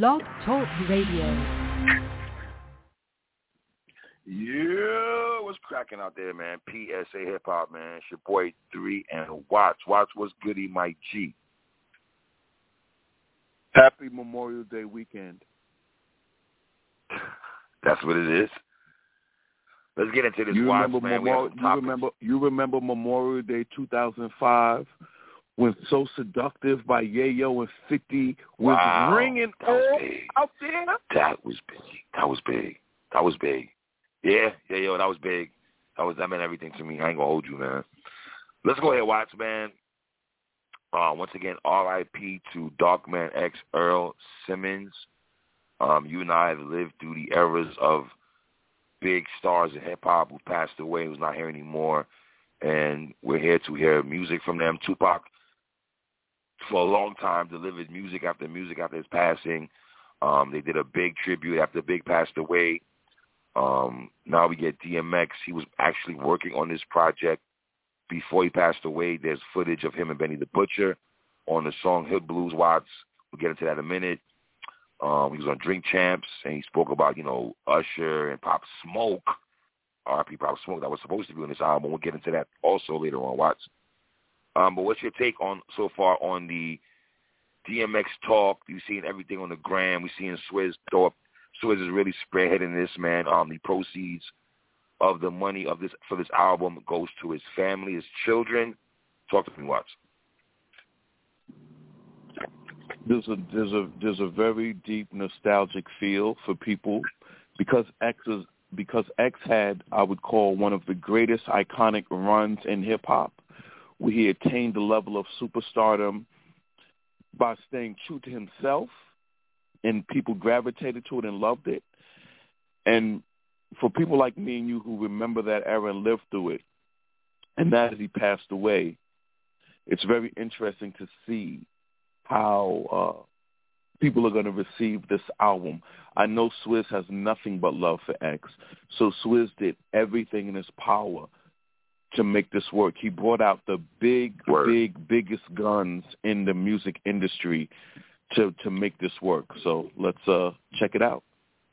Blog Talk Radio. Yeah, what's cracking out there, man? PSA Hip Hop, man. It's your boy Three and Watch. Watch what's goody, my G? Happy Memorial Day weekend. That's what it is. Let's get into this. You Watts, remember man. We Memorial, have some you remember you remember Memorial Day 2005 when So Seductive by Yayo and 50 was Wow. ringing That was all big. out there. That was big. That was big. That was big. Yeah, Yayo, that was big. That was that meant everything to me. I ain't gonna hold you, man. Let's go ahead, Watts, man. Uh, once again, R.I.P. to Darkman X Earl Simmons. Um, you and I have lived through the eras of big stars in hip hop who passed away, who's not here anymore, and we're here to hear music from them. Tupac, for a long time, delivered music after music after his passing. Um, they did a big tribute after Big passed away. Um, now we get DMX. He was actually working on this project before he passed away. There's footage of him and Benny the Butcher on the song Hood Blues Watts. We'll get into that in a minute. Um, he was on Drink Champs, and he spoke about, you know, Usher and Pop Smoke, R.P. Pop Smoke, that was supposed to be on this album. We'll get into that also later on, Watts. Um, but what's your take on so far on the DMX talk? You've seen everything on the gram. We've seen Swizz throw up. Swizz is really spearheading this, man. Um, the proceeds of the money of this for this album goes to his family, his children. Talk to me, Watts. There's a there's a there's a very deep nostalgic feel for people because X is because X had I would call one of the greatest iconic runs in hip hop where he attained the level of superstardom by staying true to himself and people gravitated to it and loved it. And for people like me and you who remember that era and lived through it, and now that he passed away, it's very interesting to see how uh, people are going to receive this album. I know Swizz has nothing but love for X, so Swizz did everything in his power to make this work. He brought out the big, Word. big, biggest guns in the music industry to to make this work. So let's uh check it out.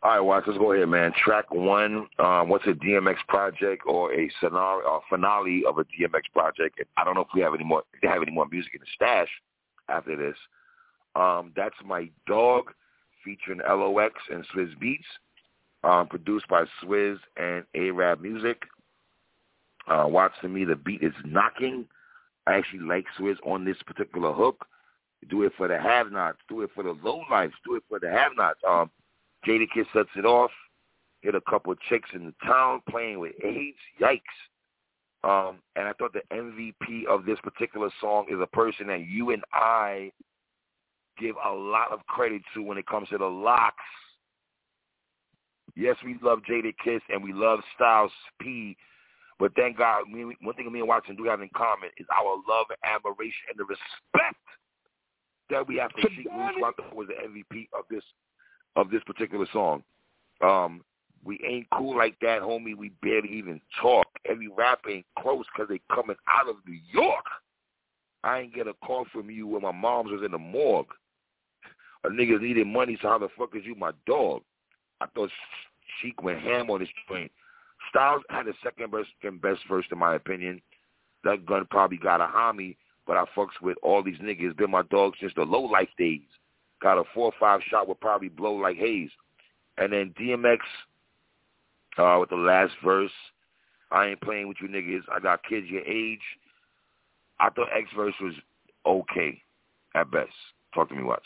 All right, Watts, let's go ahead, man. Track one, um, what's a DMX project or a scenario, or finale of a DMX project? I don't know if we have any more, if they have any more music in the stash after this. Um, that's my dog, featuring LOX and Swizz Beatz, um, produced by Swizz and Arab Musik. Uh, to me, the beat is knocking. I actually like Swizz on this particular hook. Do it for the have-nots. Do it for the low-lifes. Do it for the have-nots. Um, Jadakiss sets it off. Hit a couple of chicks in the town playing with AIDS. Yikes. Um, and I thought the MVP of this particular song is a person that you and I give a lot of credit to when it comes to the LOX. Yes, we love Jadakiss and we love Styles P, but thank God, we, one thing me and Watson do have in common is our love and admiration and the respect that we have for Sheek Louch, who I thought was the MVP of this of this particular song. Um, we ain't cool like that, homie. We barely even talk. Every rapper ain't close because they coming out of New York. I ain't get a call from you when my mom's was in the morgue. A nigga needed money, so how the fuck is you my dog? I thought Sheek went ham on his joint. Styles had the second best, best verse in my opinion. That gun probably got a homie, but I fucks with all these niggas. Been my dog since the low life days. Got a four or five shot would probably blow like haze. And then DMX uh, with the last verse. I ain't playing with you niggas. I got kids your age. I thought X verse was okay at best. Talk to me, Watts.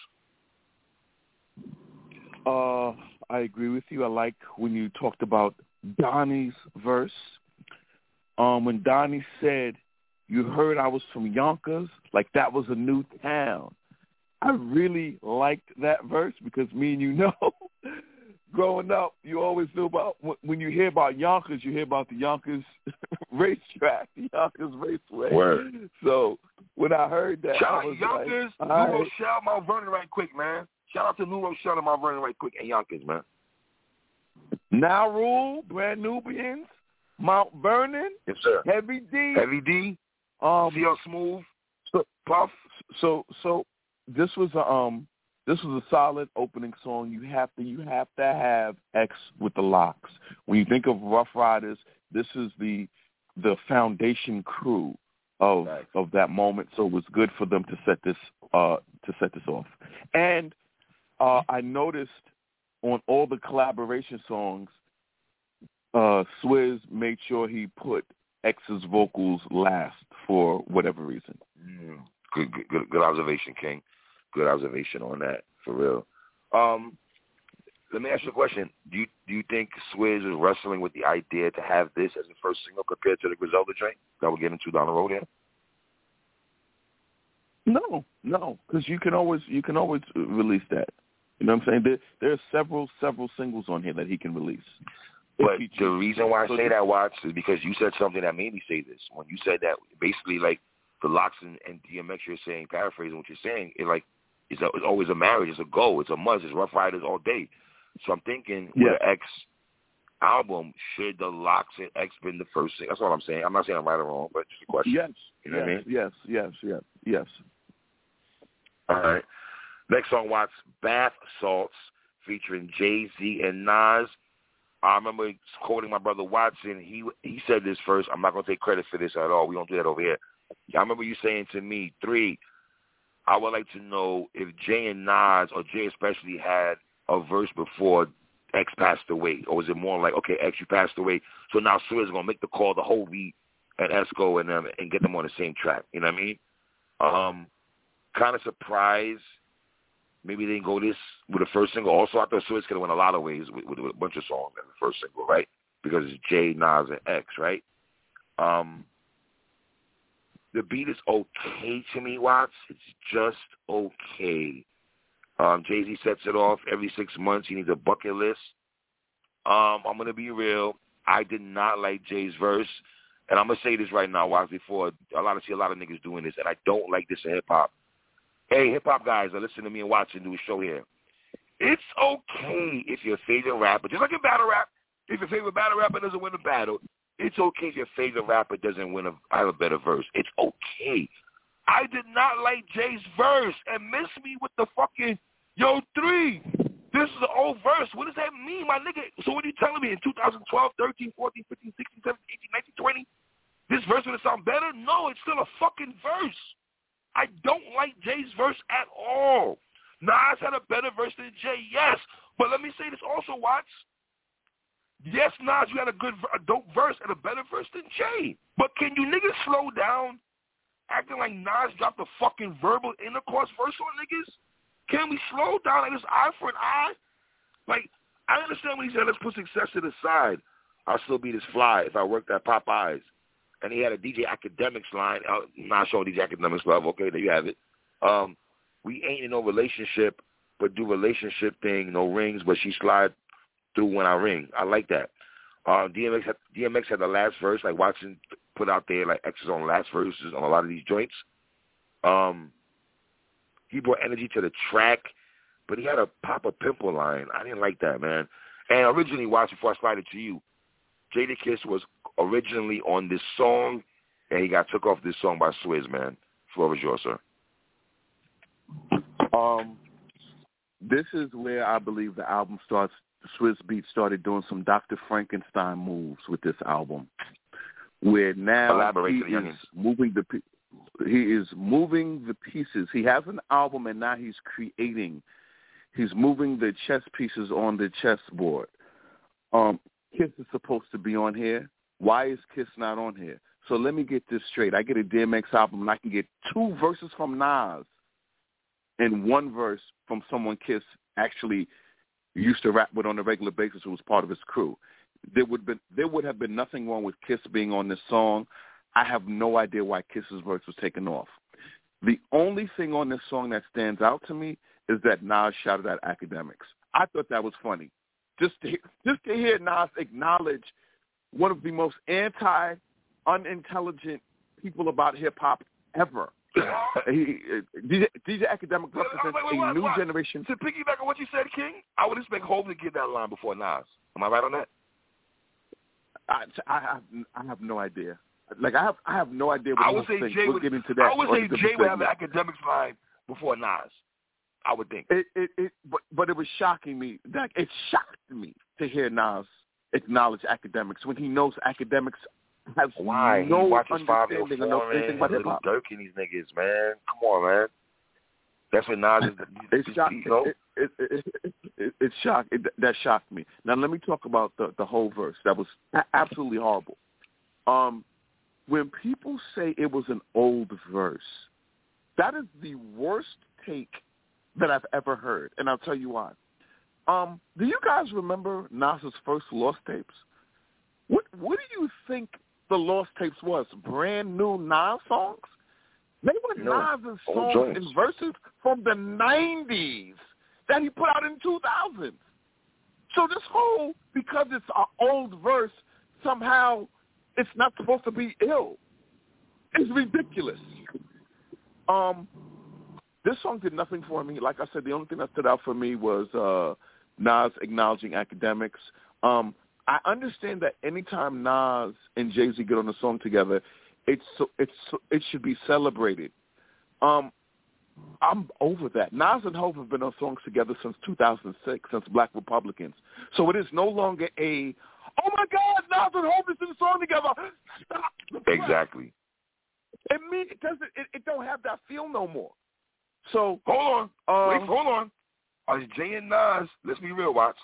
Uh, I agree with you. I like when you talked about Donnie's verse. Um, when Donnie said, "You heard I was from Yonkers," like that was a new town. I really liked that verse because me and you know, growing up, you always knew about when you hear about Yonkers, you hear about the Yonkers racetrack, the Yonkers Raceway. Word. So when I heard that, Shout I was Yonkers, like, New right. Rochelle, Mount Vernon right quick, man. Shout out to New Rochelle and Mount Vernon right quick and Yonkers, man. Now Rule, Brand Nubians, Mount Vernon, Yes, sir. Heavy D. Heavy D, Um, CL Smooth, so, Puff. so, so this was a, um, this was a solid opening song. You have to you have to have X with the LOX. When you think of Ruff Ryders, this is the the foundation crew of Nice. of that moment. So it was good for them to set this uh to set this off. And uh I noticed on all the collaboration songs, uh Swizz made sure he put X's vocals last for whatever reason. Mm. Good, good, good, good observation, King. Good observation on that, for real. Um, let me ask you a question. Do you do you think Swizz is wrestling with the idea to have this as the first single compared to the Griselda joint that we're getting into down the road here? No, no, because you can always you can always release that. You know what I'm saying? There there are several several singles on here that he can release. But the reason why I say that, Watts, is because you said something that made me say this. When you said that, basically, like the LOX and, and DMX, you're saying, paraphrasing what you're saying, it like it's, a, it's always a marriage, it's a go, it's a must, it's Ruff Ryders all day. So I'm thinking with Yeah. the X album, should the LOX and X been the first thing? That's all I'm saying. I'm not saying I'm right or wrong, but just a question. Yes. You know yes, what I mean? Yes, yes, yes, yes. All right. Next song, Watts, Bath Salts, featuring Jay Z and Nas. I remember quoting my brother Watson. He he said this first. I'm not gonna take credit for this at all. We don't do that over here. I remember you saying to me, three. I would like to know if Jay and Nas, or Jay especially, had a verse before X passed away, or was it more like, okay, X, you passed away, so now Swizz is gonna make the call to Hovey and Esco and them and get them on the same track. You know what I mean? Um, kind of surprised maybe they didn't go this with the first single. Also, I thought Swizz could have went a lot of ways with, with, with a bunch of songs in the first single, right? Because it's J, Nas, and X, right? Um, the beat is okay to me, Watts. It's just okay. Um, Jay Z sets it off every six months. He needs a bucket list. Um, I'm gonna be real. I did not like Jay's verse, and I'm gonna say this right now, Watts. Before a lot of see a lot of niggas doing this, and I don't like this in hip hop. Hey, hip hop guys, are listening to me and watching the show here. It's okay if your favorite rapper, just like in battle rap, if your favorite battle rapper doesn't win a battle, it's okay if your favorite rapper doesn't win a have a better verse. It's okay. I did not like Jay's verse and miss me with the fucking yo three. This is an old verse. What does that mean, my nigga? So what are you telling me in 2012, 13, 14, 15, 16, 17, 18, 19, 20? This verse would have sound better? No, it's still a fucking verse. I don't like Jay's verse at all. Nas had a better verse than Jay, yes. But let me say this also, Watts. Yes, Nas, you had a good, a dope verse and a better verse than Jay. But can you niggas slow down acting like Nas dropped a fucking verbal intercourse verse on niggas? Can we slow down like this eye for an eye? Like, I understand when he said, let's put success to the side. I'll still be this fly if I worked at Popeyes. And he had a DJ Akademiks line. Uh, not showing DJ Akademiks love. Okay, there you have it. Um, we ain't in no relationship, but do relationship thing, no rings, but she slide through when I ring. I like that. Uh, DMX had, DMX had the last verse, like Watson put out there, like X's on last verses on a lot of these joints. Um, he brought energy to the track, but he had a pop a pimple line. I didn't like that, man. And originally, Watch, before I slide it to you, Jadakiss was originally on this song, and he got took off this song by Swizz, man. Floor is yours, sir. Um, this is where I believe the album starts. Swizz Beat started doing some Dr. Frankenstein moves with this album, where now Elaborate he is moving the he is moving the pieces. He has an album, and now he's creating. He's moving the chess pieces on the chessboard. Um, Kiss is supposed to be on here. Why is Kiss not on here? So let me get this straight. I get a DMX album, and I can get two verses from Nas and one verse from someone Kiss actually used to rap with on a regular basis who was part of his crew. There would been there would have been nothing wrong with Kiss being on this song. I have no idea why Kiss's verse was taken off. The only thing on this song that stands out to me is that Nas shouted at Akademiks. I thought that was funny. Just to, just to hear Nas acknowledge one of the most anti unintelligent people about hip hop ever. he, DJ, DJ Academic represents wait, wait, a wait, new what? generation. To piggyback on what you said, King, I would expect Hov to get that line before Nas. Am I right on that? I, I have I have no idea. Like I have I have no idea what I would say. Jay We'll would. get into that. I would say Jay would have segment. Akademiks line before Nas. I would think. It, it, it, but, but it was shocking me. That it shocked me to hear Nas acknowledge Akademiks when he knows Akademiks has Why? no he watches Five understanding or no anything about hip Little hop. Dirk and these niggas, man. Come on, man. That's what Nas is. It's he's- shocked. you know? It, it, it, it, it, it shocked. It, that shocked me. Now let me talk about the the whole verse. That was absolutely horrible. Um, when people say it was an old verse, that is the worst take that I've ever heard, and I'll tell you why. Um, do you guys remember Nas's first Lost tapes? What What do you think the Lost tapes was? Brand new Nas songs? They were No, Nas's songs and verses from the '90s that he put out in 2000. So this whole because it's an old verse somehow it's not supposed to be ill. It's ridiculous. Um, this song did nothing for me. Like I said, the only thing that stood out for me was uh, Nas acknowledging Akademiks. Um, I understand that anytime Nas and Jay Z get on a song together, it's it's it should be celebrated. Um, I'm over that. Nas and Hov have been on songs together since 2006, since Black Republicans. So it is no longer a, oh my God, Nas and Hov is in a song together. Stop. Exactly. It mean it doesn't. It, it don't have that feel no more. So Hold on. um, Wait, hold on. Are Jay and Nas? Let's be real, Watts.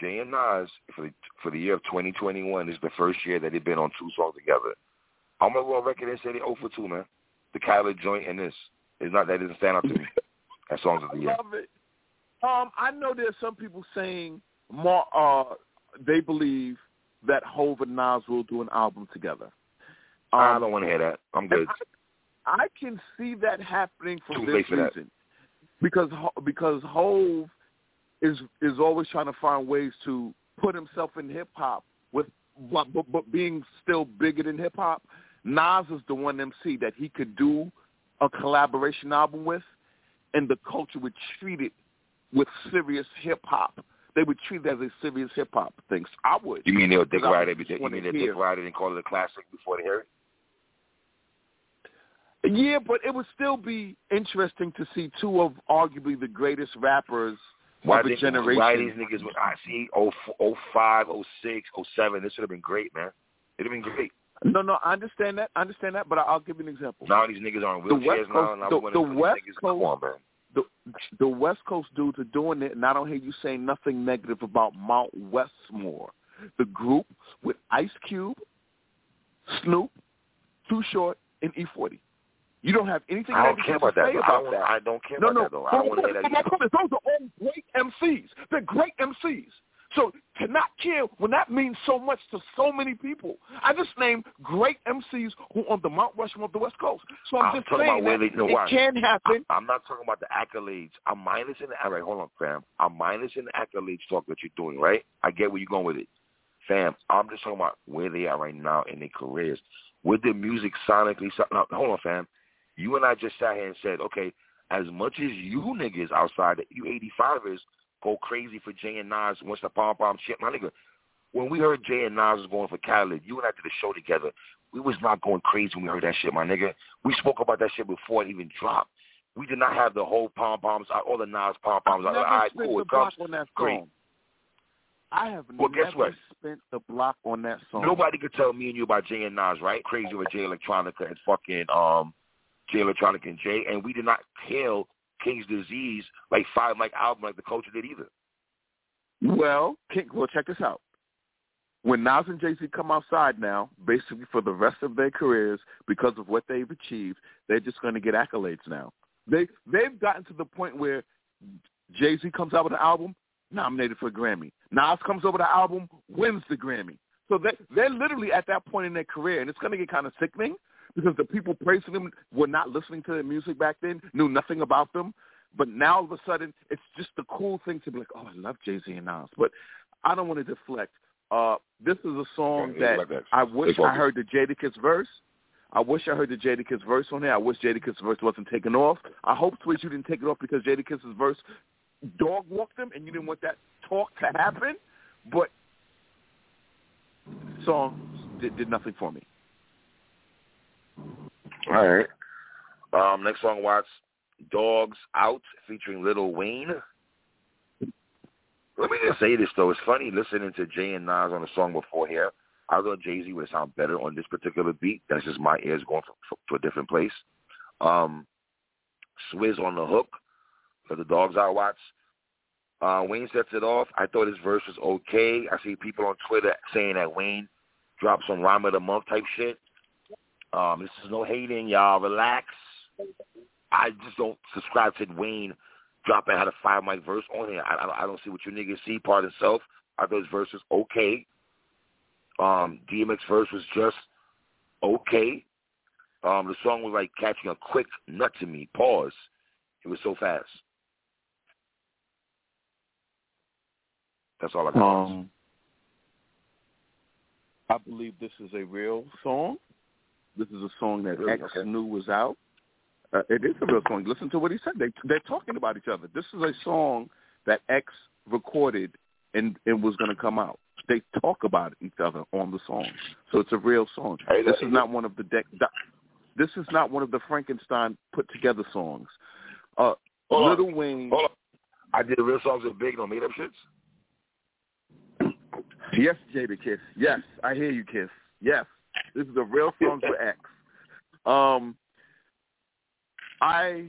Jay and Nas for the for the year of 2021 is the first year that they've been on two songs together. I'm gonna go on record and say they 0 for 2, man. The Khaled joint and this is not that doesn't stand out to me. That songs of the year. I love it. Um, I know there's some people saying more. Uh, they believe that Hov and Nas will do an album together. Um, I don't want to hear that. I'm good. I, can see that happening for Too this for that. reason, because Ho- because Hove is is always trying to find ways to put himself in hip hop with but, but, but being still bigger than hip hop. Nas is the one MC that he could do a collaboration album with, and the culture would treat it with serious hip hop. They would treat it as a serious hip hop thing. So I would. You mean they'll dick Because I ride would everything? just You mean they'll dick ride it and call it a classic before they hear it? Yeah, but it would still be interesting to see two of arguably the greatest rappers Why of a generation. Why these niggas? With I see. Oh, oh five, oh six, oh seven. This would have been great, man. It'd have been great. No, no, I understand that. I understand that, but I'll give you an example. Now these niggas are The wheelchairs West now, Coast- the- the West niggas. Come on, man. The the West Coast dudes are doing it, and I don't hear you saying nothing negative about Mount Westmore, the group with Ice Cube, Snoop, Too Short, and E40. You don't have anything I don't care to about that. say though. I about don't, that. I don't care No, about no. that though. I don't want to hear that. My point is, those are all great MCs. They're great MCs. So to not care when that means so much to so many people. I just named great MCs who on the Mount Rushmore of the West Coast. So I'm, I'm just saying about that no, it why? can happen. I, I'm not talking about the accolades. I'm minusing the all right, hold on, fam. I'm minusing the accolades talk that you're doing, right? I get where you're going with it. Fam, I'm just talking about where they are right now in their careers. With their music sonically so- no, hold on, fam. You and I just sat here and said, okay, as much as you niggas outside, you 85ers go crazy for Jay and Nas once the pom pom shit, my nigga. When we heard Jay and Nas was going for Khaled, you and I did a show together. We was not going crazy when we heard that shit, my nigga. We spoke about that shit before it even dropped. We did not have the whole pom poms, all the Nas pom poms. I've never spent cool, it comes. block on that Great. song. I have Well, never guess what? spent the block on that song. Nobody could tell me and you about Jay and Nas, right? Crazy over Jay Electronica and fucking um Jay Electronica and Jay, and we did not hail King's Disease like five like album like the culture did either. Well, King, well, check this out. When Nas and Jay Z come outside now, basically for the rest of their careers, because of what they've achieved, they're just going to get accolades now. They they've gotten to the point where Jay Z comes out with an album, nominated for a Grammy. Nas comes over the album, wins the Grammy. So they they're literally at that point in their career, and it's going to get kind of sickening because the people praising them were not listening to their music back then, knew nothing about them. But now all of a sudden, it's just the cool thing to be like, oh, I love Jay Z and Nas. But I don't want to deflect. Uh, this is a song Yeah, that like that. I wish I heard the Jadakiss verse. I wish I heard the Jadakiss verse on there. I wish Jadakiss verse wasn't taken off. I hope Twitch you didn't take it off because Jadakiss's verse dog walked him and you didn't want that talk to happen. But song did, did nothing for me. All right. Um, next song, watch, Dogs Out featuring Lil Wayne. Let me just say this though. It's funny listening to Jay and Nas on the song before here. I thought Jay Z would sound better on this particular beat. That's just my ears going for, for, a different place. Um, Swizz on the hook for the Dogs Out Watch. Uh, Wayne sets it off. I thought his verse was okay. I see people on Twitter saying that Wayne dropped some rhyme of the month type shit. Um, this is no hating, y'all. Relax. I just don't subscribe to Wayne dropping how to five mic verse on here. I, I, I don't see what you niggas see. Part of self. I thought his verse okay. Um, DMX verse was just okay. Um, the song was like catching a quick nut to me. Pause. It was so fast. That's all I got. Um, I believe this is a real song. This is a song that really? X okay. knew was out. Uh, it is a real song. Listen to what he said. They they're talking about each other. This is a song that X recorded and and was going to come out. They talk about each other on the song, so it's a real song. Hey, this is not one of the deck. This is not one of the Frankenstein put together songs. Uh, Hold Little on. Wayne. Hold on. I did real songs with Big, no made up shits. Yes, Jadakiss. Yes, I hear you, Kiss. Yes, this is a real song for X. Um, I,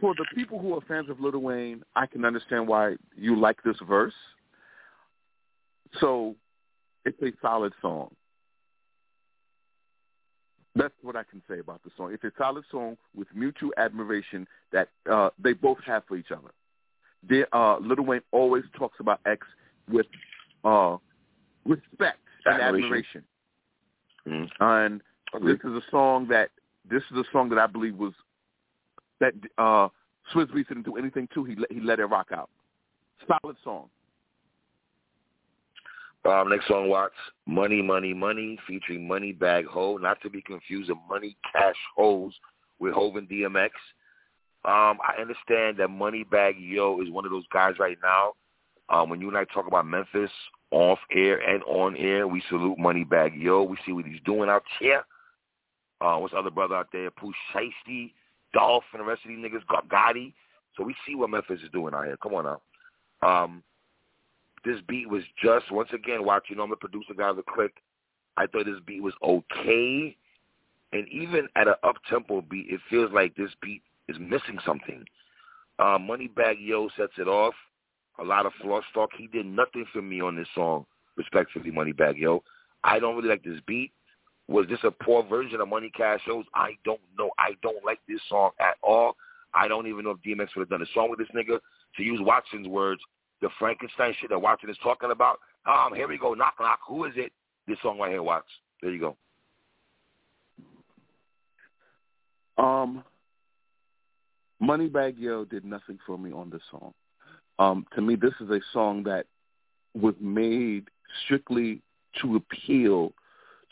for the people who are fans of Lil Wayne, I can understand why you like this verse. So, it's a solid song. That's what I can say about the song. It's a solid song with mutual admiration that uh, they both have for each other. They, uh, Lil Wayne always talks about X with uh, respect and Admiration. admiration. Mm-hmm. And this is a song that this is a song that I believe was that uh, Swizz Beatz didn't do anything to. He let, he let it rock out. Solid song. Um, next song, Watts, Money, Money, Money, featuring Moneybagg Yo, not to be confused with Money Cash Hoes with Hov and DMX. Um, I understand that Moneybagg Yo is one of those guys right now. Um, when you and I talk about Memphis off air and on air, we salute Moneybagg Yo. We see what he's doing out here. Uh, what's the other brother out there? Pooh Shiesty, Dolph, and the rest of these niggas, Gotti. So we see what Memphis is doing out here. Come on now. Um, this beat was just once again watching. I'm the producer guy of the click. I thought this beat was okay, and even at an up tempo beat, it feels like this beat is missing something. Uh, Moneybagg Yo sets it off. A lot of floss talk. He did nothing for me on this song. Respectfully, Moneybagg Yo. I don't really like this beat. Was this a poor version of Money Cash Hoes? I don't know. I don't like this song at all. I don't even know if DMX would have done a song with this nigga. To use Watson's words, the Frankenstein shit that Watson is talking about. Um, here we go, knock knock. Who is it? This song right here, Watts. There you go. Um, Moneybagg Yo did nothing for me on this song. Um, to me, this is a song that was made strictly to appeal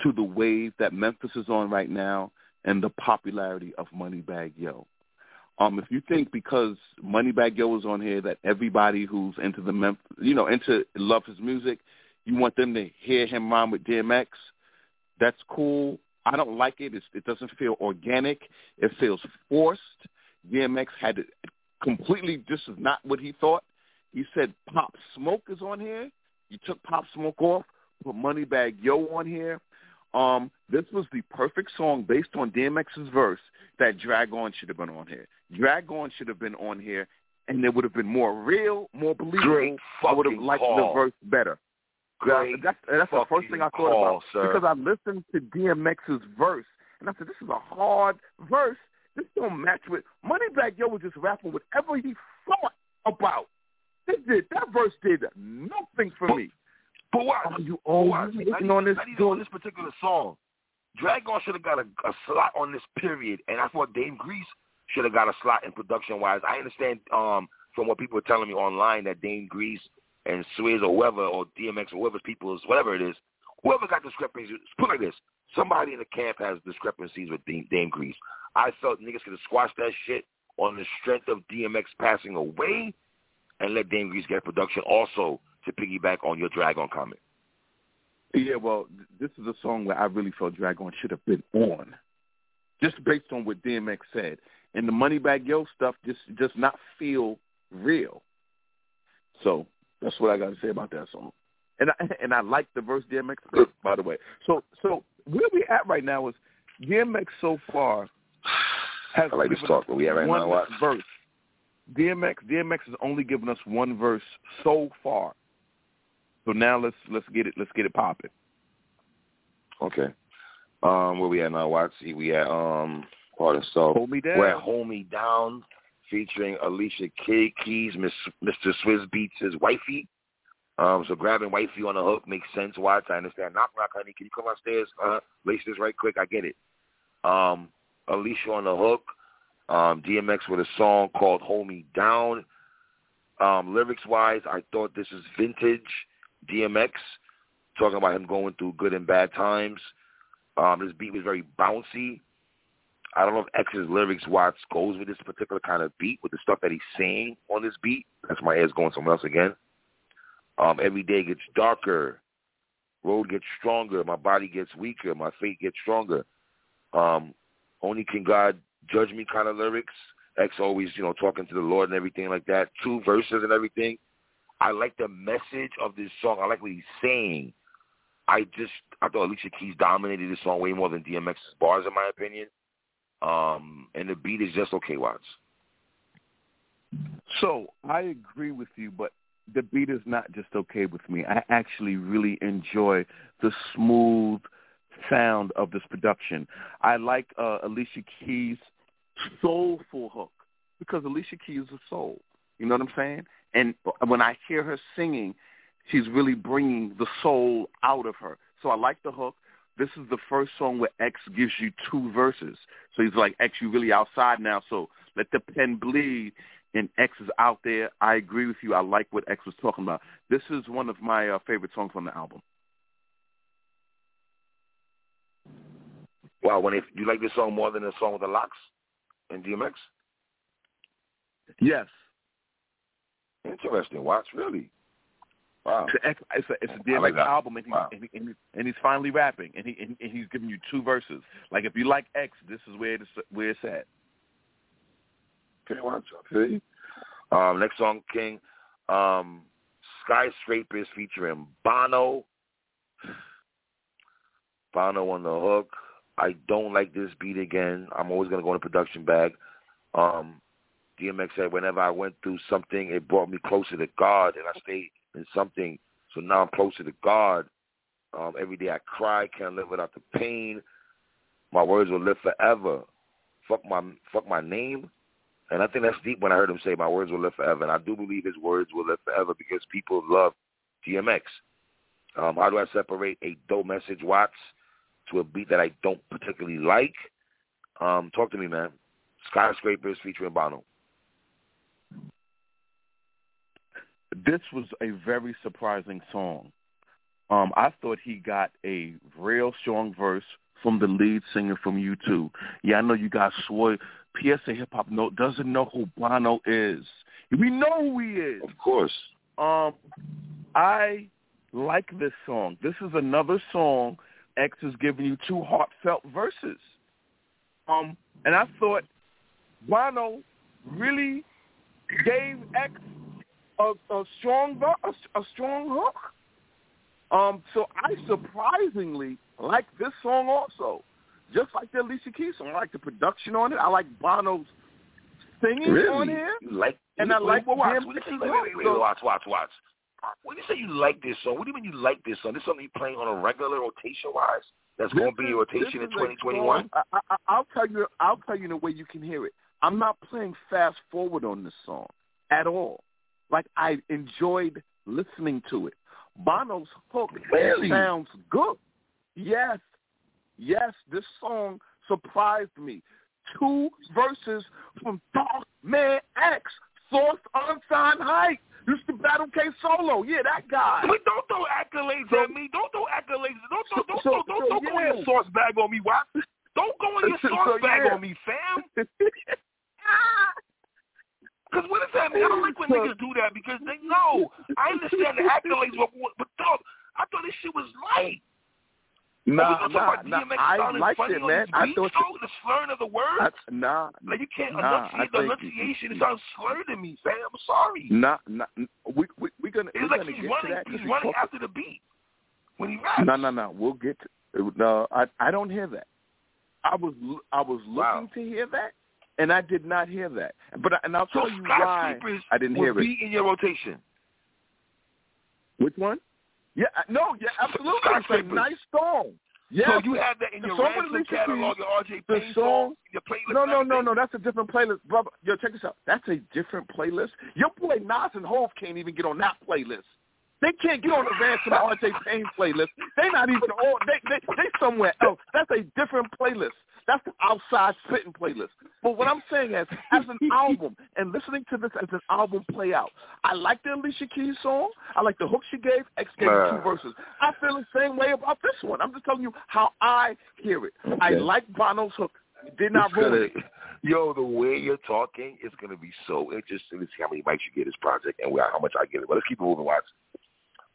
to the wave that Memphis is on right now and the popularity of Moneybagg Yo. Um, if you think because Moneybagg Yo is on here that everybody who's into the Memphis, you know, into love his music, you want them to hear him rhyme with DMX, that's cool. I don't like it. It's, it doesn't feel organic. It feels forced. DMX had completely. This is not what he thought. He said Pop Smoke is on here. You took Pop Smoke off, put Moneybagg Yo on here. Um, this was the perfect song based on DMX's verse that Drag-On should have been on here. Drag-On should have been on here, and it would have been more real, more believable. Great I would have liked call. the verse better. Great that's that's the first thing I thought call, about sir. because I listened to DMX's verse and I said, "This is a hard verse. This don't match with Moneybagg Yo was just rapping whatever he thought about. It did that verse did nothing for But- me. But what? Are you But always what? hating Not on this not even on this particular song. Drag-On should have got a, a slot on this period, and I thought Dame Grease should have got a slot in production wise. I understand um, from what people are telling me online that Dame Grease and Swizz or whoever or DMX or whoever's people is whatever it is, whoever got discrepancies, put it like this: somebody in the camp has discrepancies with Dame, Dame Grease. I felt niggas could have squashed that shit on the strength of DMX passing away, and let Dame Grease get production also to piggyback on your Drag-On comment. Yeah, well, this is a song where I really felt Drag-On should have been on, just based on what DMX said. and the Moneybagg Yo stuff just does not feel real. So that's what I got to say about that song. And I, and I like the verse DMX by the way. So so where we at right now is DMX so far has I like this talk, but we at right one now. Verse. DMX DMX has only given us one verse so far. So now let's let's get it let's get it popping. Okay. Um, where we at now? Watch. We at um, pardon. So Hold me down. we're at Hold Me Down, featuring Alicia K- Keys, Miss Mr. Swizz Beatz, his wifey. Um, so grabbing wifey on the hook makes sense. Watch. I understand. Knock, knock, honey. Can you come upstairs? Uh, lace this right quick. I get it. Um, Alicia on the hook. Um, DMX with a song called Hold Me Down. Um, lyrics wise, I thought this is vintage DMX, talking about him going through good and bad times. Um, this beat was very bouncy. I don't know if X's lyrics Watts goes with this particular kind of beat, with the stuff that he's saying on this beat. That's my ears going somewhere else again. Um, every day gets darker. Road gets stronger. My body gets weaker. My faith gets stronger. Um, only can God judge me kind of lyrics. X always, you know, talking to the Lord and everything like that. Two verses and everything. I like the message of this song. I like what he's saying. I just I thought Alicia Keys dominated this song way more than DMX's bars, in my opinion. Um, and the beat is just okay, Watts. So I agree with you, but the beat is not just okay with me. I actually really enjoy the smooth sound of this production. I like uh, Alicia Keys' soulful hook because Alicia Keys is a soul. You know what I'm saying? And when I hear her singing, she's really bringing the soul out of her. So I like the hook. This is the first song where X gives you two verses. So he's like, X, you really outside now, so let the pen bleed. And X is out there. I agree with you. I like what X was talking about. This is one of my uh, favorite songs on the album. Wow, when if you like this song more than the song with the LOX and DMX? Yes. Interesting. Watch really. Wow. It's it's a, it's a DMX like album, and, he, Wow. and, he, and, he, and he's finally rapping, and he and, and he's giving you two verses. Like if you like X, this is where it's where it's at. Okay, watch. Okay. Um, next song, King. Um, Skyscrapers featuring Bono. Bono on the hook. I don't like this beat again. I'm always gonna go in the production bag. Um, DMX said whenever I went through something, it brought me closer to God, and I stayed in something. So now I'm closer to God. Um, every day I cry, can't live without the pain. My words will live forever. Fuck my fuck my name. And I think that's deep when I heard him say, "My words will live forever." And I do believe his words will live forever because people love DMX. Um, how do I separate a dope message, Watts, to a beat that I don't particularly like? Um, talk to me, man. Skyscrapers featuring Bono. This was a very surprising song. Um, I thought he got a real strong verse from the lead singer from U2. Yeah, I know you guys swore PSA Hip Hop no, doesn't know who Bono is. We know who he is. Of course. Um, I like this song. This is another song X is giving you two heartfelt verses. Um, and I thought Bono really gave X a, a strong a, a strong hook. Um, so I surprisingly like this song also, just like the Alicia Keys song. I like the production on it. I like Bono's singing Really? on here. You like? And wait, I like wait, watch. DMX's Wait, wait, hook, wait, wait, watch, watch, watch. When you say you like this song, what do you mean you like this song? This something you playing on a regular rotation wise? That's going to be your rotation in 2021. I, I, I'll tell you. I'll tell you in a way you can hear it. I'm not playing fast forward on this song at all. Like I enjoyed listening to it. Bono's hook Really? sounds good. Yes, yes. This song surprised me. Two verses from Dark Man X, Source Unsigned Hype. Used to battle K Solo. Yeah, that guy. But don't throw accolades So- at me. Don't throw accolades. Don't So- don't don't so- don't, don't, so, don't go in your sauce bag on me, Watts. Don't go in your So, sauce bag yeah. on me, fam. Because what does that mean? I don't like when So- niggas do that because they know. I understand the accolades, but, but dog, I thought this shit was light. Nah, nah, nah. I liked it, man. I thought you, the slurring of the words. I, nah, like you can't nah, enunciate the enunciation. It sounds slurred to me, Sam. I'm sorry. Nah, nah. We we we gonna it's we're like gonna he's running. He's running after the beat when he raps. No, no, no. We'll get to. No, I I don't hear that. I was I was looking wow. to hear that, and I did not hear that. But and I'll tell you why I didn't hear it. Be in your rotation. Which one? Yeah, no, yeah, absolutely. It's a nice song. Yeah. So you have that in the your ransom catalog, your RJ the Payne song, your playlist. No, no, no, no. That's a different playlist, brother. Yo, check this out. That's a different playlist. Your boy Nas and Hov can't even get on that playlist. They can't get on the Ransom RJ Payne playlist. They not even on. They they they somewhere else. That's a different playlist. That's the outside spitting playlist. But what I'm saying is, as an album, and listening to this as an album play out, I like the Alicia Keys song. I like the hook she gave. X gave two verses. I feel the same way about this one. I'm just telling you how I hear it. Okay. I like Bono's hook. Did not It's gonna- it. Yo, the way you're talking is going to be so interesting to see how many mics you get this project and how much I get it. But let's keep it moving, Watts.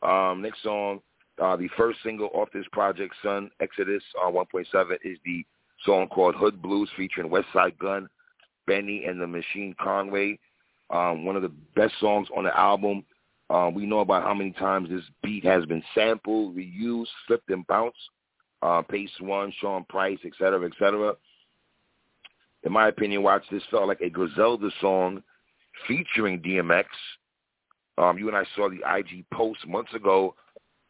Um, next song, uh, the first single off this project, Sun Exodus on 1.7, is the song called Hood Blues featuring Westside Gunn, Benny, and the Machine Conway. Um, one of the best songs on the album. Um, we know about how many times this beat has been sampled, reused, flipped, and bounced. Uh, Pace One, Sean Price, et cetera, et cetera. In my opinion, Watch, this felt like a Griselda song featuring DMX. Um, you and I saw the IG post months ago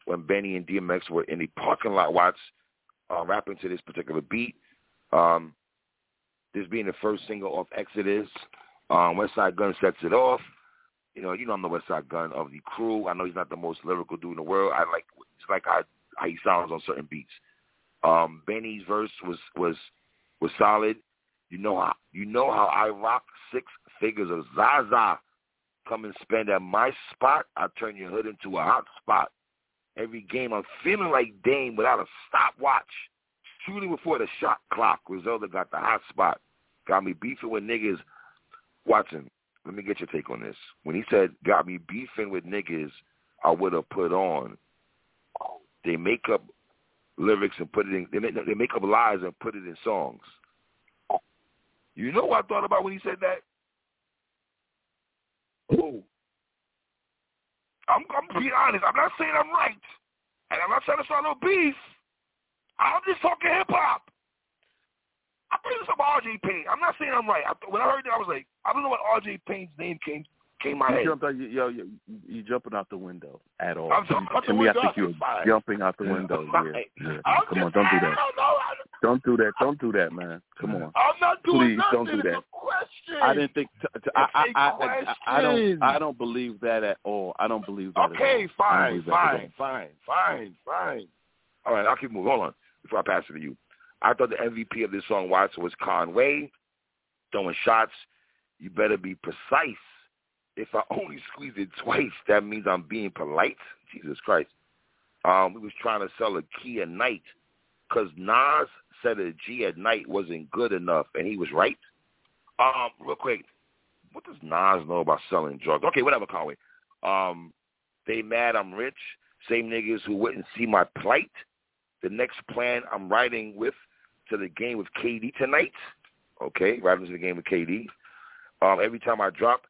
when Benny and DMX were in the parking lot, Watts, uh, rapping to this particular beat. Um, this being the first single off Exodus, um, Westside Gunn sets it off. You know, you know I'm the Westside Gunn of the crew. I know he's not the most lyrical dude in the world. I like it's like how, he sounds on certain beats. Um, Benny's verse was was was solid. You know how you know how I rock six figures of Zaza. Come and spend at my spot. I turn your hood into a hot spot. Every game I'm feeling like Dame without a stopwatch. Shooting before the shot clock. Griselda got the hot spot. Got me beefing with niggas. Watson, let me get your take on this. When he said got me beefing with niggas, I would have put on. They make up lyrics and put it in. They make, they make up lies and put it in songs. You know what I thought about when he said that? Who? I'm, I'm being honest. I'm not saying I'm right, and I'm not trying to start no beef. I'm just talking hip hop. I think it's about RJ Payne. I'm not saying I'm right. I, when I heard that, I was like, I don't know what RJ Payne's name came came my You head. jumped out, you, yo, yo, you jumping out the window at all. I'm jumping out to the me, window. I think you're Fine. jumping out the window. Yeah, yeah. Come on, don't do that. Don't Don't that. Don't do that, man. Come on. I'm not doing that. Please, nothing. don't do that. Question. I didn't think. T- t- I, I, It's a I, I, I don't. I don't believe that at all. I don't believe that. Okay, at all. Fine, believe that at fine, fine, fine, fine. All right, I'll keep moving. Hold on before I pass it to you. I thought the MVP of this song, Watson, was Conway throwing shots. You better be precise. If I only squeeze it twice, that means I'm being polite. Jesus Christ. Um, we was trying to sell a key at night because Nas said a G at night wasn't good enough, and he was right. Um, real quick, what does Nas know about selling drugs? Okay, whatever, Conway. Um, they mad I'm rich. Same niggas who wouldn't see my plight. The next plan I'm riding with to the game with KD tonight. Okay, riding to the game with KD. Um, every time I drop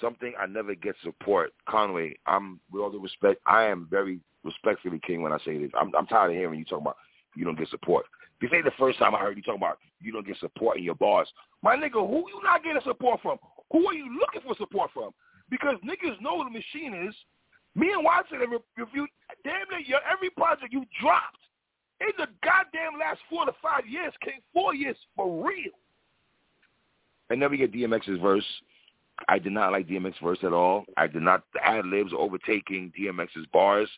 something, I never get support. Conway, I'm with all due respect, I am very respectfully king when I say this. I'm, I'm tired of hearing you talk about you don't get support. This ain't the first time I heard you talk about you don't get support in your bars. My nigga, who you not getting support from? Who are you looking for support from? Because niggas know the machine is. Me and Watson have reviewed damn near every project you dropped in the goddamn last four to five years came four years for real. And then we get DMX's verse. I did not like DMX's verse at all. I did not. The ad libs overtaking DMX's bars.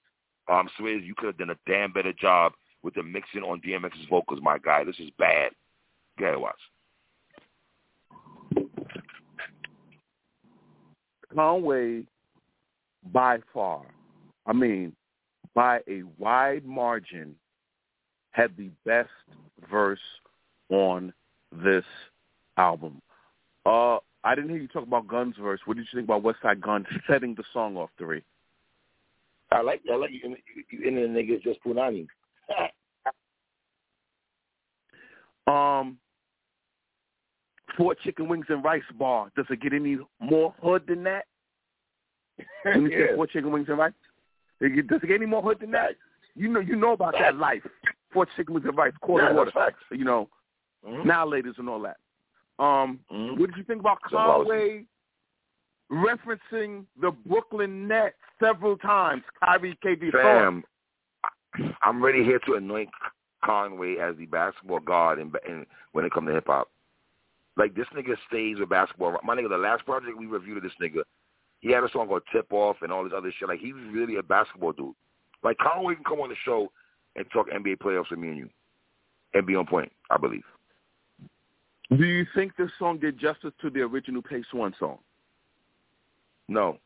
Um, Swizz, you could have done a damn better job with the mixing on DMX's vocals, my guy. This is bad. Go ahead, watch. Conway, by far, I mean, by a wide margin, had the best verse on this album. Uh, I didn't hear you talk about Guns verse. What did you think about Westside Gunn setting the song off three? I like I like you, you, you and the niggas just punani. Um, Four Chicken Wings and Rice Bar. Does it get any more hood than that? Let me say Four Chicken Wings and Rice. Does it get any more hood than that? You know, you know about that life. Four Chicken Wings and Rice, quarter yeah, water. Facts. You know, mm-hmm. now ladies and all that. Um, mm-hmm. what did you think about Conway referencing the Brooklyn Nets several times? Kyrie, KD, Fam, I'm ready here to anoint Conway as the basketball god in, in, when it comes to hip hop. Like this nigga stays with basketball. My nigga, the last project we reviewed of this nigga, he had a song called Tip Off and all this other shit. Like he's really a basketball dude. Like Conway can come on the show and talk NBA playoffs with me and you, and be on point. I believe. Do you think this song did justice to the original Pace One song? No.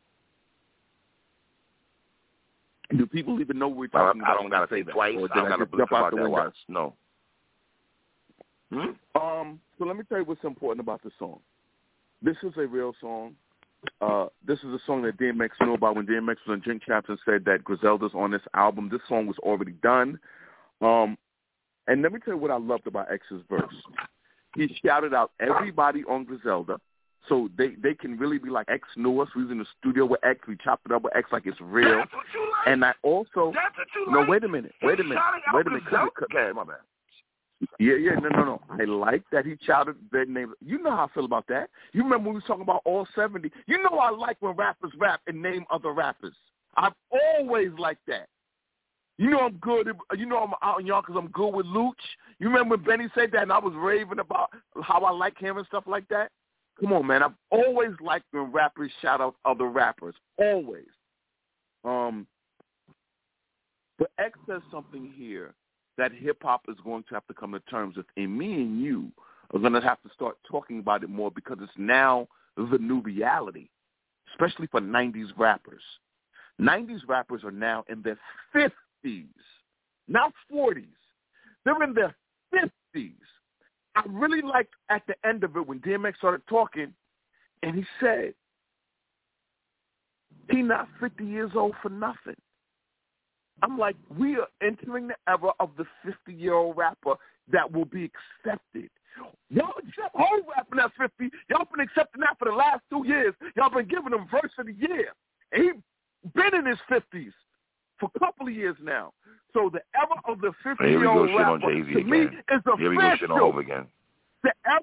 Do people even know we're talking I, about? I don't gotta say that. twice. I don't gotta jump out that once. No. Hmm? Um. So let me tell you what's important about the song. This is a real song. Uh, this is a song that DMX knew about when DMX was on Drink and said that Griselda's on this album. This song was already done. Um, and let me tell you what I loved about X's verse. He shouted out everybody on Griselda, so they they can really be like X knew us. We was in the studio with X. We chopped it up with X like it's real. Like. And I also no like. wait a minute, wait a minute, wait a minute. Okay, my bad. Yeah, yeah, no, no, no. I like that he shouted their names. You know how I feel about that. You remember when we was talking about all 70. You know I like when rappers rap and name other rappers. I've always liked that. You know I'm good. You know I'm out in y'all because I'm good with Louch. You remember when Benny said that and I was raving about how I like him and stuff like that? Come on, man. I've always liked when rappers shout out other rappers. Always. Um, but X says something here that hip hop is going to have to come to terms with, and me and you are going to have to start talking about it more because it's now the new reality, especially for '90s rappers. '90s rappers are now in their 50s, not 40s. They're in their 50s. I really liked at the end of it when DMX started talking, and he said, "He not 50 years old for nothing." I'm like, we are entering the era of the 50-year-old rapper that will be accepted. Y'all accept whole rapping at 50. Y'all been accepting that for the last two years. Y'all been giving him verse of the year. And he been in his 50s for a couple of years now. So the era of the 50-year-old rapper, to again. me, is official. Here we go shit on Hov again. The era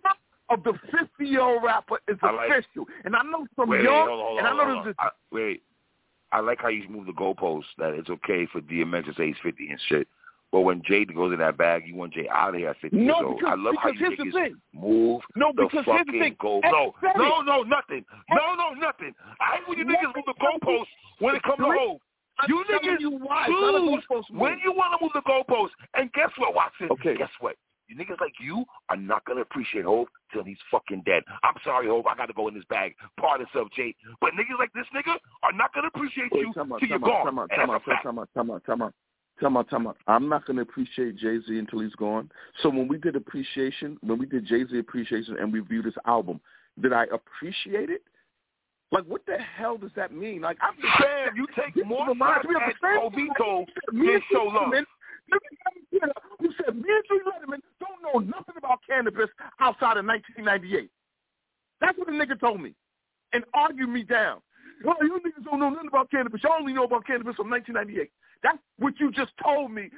of the 50-year-old rapper is like, official. And I know some wait, young, hold on, hold and I know on, there's I, wait. I like how you move the goalposts. That it's okay for DMX to say he's 50 and shit. But when Jay goes in that bag, you want Jay out of here at 50 no, years old. Because, I love how you niggas move no, the because fucking the goal. No, no, no, nothing. No, no, nothing. I hate when you niggas move the goalposts when it comes to Hov. You niggas you why. choose when you want to move the goalposts. And guess what, Watson? Okay. Guess what? You niggas like you are not gonna appreciate Hov till he's fucking dead. I'm sorry, Hov. I gotta go in this bag. Pardon yourself, Jay. But niggas like this nigga are not gonna appreciate Wait, you till you're gone. time out, And time that's out, a fact. time out, time out, time out. I'm not going to appreciate Jay Z until he's gone. So when we did appreciation, when we did Jay Z appreciation and we reviewed his album, did I appreciate it? Like, what the hell does that mean? Like, I'm just Fam, you take more shots of at Obito than show love. At who said me and Drew Letterman don't know nothing about cannabis outside of 1998. That's what the nigga told me, and argued me down. Oh, you niggas don't know nothing about cannabis. Y'all only know about cannabis from 1998. That's what you just told me.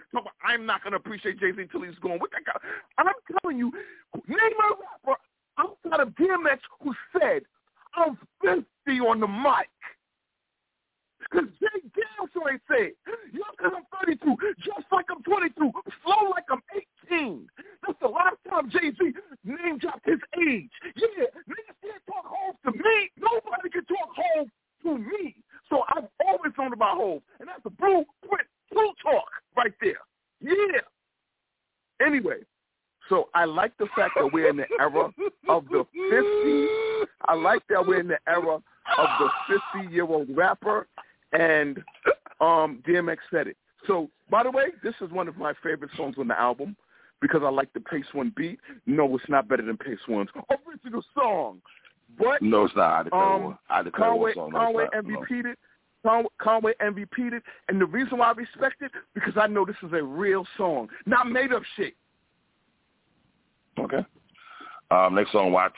I'm not gonna appreciate Jay Z until he's gone. What that guy? And I'm telling you, name a rapper outside of DMX who said I'm 50 on the mic. Because Jay damn sure ain't said, yo, because I'm 32, just like I'm 22, flow like I'm 18. That's the last time Jay-Z name dropped his age. Yeah, niggas can't talk home to me. Nobody can talk home to me. So I've always known about home. And that's a blueprint, blue talk right there. Yeah. Anyway, so I like the fact that we're in the era of the 50s. I like that we're in the era of the 50-year-old rapper, and um, DMX said it. So, by the way, this is one of my favorite songs on the album because I like the Pace One beat. No, it's not better than Pace One's original song. But No, it's not. I declare um. I declare Conway, song. No, Conway it's not. No. MVP'd it. Con- Conway MVP'd it, and the reason why I respect it because I know this is a real song, not made up shit. Okay. Um, next song, watch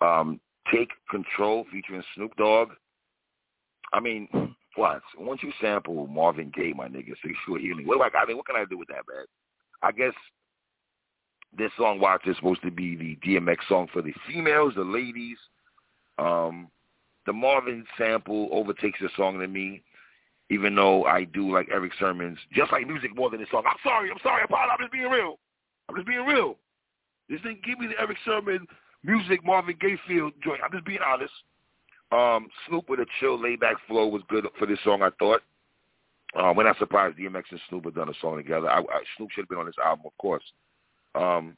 um, "Take Control" featuring Snoop Dogg. I mean, what? Once you sample Marvin Gaye, my nigga, sexual healing. What do I? I mean, what can I do with that, man? I guess this song, watch, is supposed to be the DMX song for the females, the ladies. Um, the Marvin sample overtakes the song to me, even though I do like Erick Sermon's, just like music more than the song. I'm sorry, I'm sorry, I'm just being real. I'm just being real. This didn't give me the Erick Sermon music Marvin Gaye feel joint. I'm just being honest. Um, Snoop with a chill, laid back flow was good for this song. I thought. Uh, we're not surprised DMX and Snoop have done a song together. I, I, Snoop should have been on this album, of course. Um,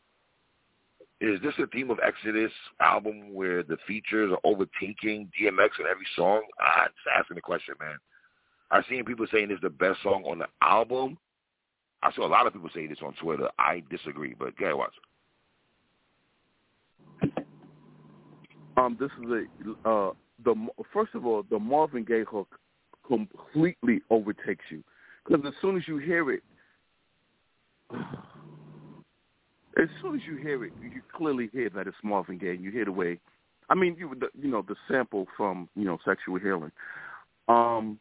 is this a theme of Exodus album where the features are overtaking DMX in every song? I'm just asking the question, man. I've seen people saying it's the best song on the album. I saw a lot of people say this on Twitter. I disagree, but go ahead, watch. Um, this is a uh, the first of all, the Marvin Gaye hook completely overtakes you because as soon as you hear it, as soon as you hear it, you clearly hear that it's Marvin Gaye. You hear the way, I mean, you the, you know the sample from you know Sexual Healing. Um,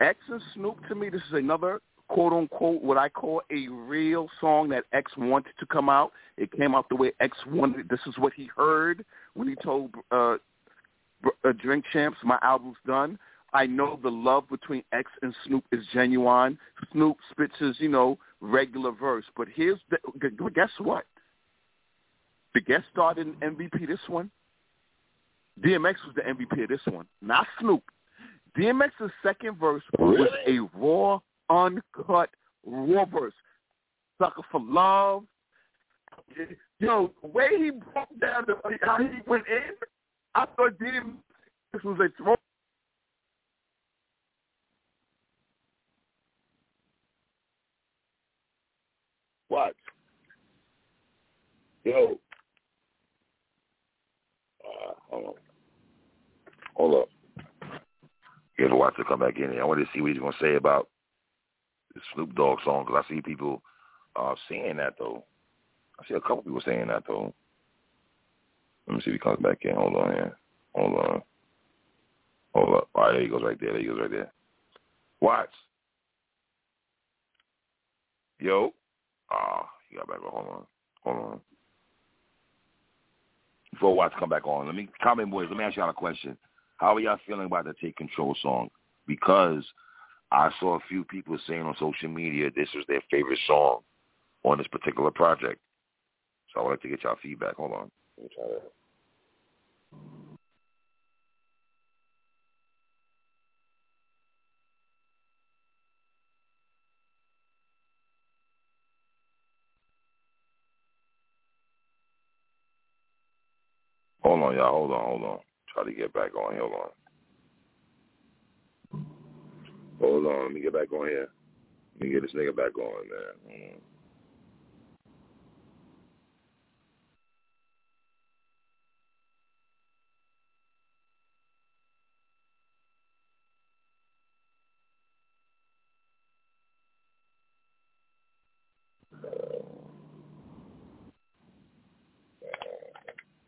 X and Snoop to me, this is another quote unquote what I call a real song that X wanted to come out. It came out the way X wanted. This is what he heard when he told uh, Uh, Drink Champs, "My album's done." I know the love between X and Snoop is genuine. Snoop spits his, you know, regular verse, but here's the guess what? The guest starred in MVP this one. DMX was the MVP of this one, not Snoop. DMX's second verse was a raw uncut raw verse. Sucker for love. Yo, the way he broke down the how he went in, I thought this was a throw. What? Yo. Uh, hold on. Hold up. Get a watch to come back in. I want to see what he's going to say about the Snoop Dogg song because I see people uh, saying that though. I see a couple people saying that though. Let me see if he comes back in. Hold on here. Hold on. Hold up. All right, there he goes right there. There he goes right there. Watch. Yo. Ah, oh, he got back on. Hold on. Hold on. Before Watts come back on, let me comment, boys. Let me ask y'all a question. How are y'all feeling about the Take Control song? Because I saw a few people saying on social media this was their favorite song on this particular project. So I would like to get y'all feedback. Hold on. Try that. Hold on, y'all. Hold on, hold on. Try to get back on. Hold on. Hold on, let me get back on here. Let me get this nigga back on, man. Mm.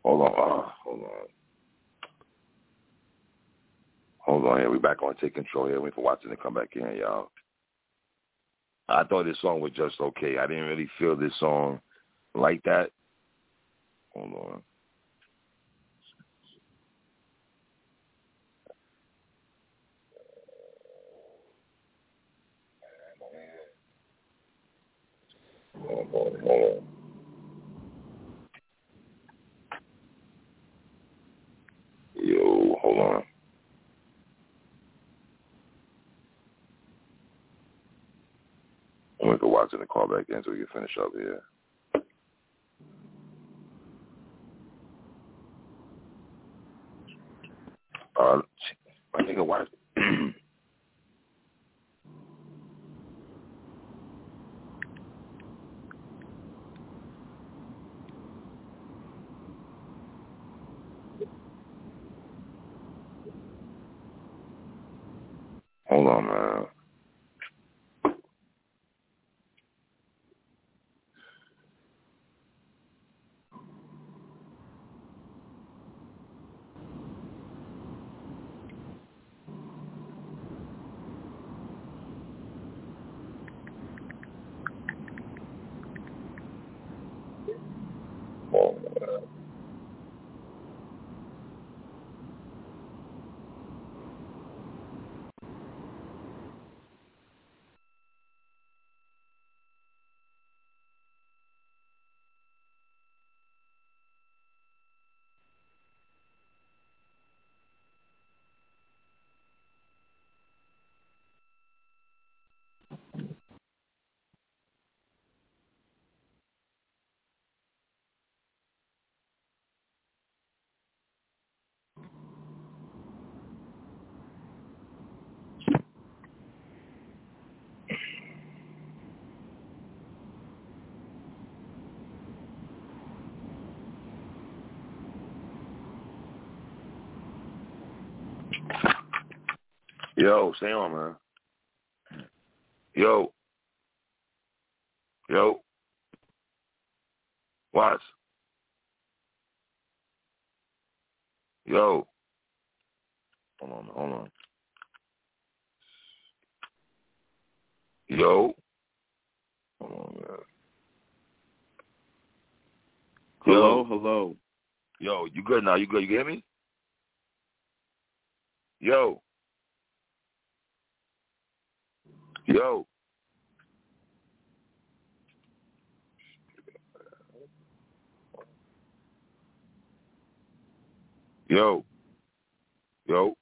Hold on, hold on. Hold on here. We back on take control here. Wait for Watson to come back in, y'all. I thought this song was just okay. I didn't really feel this song like that. Hold on. Hold on, hold on. Yo, hold on. I'm going to go watch it and call back in so we can finish up here. Uh, I think I watched. Hold on, man. Yo, stay on, man. Yo. Yo. Watch. Yo. Hold on, hold on. Yo. Hold on, man. Hello, hello. Yo, you good now? You good? You hear me? Yo. Yo. Yo. Yo.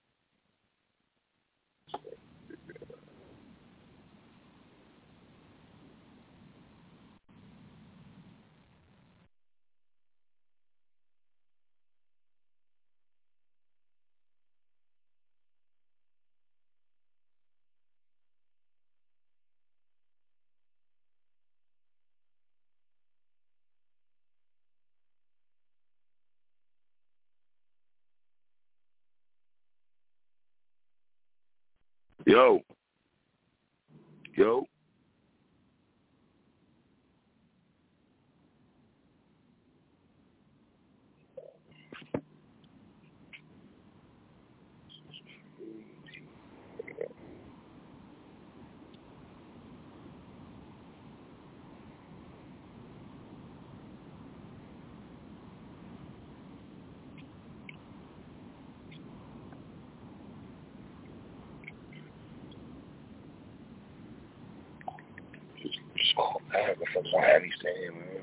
Yo. Yo. Just call back before Miami staying, man.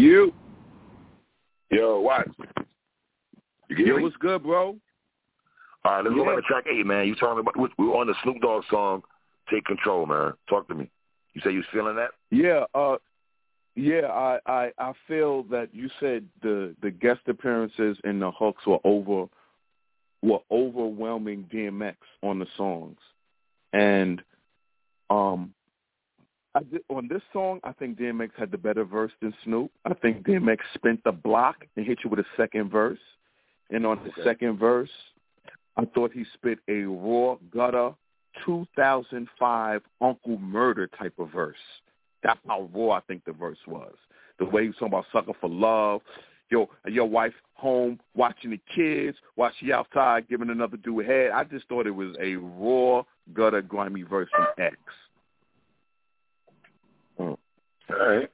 You. Yo, what? You can Yo, me? what's good, bro? All right, let's go Yeah. on to track eight, man. You talking about we were on the Snoop Dogg song "Take Control," man. Talk to me. You say you feeling that? Yeah, uh yeah, I, I I feel that you said the the guest appearances and the hooks were over were overwhelming DMX on the songs. And um I did, on this song, I think DMX had the better verse than Snoop. I think DMX spent the block and hit you with a second verse. And on the Okay. second verse, I thought he spit a raw gutter 2005 Uncle Murda type of verse. That's how raw I think the verse was. The way he was talking about sucker for love, yo, your wife home watching the kids while she outside giving another dude head. I just thought it was a raw gutter grimy verse from X. All right.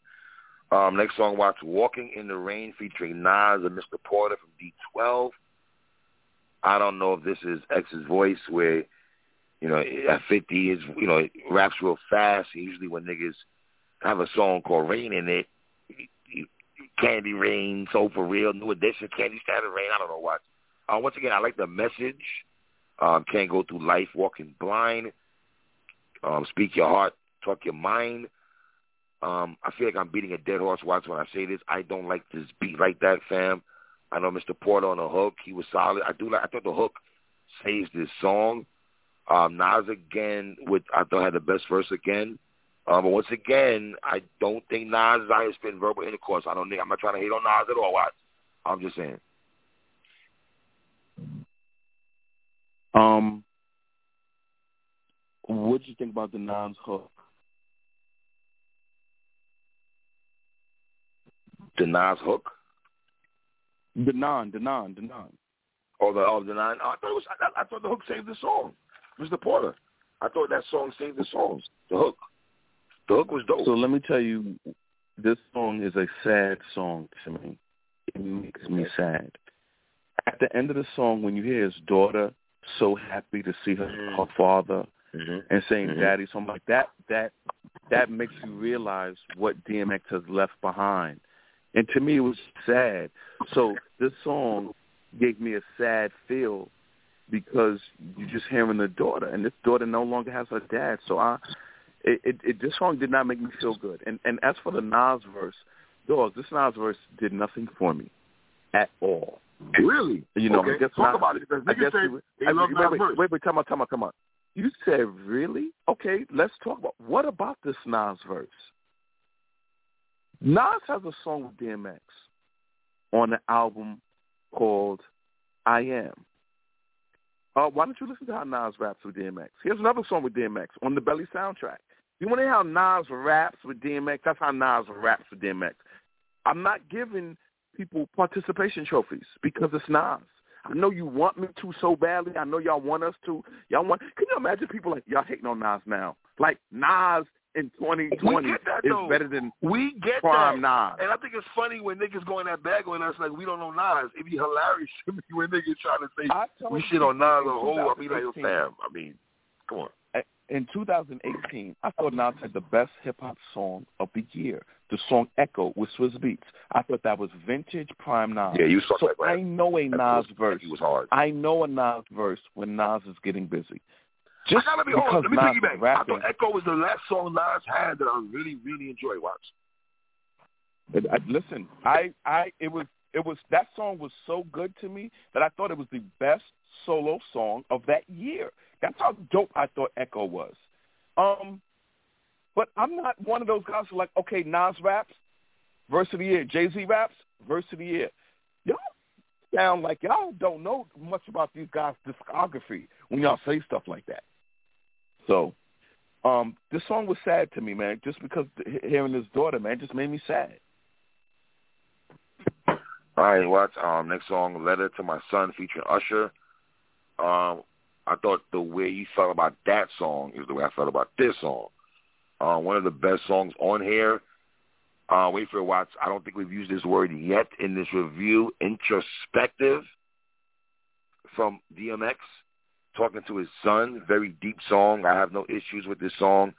Um, next song, watch "Walking in the Rain" featuring Nas and Mr. Porter from D12. I don't know if this is X's voice, where you know at 50 is you know raps real fast. Usually when niggas have a song called "Rain" in it, Candy Rain, Soul for Real, New Edition, Candy Standard Rain. I don't know what. Uh, once again, I like the message. Um, can't go through life walking blind. Um, speak your heart, talk your mind. Um, I feel like I'm beating a dead horse. Watch when I say this. I don't like this beat like that, fam. I know Mr. Porter on the hook. He was solid. I do like. I thought the hook saves this song. Um, Nas again with I thought had the best verse again. Um, but once again, I don't think Nas is out here spitting verbal intercourse. I don't think I'm not trying to hate on Nas at all. Watch. I'm just saying. Um, what did you think about the Nas hook? The Nas hook. Denon, non, the non, the non. Oh, the oh the nine. I thought it was. I, I thought the hook saved the song, Mr. Porter. I thought that song saved the song. The hook. The hook was dope. So let me tell you, this song is a sad song to me. It makes me sad. At the end of the song, when you hear his daughter so happy to see her Mm. her father mm-hmm. and saying Mhm. "daddy," something like that, that that makes you realize what DMX has left behind. And to me, it was sad. So this song gave me a sad feel because you're just hearing the daughter, and this daughter no longer has her dad. So I, it, it, it this song did not make me feel good. And and as for the Nas verse, dog, this Nas verse did nothing for me at all. Really? You know, okay. I guess talk Nas- about it because I guess say you- I- love wait, wait, wait, wait, come on, come on, come on. You said really? Okay, let's talk about what about this Nas verse? Nas has a song with DMX on the album called I Am. Uh, why don't you listen to how Nas raps with DMX? Here's another song with DMX on the Belly soundtrack. You want to hear how Nas raps with DMX? That's how Nas raps with DMX. I'm not giving people participation trophies because it's Nas. I know you want me to so badly. I know y'all want us to. Y'all want. Can you imagine people like y'all hating on Nas now? Like Nas in 2020 We get that, is though. better than We get prime that. Nas. And I think it's funny when niggas go in that bag on us like we don't know Nas. It'd be hilarious to me when niggas trying to say we shit on people Nas in a whole. I mean, like, fam. I mean, come on. in 2018, I thought Nas had the best hip hop song of the year. The song "Echo" with Swizz Beatz. I thought that was vintage prime Nas. Yeah, you saw so that. I know a Nas verse. He was hard. I know a Nas verse when Nas is getting busy. Just I gotta be honest. Let me Nas take you back. rapping, I thought Echo was the last song Nas had that I really, really enjoyed. Watch. But I, listen, I, I, it was, it was that song was so good to me that I thought it was the best solo song of that year. That's how dope I thought Echo was. Um, but I'm not one of those guys who like, okay, Nas raps, verse of the year. Jay Z raps, verse of the year. Y'all sound like y'all don't know much about these guys' discography when y'all say stuff like that. So, um, this song was sad to me, man, just because he- hearing his daughter, man, just made me sad. All right, watch. Um, next song, "Letter to My Son" featuring Usher. Um, I thought the way you felt about that song is the way I felt about this song. Uh, one of the best songs on here. Uh, wait for it, watch. I don't think we've used this word yet in this review. Introspective from DMX, talking to his son. Very deep song. I have no issues with this song.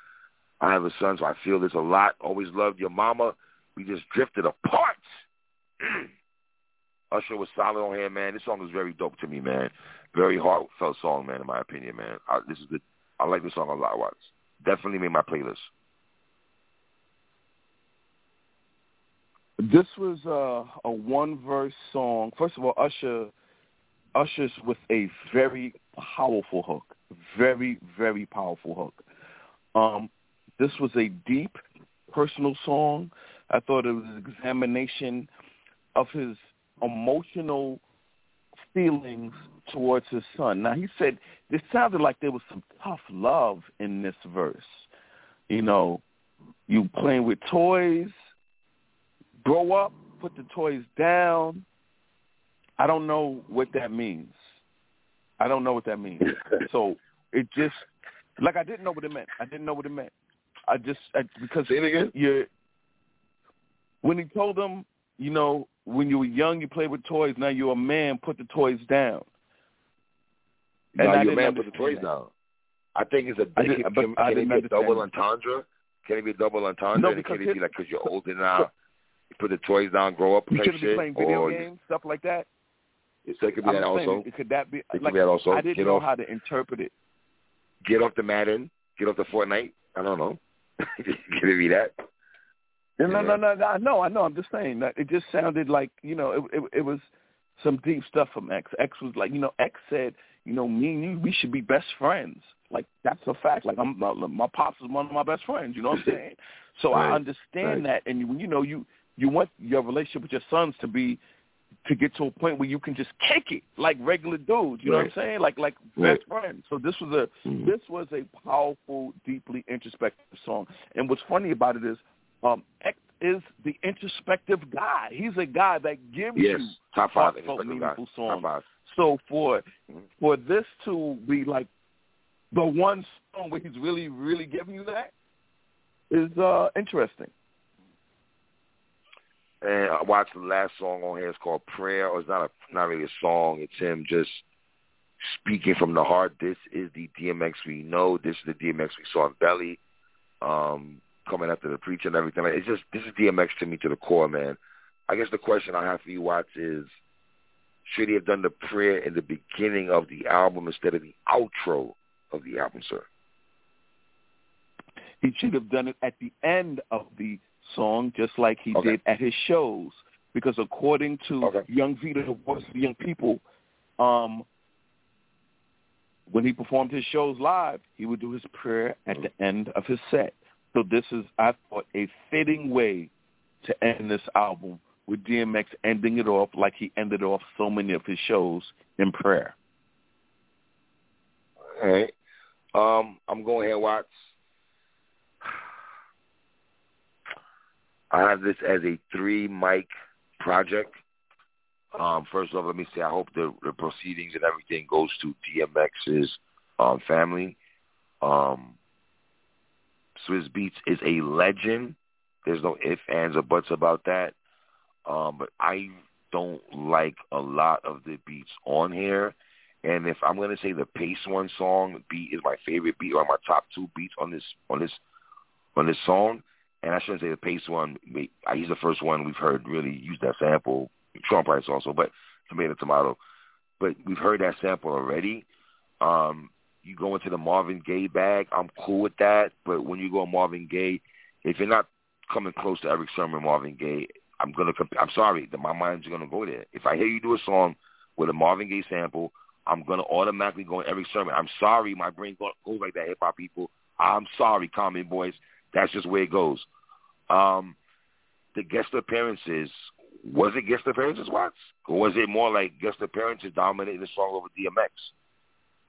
I have a son, so I feel this a lot. Always loved your mama. We just drifted apart. Usher was solid on here, man. This song is very dope to me, man. Very heartfelt song, man. In my opinion, man. I, this is good. I like this song a lot. Watch. Definitely made my playlist. This was uh, a one verse song. First of all, Usher Usher's with a very powerful hook. Very, very powerful hook. Um, this was a deep personal song. I thought it was an examination of his emotional feelings towards his son. Now he said it sounded like there was some tough love in this verse. You know, you playing with toys, grow up, put the toys down. I don't know what that means. I don't know what that means. So it just like I didn't know what it meant. I didn't know what it meant. I just I, because Say it again. you when he told them, you know, when you were young you played with toys, now you're a man, put the toys down. And Now I your didn't man put the toys that. down. I think it's a. I didn't- but can, I can it be a double entendre? Can it be a double entendre? No, and because can it be like because you're older now, you put the toys down, grow up, You type shouldn't be playing video or games, stuff like that. It could be I'm that also. could that be It could like be that also. I didn't Get know off, how to interpret it. get off the Madden, get off the Fortnite. I don't know. Can it be that? No, no, Yeah. no, no, I know, I know. I'm just saying that it just sounded like you know it, it, it was some deep stuff from X. X was like, you know, X said, you know, me and you, we should be best friends. Like that's a fact. Like I'm, my, my pops is one of my best friends. You know what I'm saying? So I understand right. that, and you, you know, you you want your relationship with your sons to be to get to a point where you can just kick it like regular dudes. You know what I'm saying? Like like right. best friends. So this was a mm-hmm. this was a powerful, deeply introspective song. And what's funny about it is, um, X is the introspective guy. He's a guy that gives yes. you top five meaningful songs. So for mm-hmm. for this to be like the one song where he's really really giving you that is uh interesting. And I watched the last song on here. It's called Prayer. Or it's not a not really a song. It's him just speaking from the heart. This is the DMX we know. This is the DMX we saw in Belly. Um, coming after the preacher and everything. It's just this is DMX to me to the core, man. I guess the question I have for you, Watts, is should he have done the prayer in the beginning of the album instead of the outro of the album, sir? He should have done it at the end of the song, just like he okay. did at his shows. Because according to okay. Young Vita, the voice of the young people, um, when he performed his shows live, he would do his prayer at the end of his set. So this is, I thought, a fitting way to end this album with DMX ending it off like he ended off so many of his shows in prayer. All right. Um, I'm going here, Watts. I have this as a three mic project. Um, first off, let me say I hope the, the proceedings and everything goes to DMX's um, family. Um, Swizz Beatz is a legend. There's no ifs, ands, or buts about that. Um, but I don't like a lot of the beats on here. And if I'm gonna say the Pace One song beat is my favorite beat or my top two beats on this on this on this song, and I shouldn't say the Pace One. He's the first one we've heard really use that sample. Sean Price also, but tomato tomato. But we've heard that sample already. Um, you go into the Marvin Gaye bag, I'm cool with that. But when you go Marvin Gaye, if you're not coming close to Erick Sermon, Marvin Gaye, I'm gonna. Comp- I'm sorry, my mind's gonna go there. If I hear you do a song with a Marvin Gaye sample, I'm gonna automatically go in Erick Sermon. I'm sorry, my brain goes like that. Hip hop people, I'm sorry, Common Boys. That's just where it goes. Um, the guest appearances was it guest appearances, Watts, or was it more like guest appearances dominating the song over DMX?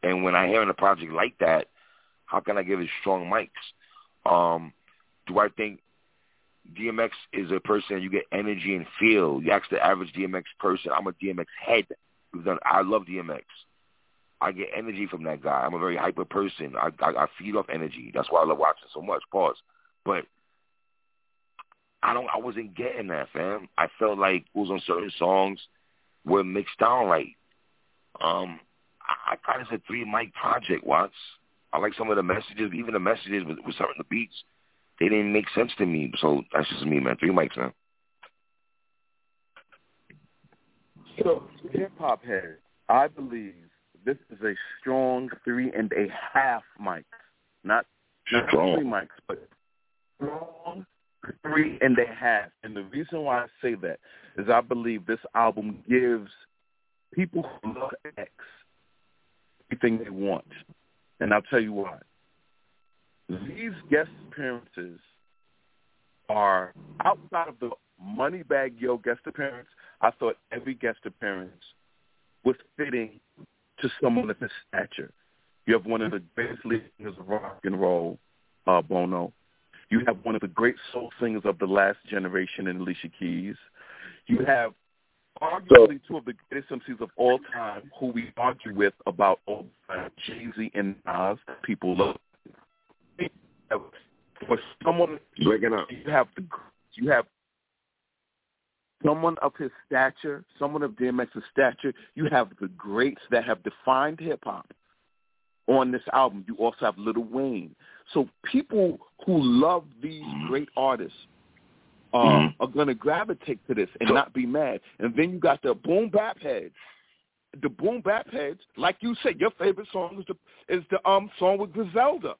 And when I hear in a project like that, how can I give it strong mics? Um, do I think DMX is a person you get energy and feel? You ask the average DMX person, I'm a DMX head. We've done. I love DMX. I get energy from that guy. I'm a very hyper person. I, I I feed off energy. That's why I love watching so much. Pause. But I don't. I wasn't getting that, fam. I felt like it was on certain songs were mixed down right. Um, I, I kind of said three mic project. Watts. I like some of the messages, even the messages with, with some of the beats. They didn't make sense to me. So that's just me, man. Three mics, man. So hip hop head, I believe this is a strong three and a half mics, not not strong. three mics, but strong three and a half. And the reason why I say that is I believe this album gives people who love X everything they want. And I'll tell you why. These guest appearances are outside of the Moneybagg Yo guest appearance. I thought every guest appearance was fitting to someone of his stature. You have one of the greatest leaders of rock and roll, uh, Bono. You have one of the great soul singers of the last generation in Alicia Keys. You have arguably two of the greatest MCs of all time who we argue with about all time, Jay-Z and Nas. People love. For someone, Breaking up. you have the you have someone of his stature, someone of DMX's stature. You have the greats that have defined hip hop on this album. You also have Lil Wayne. So people who love these great artists um, mm-hmm. are going to gravitate to this and So- not be mad. And then you got the boom bap heads. The boom bap heads, like you said, your favorite song is the is the um song with Griselda.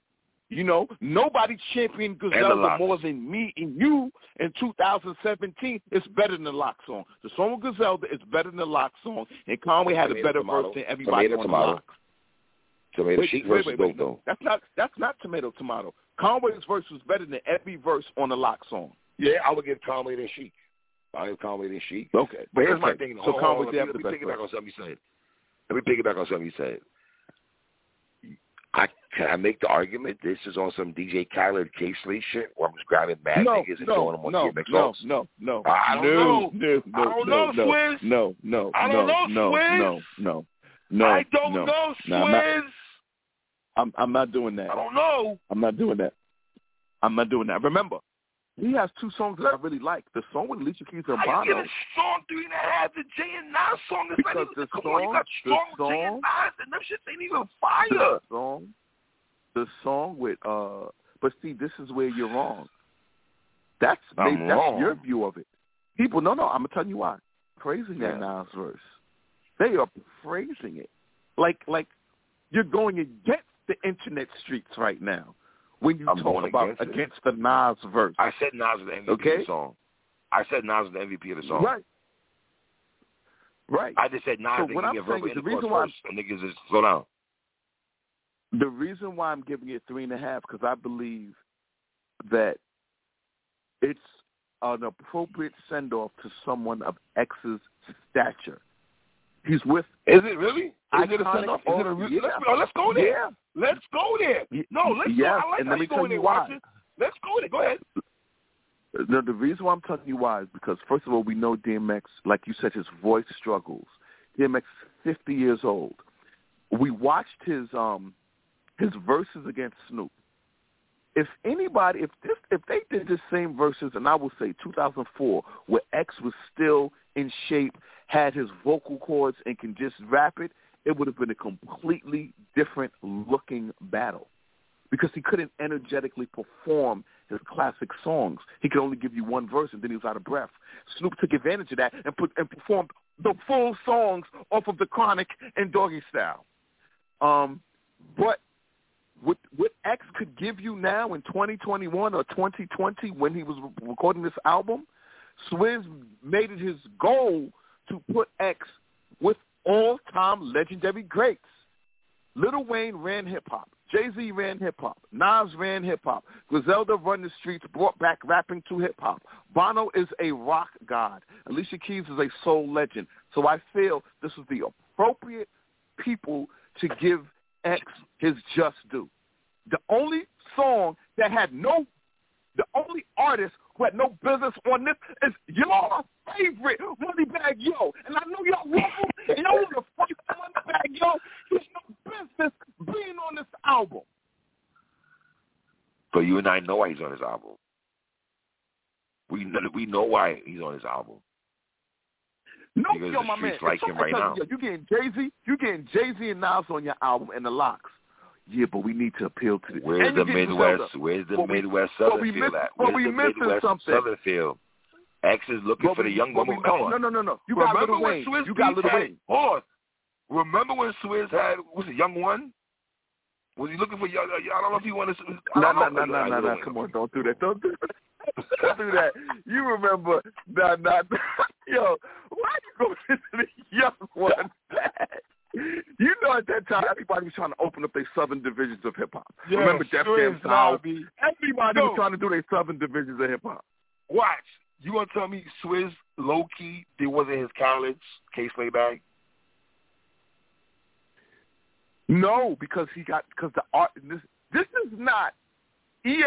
You know, nobody championed Griselda more than me and you in 2017. It's better than the LOX song. The song with Griselda is better than the LOX song, and Conway had a better verse than everybody Tomato, on tomato. the LOX. Tomato Wait, Sheek wait, versus wait, dope wait. though. That's not that's not tomato tomato. Conway's verse was better than every verse on the LOX song. Yeah, I would give Conway the Sheek. I have Conway than Sheek. Okay. But here's okay. my thing. So Hold, Conway did let have me, the let me best piggyback on something you said. Let me piggyback on something you said. I can I make the argument this is on some DJ Khaled Kay Slay shit where I'm just grabbing mad no, niggas and no, throwing them on no, DMX no, no, no, I don't no, know. no, no, I don't no, know, no, Swizz. no, no, I don't no, know, no, Swizz. no, no, no. I don't no. know, No, I'm. I'm not doing that. I don't know. I'm not doing that. I'm not doing that. Remember, he has two songs that I really like. The song with Alicia Keys and How you get a strong three and a half to J and Nas song? It's Because even, the come on, you song- got the strong J and Nas, and them shits ain't even fire. The song, the song with uh. But see, this is where you're wrong. That's I'm they, that's wrong. your view of it. People, no, no. I'm gonna tell you why. Praising that Nas verse, they are praising it like like you're going against the internet streets right now when you I'm talk about against against the Nas verse. I said Nas was the MVP Okay. of the song. I said Nas was the MVP of the song. Right. Right. I just said Nas So what I'm get saying is the reason why-. And niggas just slow down. The reason why I'm giving it three and a half because I believe that it's an appropriate send off to someone of X's stature. He's with Is it really? Is it a send off? Is it a re- yeah. let's, oh, let's go there. yeah. Let's go there. No, let's yes, go. I like and how you going there. Watson. Let's go there. Go ahead. No, the reason why I'm telling you why is because first of all, we know DMX, like you said, his voice struggles. DMX is 50 years old. We watched his um his verses against Snoop. If anybody, if this, if they did the same verses, and I will say 2004, where X was still in shape, had his vocal cords, and can just rap it, it would have been a completely different looking battle because he couldn't energetically perform his classic songs. He could only give you one verse and then he was out of breath. Snoop took advantage of that and put and performed the full songs off of the Chronic and Doggy Style. Um, but what what X could give you now in 2021 or 2020 when he was re- recording this album, Swizz made it his goal to put X with all-time legendary greats. Lil Wayne ran hip hop. Jay Z ran hip hop. Nas ran hip hop. Griselda run the streets, brought back rapping to hip hop. Bono is a rock god. Alicia Keys is a soul legend. So I feel this is the appropriate people to give X his just due. The only song that had no, the only artist who had no business on this is your favorite Moneybagg Yo. And I know y'all love him, and y'all want to fight for Moneybagg Yo. He's no business being on this album. So you and I know why he's on his album. We know, we know why he's on his album. No, Because yo, my man. like him right tells you, yo, you getting Jay Z, you getting Jay Z and Nas on your album and the LOX. Yeah, but we need to appeal to the. Where's the Midwest? Where's the But Midwest but Southern feel miss- at? Where's we the Midwest something. Southern feel? X is looking But for the young woman. we- Come on. No, no, no, no. You got Remember Little when Wayne. Swizz You got Lil Wayne. On. Remember when Swizz had was it Yung Wun? Was he looking for young? Uh, I don't know if he wanted. to No, no, no, no, no, no. Come on, don't do that. Don't do that. Don't do that. You remember that? Not, yo, why you go to the Yung Wun? you know, at that time, everybody was trying to open up their southern divisions of hip hop. Yeah, remember Def Jam Swizz, South? Everybody was trying to do their southern divisions of hip hop. Watch. You want to tell me Swizz low key? It wasn't his college Kay Slay bag. No, because he got because the art. This this is not EA.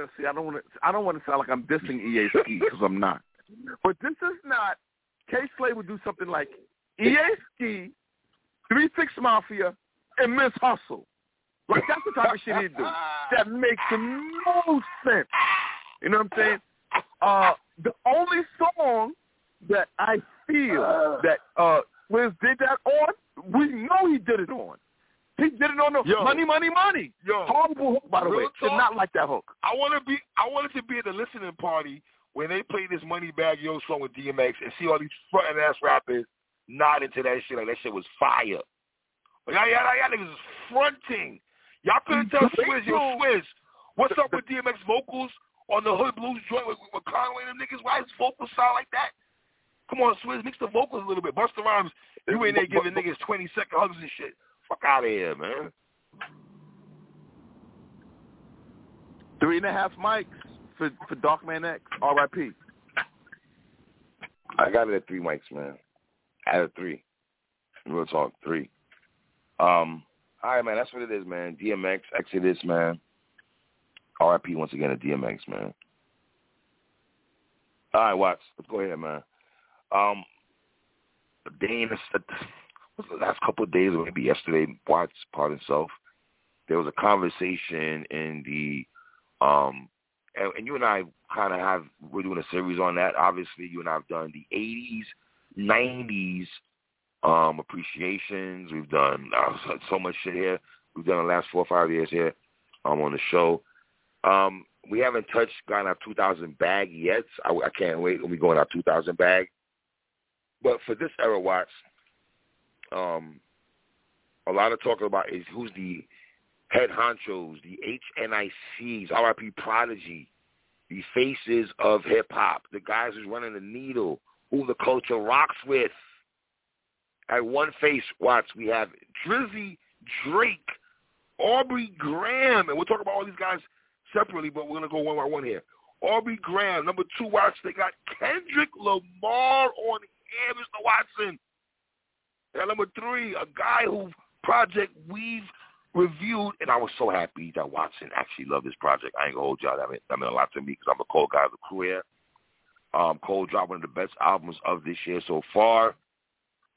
uh, See, I don't want to. I don't want to sound like I'm dissing EA Ski because I'm not. But this is not. Kay Slay would do something like EA Ski, Three Six Mafia, and Miss Hustle. Like that's the type of shit he'd do. That makes no sense. You know what I'm saying? Uh, the only song that I feel that uh Wiz did that on, we know he did it on. He did it on the Yo. money, money, money. Yo, Horrible hook, by the way. Did not like that hook. I want to be. I wanted to be at the listening party when they play this Moneybagg Yo song with DMX and see all these frontin' ass rappers nodding to that shit like that shit was fire. But y'all, y'all, y'all niggas is fronting. Y'all couldn't tell They Swizz, yo. Swizz, what's up with DMX vocals on the Hood Blues joint with, with Conway and them niggas? Why his vocals sound like that? Come on, Swizz, mix the vocals a little bit. Busta Rhymes, you ain't there giving niggas 20 second hugs and shit. Fuck out of here, man. Three and a half mics for for Darkman X. R.I.P. I got it at three mics, man. Out of three. Real talk, three. Um, all right, man. That's what it is, man. DMX, Exodus, man. RIP once again to DMX, man. All right, Watts. Let's go ahead, man. Um, in the, the last couple of days, or maybe yesterday, Watts, pardon self, there was a conversation in the, um, and, and you and I kind of have, we're doing a series on that. Obviously, you and I have done the 80s, 90s um, appreciations. We've done uh, so much shit here. We've done the last four or five years here um, on the show. Um, we haven't touched gotten our 2000 bag yet. I, I can't wait when we go in our 2000 bag. But for this era, Watts, um, a lot of talking about is who's the head honchos, the HNICs, RIP Prodigy, the faces of hip hop, the guys who's running the needle, who the culture rocks with. At one face, Watts, we have Drizzy, Drake, Aubrey Graham, and we'll talk about all these guys separately, but we're gonna go one by one here. Aubrey Graham, number two, Watts, They got Kendrick Lamar on here, Mr. Watson. And number three, a guy who project we've reviewed, and I was so happy that Watson actually loved this project. I ain't gonna hold y'all. That meant, that meant a lot to me because I'm a Cole guy of the career. Um, Cole dropped one of the best albums of this year so far.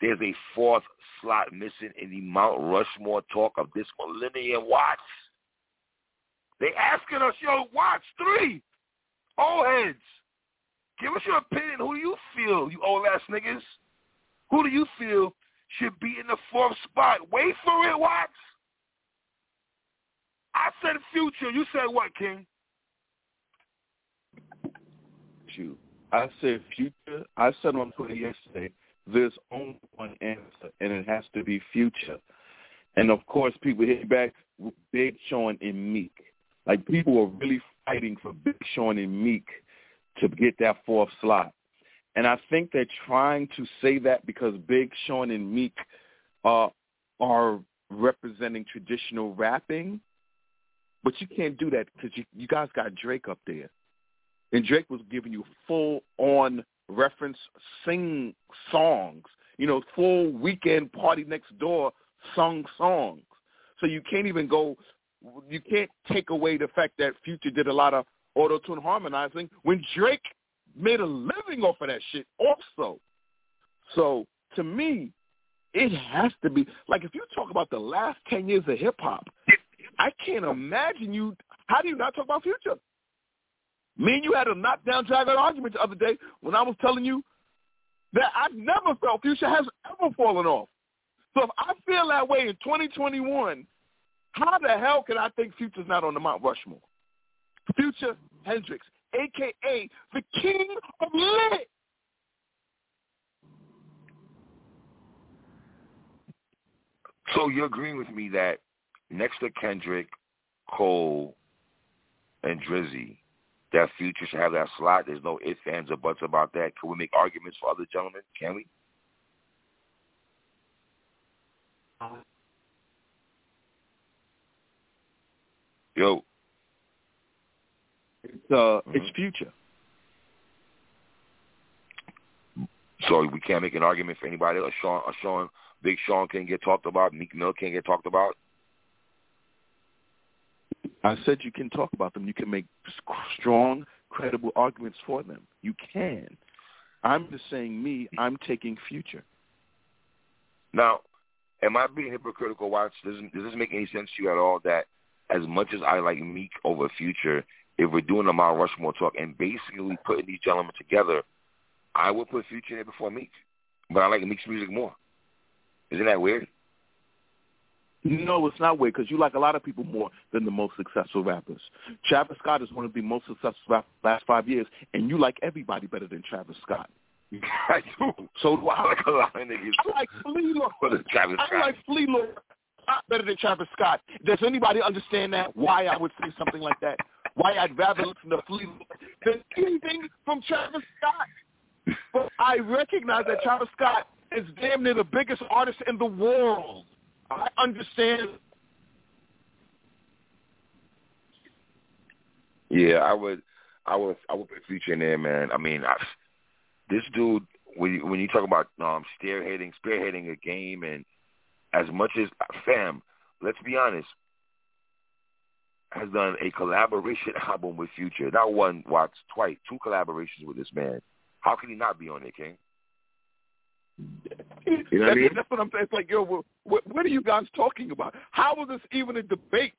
There's a fourth slot missing in the Mount Rushmore talk of this millennium. Watts. They asking us, yo, Watts three, old heads. Give us your opinion. Who do you feel, you old ass niggas? Who do you feel should be in the fourth spot? Wait for it, Watts. I said future. You said what, King? You. I said future. I said on Twitter yesterday, there's only one answer, and it has to be future. And of course, people hit back with Big Sean and Meek. Like people are really fighting for Big Sean and Meek to get that fourth slot. And I think they're trying to say that because Big Sean and Meek uh, are representing traditional rapping but you can't do that because you, you guys got Drake up there. And Drake was giving you full-on reference sing songs, you know, full weekend party next door sung songs. So you can't even go, you can't take away the fact that Future did a lot of auto-tune harmonizing when Drake made a living off of that shit also. So to me, it has to be, like if you talk about the last 10 years of hip-hop, I can't imagine you. How do you not talk about future? Me and you had a knockdown, drag out argument the other day when I was telling you that I've never felt future has ever fallen off. So if I feel that way in 2021, how the hell can I think Future's not on the Mount Rushmore? Future Hendrix, a.k.a. the king of lit. So you're agreeing with me that next to Kendrick, Cole, and Drizzy, that Future should have that slot. There's no ifs, ands, or buts about that. Can we make arguments for other gentlemen? Can we? Yo. It's uh, mm-hmm. it's Future. So we can't make an argument for anybody else. Sean, Sean, Big Sean can't get talked about. Meek Mill can't get talked about. I said you can talk about them. You can make strong, credible arguments for them. You can. I'm just saying me, I'm taking future. Now, am I being hypocritical, Watts? Does, does this make any sense to you at all that as much as I like Meek over Future, if we're doing a Mount Rushmore talk and basically putting these gentlemen together, I would put Future in there before Meek. But I like Meek's music more. Isn't that weird? No, it's not weird because you like a lot of people more than the most successful rappers. Travis Scott is one of the most successful rappers last five years, and you like everybody better than Travis Scott. I do. So do I. I like a lot of niggas. I like Flee Lord. Travis I like Flee Lord better than Travis Scott. Does anybody understand that? Why I would say something like that? Why I'd rather listen to Flee Lord than anything from Travis Scott? But I recognize that Travis Scott is damn near the biggest artist in the world. I understand. Yeah, I would, I would, I would put Future in there, man. I mean, I, this dude, when you, when you talk about um, spearheading spearheading a game, and as much as fam, let's be honest, has done a collaboration album with Future. Not one, Watts, twice, two collaborations with this man. How can he not be on it, King? You know what I mean? That's what I'm saying. It's like, yo, what, what are you guys talking about? How is this even a debate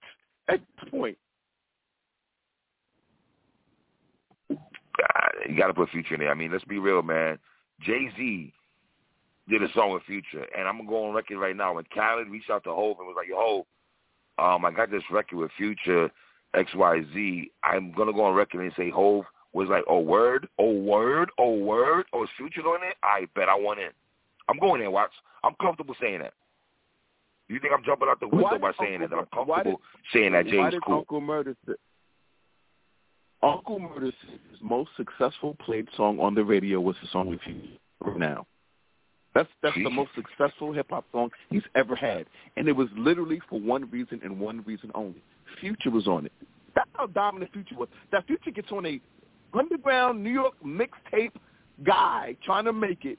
at this point? you got to put Future in there. I mean, let's be real, man. Jay Z did a song with Future, and I'm gonna go on record right now. When Khaled reached out to Hov and was like, "Yo, um, I got this record with Future X Y Z," I'm gonna go on record and say Hov was like, "Oh word, oh word, oh word, oh Future on it? I bet I want in. I'm going in, Watts. I'm comfortable saying that. You think I'm jumping out the window by saying Uncle, that? I'm comfortable did, saying that James cool. Uncle Murda Uncle Murda's most successful played song on the radio was the song with you right now. That's that's the most successful hip hop song he's ever had, and it was literally for one reason and one reason only. Future was on it. That's how dominant Future was. That Future gets on a underground New York mixtape guy trying to make it,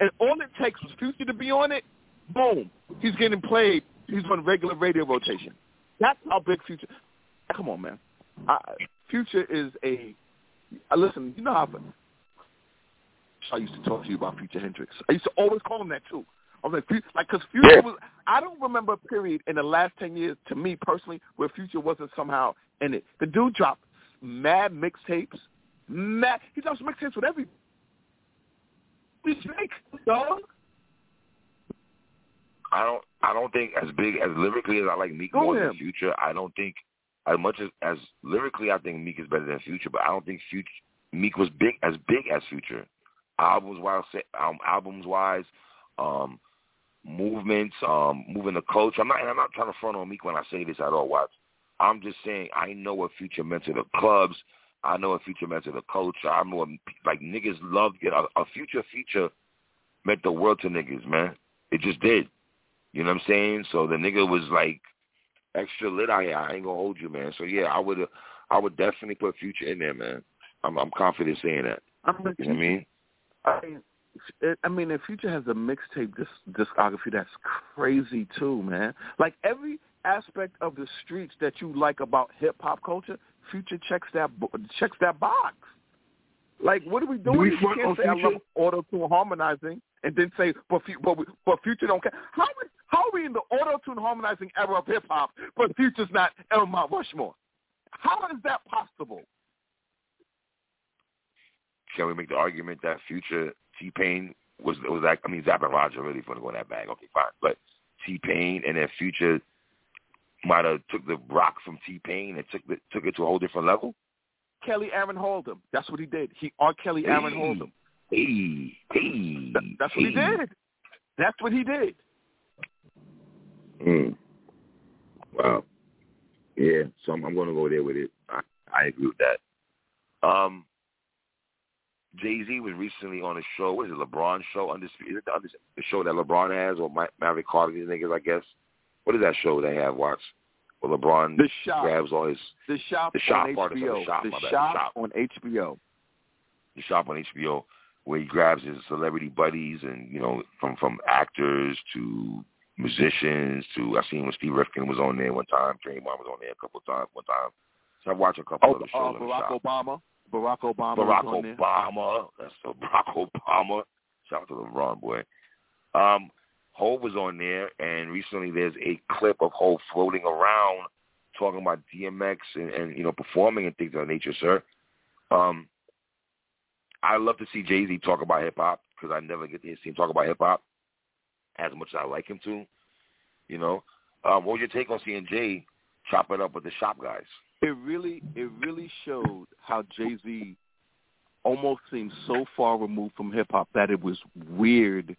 and all it takes was Future to be on it. Boom, he's getting played. He's on regular radio rotation. That's how big Future. Come on, man. I, Future is a uh, listen. You know how I used to talk to you about Future Hendrix. I used to always call him that too. I was like, like, because Future was. I don't remember a period in the last ten years, to me personally, where Future wasn't somehow in it. The dude dropped mad mixtapes. Mad. He drops mixtapes with every. Drake, dog. I don't. I don't think as big as lyrically as I like Meek Go more him. than Future. I don't think as much as as lyrically, I think Meek is better than Future, but I don't think Future Meek was big as big as Future. Albums wise, um, albums wise, um, movements, um, moving the culture. I'm not, I'm not trying to front on Meek when I say this at all. Watts, I'm just saying I know what Future meant to the clubs. I know a Future meant to the culture. I know like niggas loved it. A, a Future feature meant the world to niggas, man. It just did. You know what I'm saying? So the nigga was like extra lit out here. I ain't gonna hold you, man. So yeah, I would I would definitely put Future in there, man. I'm I'm confident saying that. I'm you know what I mean? I mean, it, I mean, if Future has a mixtape disc, discography that's crazy too, man. Like every aspect of the streets that you like about hip hop culture, Future checks that checks that box. Like, what are we doing? Do we you can't say Future? I love auto tune harmonizing and then say, but but but Future don't care. How how are we in the auto tune harmonizing era of hip hop, but Future's not El Mount Rushmore? How is that possible? Can we make the argument that Future T Pain was was that? I mean, Zapp and Roger really going to go in that bag. Okay, fine, but T Pain and then Future might have took the rock from T Pain and took the, took it to a whole different level. Kelly Aaron Hold'em. That's what he did. He R. Kelly Aaron hey, Hold'em. Hey, hey, that, that's hey. what he did. That's what he did. Mm. Wow. Yeah, so I'm, I'm going to go there with it. I, I agree with that. Um, Jay Z was recently on a show. What is it? LeBron show? Undisputed. Is it the, the show that LeBron has or Maverick Carter? These niggas, I guess. What is that show they have? Watts. Where LeBron the shop. grabs all his the shop the shop on part HBO. Of the shop, the, shop, the shop on HBO. The shop on HBO, where he grabs his celebrity buddies and you know from from actors to musicians to I seen when Steve Rifkin was on there one time, Dream Draymond was on there a couple of times one time. So I watched a couple oh, of the shows. Uh, Barack Obama. Barack Obama. Barack Obama. That's so Barack Obama. Shout out to LeBron boy. Um, Hov was on there, and recently there's a clip of Hov floating around talking about DMX and, and you know performing and things of that nature, sir. Um, I love to see Jay Z talk about hip hop because I never get to see him talk about hip hop as much as I like him to. You know, um, what was your take on seeing Jay chop it up with the shop guys? It really, it really showed how Jay Z almost seemed so far removed from hip hop that it was weird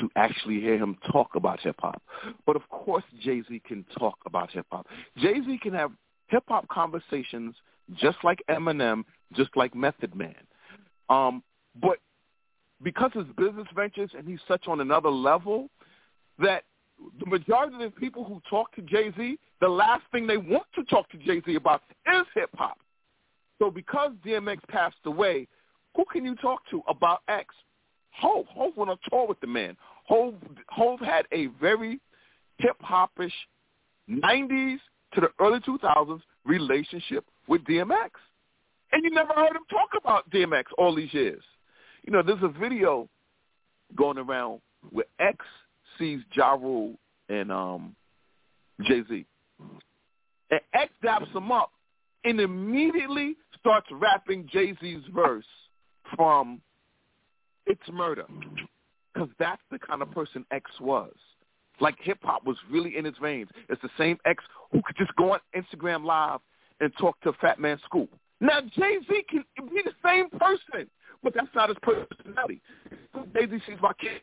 to actually hear him talk about hip hop. But of course, Jay Z can talk about hip hop. Jay Z can have hip hop conversations just like Eminem, just like Method Man. Um, but because his business ventures and he's such on another level, that the majority of the people who talk to Jay Z, the last thing they want to talk to Jay Z about is hip hop. So because DMX passed away, who can you talk to about X? Hov. Hov went on tour with the man. Hov Hov had a very hip hopish '90s to the early 2000s relationship with DMX, and you never heard him talk about DMX all these years. You know, there's a video going around where X sees Ja Rule and um, Jay Z, and X daps him up and immediately starts rapping Jay Z's verse from "It's Murder," because that's the kind of person X was. Like hip hop was really in his veins. It's the same X who could just go on Instagram Live and talk to Fat Man Scoop. Now Jay Z can be the same person, but that's not his personality. Jay Z sees my kid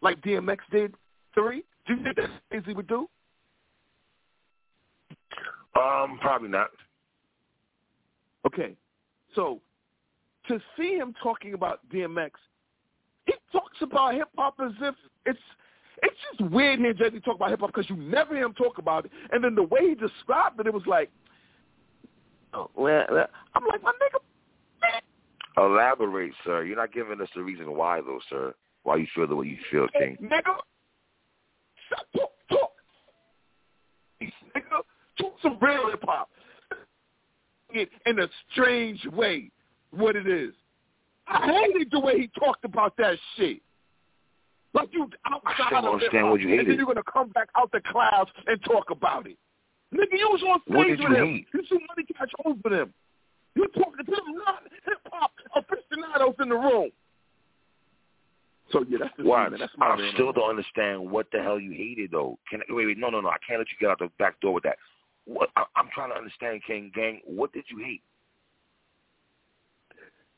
like DMX did three. Do you think that Jay Z would do? Um, probably not. Okay, so to see him talking about DMX, talks about hip hop as if it's it's just weird hearing Jay Z talk about hip hop because you never hear him talk about it, and then the way he described it, it was like, oh, well, I'm like my nigga. Elaborate, sir. You're not giving us the reason why, though, sir. Why you feel the way you feel, King? Hey, nigga, shut talk, talk. Nigga, talk some real hip hop. In a strange way, what it is. I hated the way he talked about that shit. Like you outside I don't understand what you hated. and then you're gonna come back out the clouds and talk about it. Nigga, you was on stage with you him. hate? You see money catch over them. You talking to them non hip hop aficionados in the room. So yeah, that's Why? That's my I man. still don't understand what the hell you hated, though. Can I, wait, wait, no, no, no. I can't let you get out the back door with that. What? I, I'm trying to understand, King Gang. What did you hate?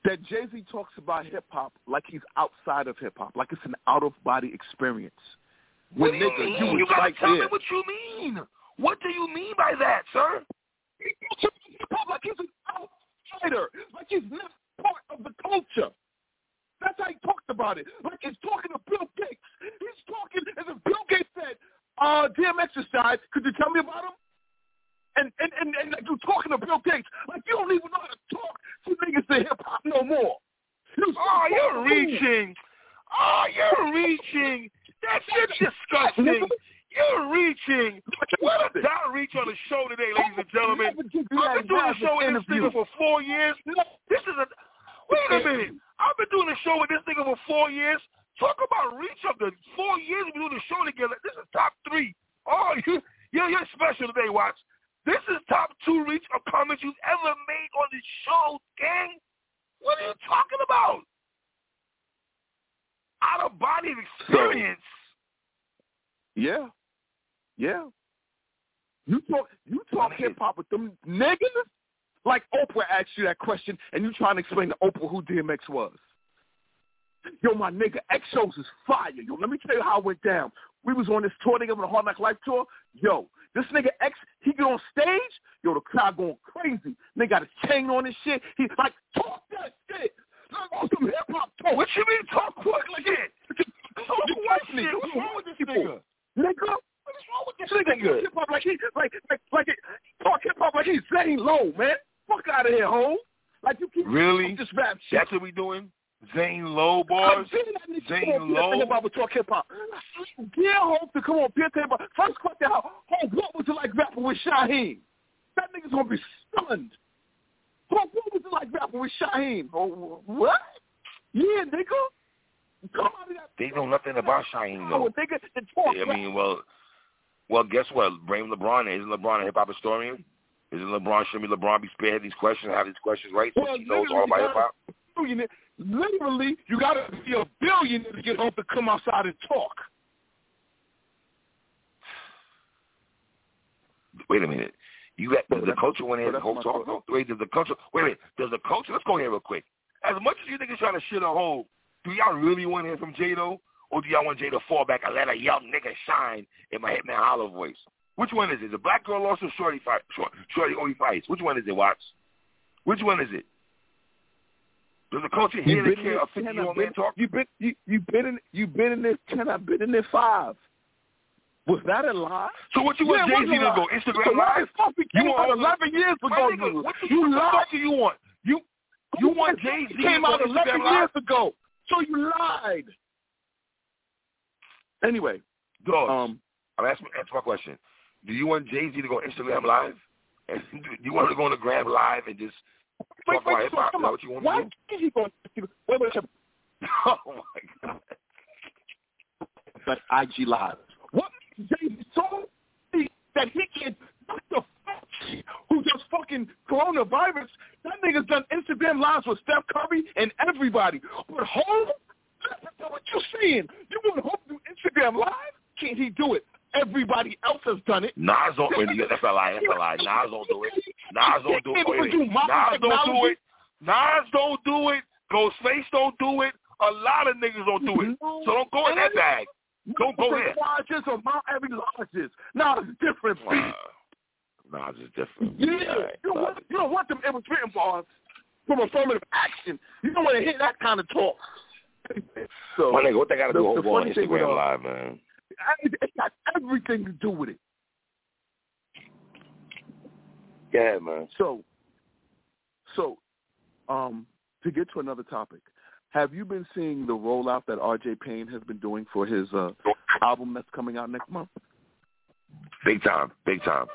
That Jay Z talks about hip hop like he's outside of hip hop, like it's an out of body experience. What When do you nigga, mean? you You gotta right tell there. me what you mean. What do you mean by that, sir? He talks about hip hop like he's an outsider, like he's not part of the culture. That's how he talked about it. Like he's talking to Bill Gates. He's talking as if Bill Gates said, uh, DMX died. Could you tell me about him? And and, and, and like you're talking to Bill Gates. Like you don't even know how to talk to niggas in hip hop no more. You Oh, you're reaching. Oh, you're reaching. That's just disgusting. You're reaching. What a dot reach on the show today, ladies and gentlemen. I've been doing the show with this nigga for four years. This is a. Wait a minute. I've been doing the show with this nigga for four years. Talk about reach up to four years we doing the show together. This is top three. Oh, you, you're, you're special today, Watts. This is top two reach of comments you've ever made on the show, gang. What are you talking about? Out of body of experience. Yeah. Yeah. You talk you talk hip hop with them niggas like Oprah asked you that question and you trying to explain to Oprah who DMX was. Yo, my nigga, X shows is fire. Yo, let me tell you how it went down. We was on this tour together on the Hard Knock Life tour. Yo, this nigga X, he get on stage, yo, the crowd going crazy. Nigga got a chain on his shit. He like talk that shit. Like on some hip hop talk. What you mean talk quick like that? Talk me. shit? What's wrong with this nigga? Nigga, What is wrong with this nigga nigga? hip hop like he like like like it, talk hip hop like he's Zane Lowe, man. Fuck out of here, ho. Like you keep Really? this rap shit. That's what we doing? Zane Lowe I'm bars? that nigga Zane Lowe? Barber talk hip hop. Yeah, hope to come on Taylor Barber. First question, how, oh, what was it like rapping with Shaheem? That nigga's gonna be stunned. What, what was it like rapping with Shaheem? Oh, what? Yeah, nigga. Come out of that. They know nothing about Shaheem Oh, though. nigga, talk I mean, well, well, guess what? Blame LeBron. Isn't LeBron a hip hop historian? Isn't LeBron? Should be LeBron be spearhead these questions, have these questions right, so Well, he knows all about hip hop? billionaire. Literally, you got to be a billionaire to get home to come outside and talk. Wait a minute. You got, does the that's- culture went so in and that's go my talk? thought. Wait, does the culture? Wait a minute. Does the culture? Let's go here real quick. As much as you niggas trying to shit a hole, do y'all really want to hear from Jado, or do y'all want Jado to fall back and let a young nigga shine in my Hitman Holla voice? Which one is it? The black girl lost or Shorty fight? Short, Shorty only fights. Which one is it, Watts? Which one is it? Does the culture hear and care ten, fifty year old been, man talk? you been you you been in you been in this ten, I've been in this five. Was that a lie? So what you want Jay Z to go. Instagram live? the fuck we You want eleven years ago? nigga, what you what lied. do you want? You you want Jay Z came out eleven years ago. So you lied. Anyway, Dogs, um, I'm asking answer my question. Do you want Jay Z to go Instagram live? And do you want to go on the gram live and just wait, talk about wait, hip so hop? Is come on. what you want Why to do? is he going? to Wait, wait, wait. Oh my god. But IG Live. What makes Jay so big that he can Dr. Fauci, who does fucking coronavirus, that nigga's done Instagram lives with Steph Curry and everybody. But Hope, listen to what you're saying. You want Hope to do Instagram live? Can't he do it? Everybody else has done it. Nas don't. Wait, that's a lie. That's a lie. Nas don't do it. Nas don't do it. Wait, do Nas don't do it. Nas don't do it. Ghostface don't do it. A lot of niggas don't do it. So don't go in that bag. Don't go there. Lodges or Mount Abbey lodges. Now it's different. Uh, Nas is different. Yeah, right, you, don't want, you don't want them written bars from affirmative action. You don't want to hear that kind of talk. So My nigga, what they got to do over on funny thing with, Instagram Live, man? I- it got everything to do with it. Yeah, man. So, so, um, to get to another topic, have you been seeing the rollout that R.J. Payne has been doing for his uh, album that's coming out next month? Big time. Big time.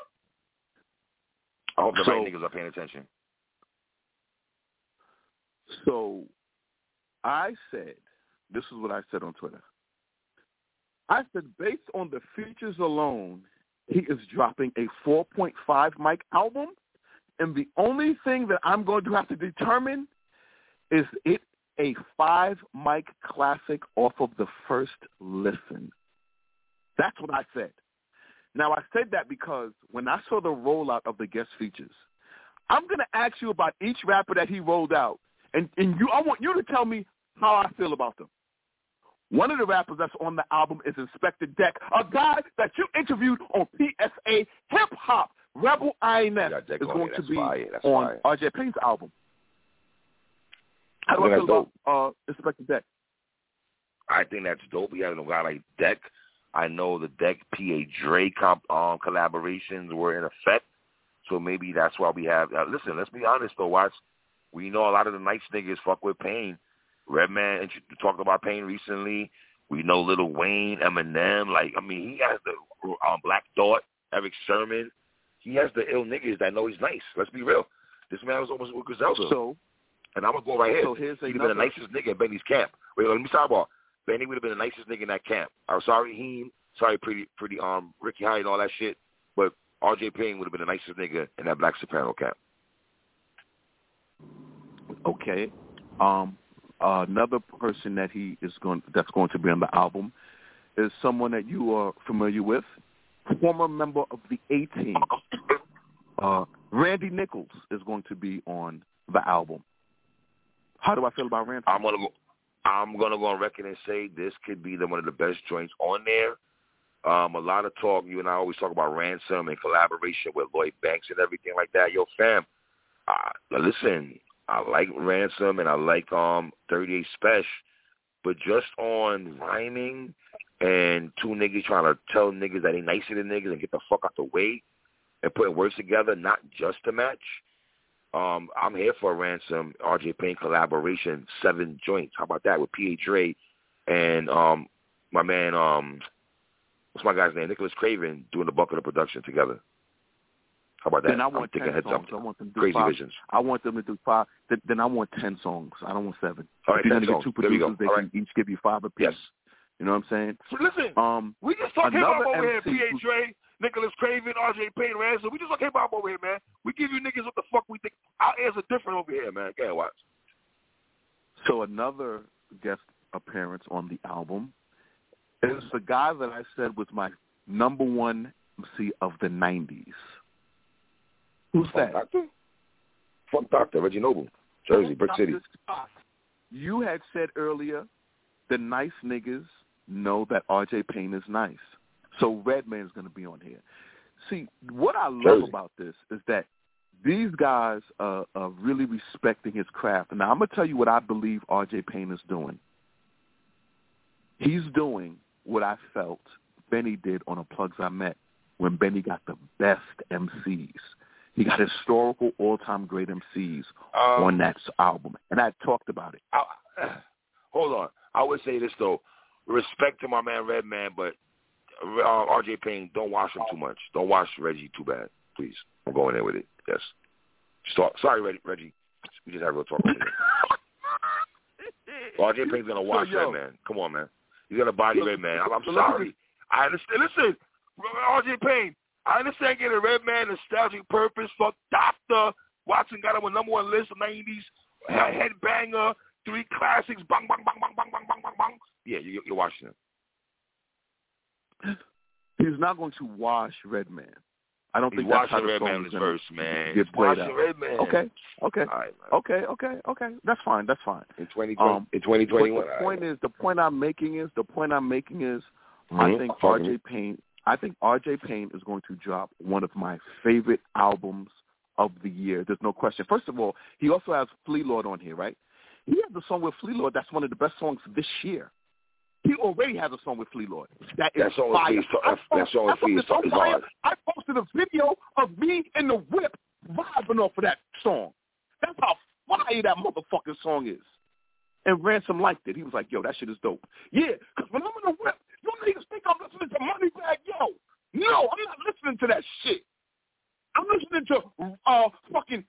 I hope the So- right niggas are paying attention. So, I said, this is what I said on Twitter. I said, based on the features alone, he is dropping a 4.5 mic album, and the only thing that I'm going to have to determine is it a five mic classic off of the first listen. That's what I said. Now I said that because when I saw the rollout of the guest features, I'm going to ask you about each rapper that he rolled out, and and you I want you to tell me how I feel about them. One of the rappers that's on the album is Inspectah Deck, a guy that you interviewed on PSA Hip Hop. Rebel INS Yeah, is going to be fire. On fire. RJ Payne's album. How do I I feel that's about uh, Inspectah Deck? I think that's dope. We have a guy like Deck. I know the Deck PA Dre comp, um, collaborations were in effect, so maybe that's why we have. Uh, listen, let's be honest though, Watts. We know a lot of the nice niggas fuck with Payne. Redman talked about Payne recently. We know Lil Wayne, Eminem. Like I mean, he has the um, Black Thought, Erick Sermon. He has the ill niggas that know he's nice. Let's be real. This man was almost with Griselda. So, And I'm gonna go right here. so here's He'd have been the nicest nigga in Benny's camp. Wait, let me sidebar. Benny would have been the nicest nigga in that camp. I'm sorry, Heem. Sorry, pretty, pretty, um, Ricky Hyde and all that shit. But R.J. Payne would have been the nicest nigga in that Black Soprano camp. Okay. Um, another person that he is going that's going to be on the album is someone that you are familiar with, former member of the A Team. Uh, Randy Nichols is going to be on the album. How do I feel about Randy? I'm gonna go. I'm gonna go on record and say this could be the one of the best joints on there. Um, a lot of talk. You and I always talk about ransom and collaboration with Lloyd Banks and everything like that. Yo, fam, uh, listen. I like ransom and I like um 38 Spesh, but just on rhyming and two niggas trying to tell niggas that they nicer than niggas and get the fuck out the way and putting words together, not just to match. Um, I'm here for a ransom RJ Payne collaboration, seven joints. How about that with PA Dre and um my man um what's my guy's name? Nicholas Craven doing the bulk of production together. How about that? then I I'm want ten heads songs. up. I want them to do Crazy five. visions. I want them to do five. Then, then I want ten songs. I don't want seven. All right, if you're 10 gonna songs. get two There we go. producers, they All can each give you five apiece. Yes. You know what I'm saying? So listen, Um, we just talk hip hop another over here. MC PA who- Dre, Nicholas Craven, RJ Payne, Ransom. We just talk hip hop over here, man. We give you niggas what the fuck we think. Our ears are different over here, man. Can't watch. So another guest appearance on the album is the guy that I said was my number one MC of the '90s. Who's Fuck that? Doctor? Fuck Doctor, Reggie Noble. Jersey, Brick City. Scott. You had said earlier, the nice niggas know that R.J. Payne is nice. So Redman's going to be on here. See, what I love Jersey. about this is that these guys are, are really respecting his craft. Now, I'm going to tell you what I believe R.J. Payne is doing. He's doing what I felt Benny did on a Plugs I Met when Benny got the best MCs. He got historical all-time great MCs Um, on that album, and I talked about it. I, hold on. I would say this though. Respect to my man Redman, but uh, RJ Payne, don't wash him too much. Don't wash Reggie too bad, please. I'm going there with it. Yes. Start, sorry, Reggie. Reggie. We just had a real talk. RJ Payne's gonna wash so, Redman. Come on, man. He's gonna body Redman. I'm, I'm sorry. I understand. Listen, RJ Payne. I understand getting a Redman nostalgic purpose. Fuck Doctor Watson got him a number one list of '90s headbanger, three classics. Bang, bang, bang, bang, bang, bang, bang, bang, bang. Yeah, you, you're watching him. He's not going to wash Redman. I don't He's think that's how the song is verse, man. Get played out. Redman. Okay, okay, right, okay, okay, okay. That's fine. That's fine. In 2020, um, in 2021. the point right. is, the point I'm making is, the point I'm making is, mm-hmm. I think R.J. Payne. I think R.J. Payne is going to drop one of my favorite albums of the year. There's no question. First of all, he also has Flee Lord on here, right? He has a song with Flee Lord that's one of the best songs this year. He already has a song with Flee Lord. That is fire. With Flee, that song with Flee is, fire. I posted a video of me in the whip vibing off of that song. That's how fire that motherfucking song is. And Ransom liked it. He was like, yo, that shit is dope. Yeah, because when I'm in the whip, you niggas think I'm listening to Moneybagg Yo. No, I'm not listening to that shit. I'm listening to uh fucking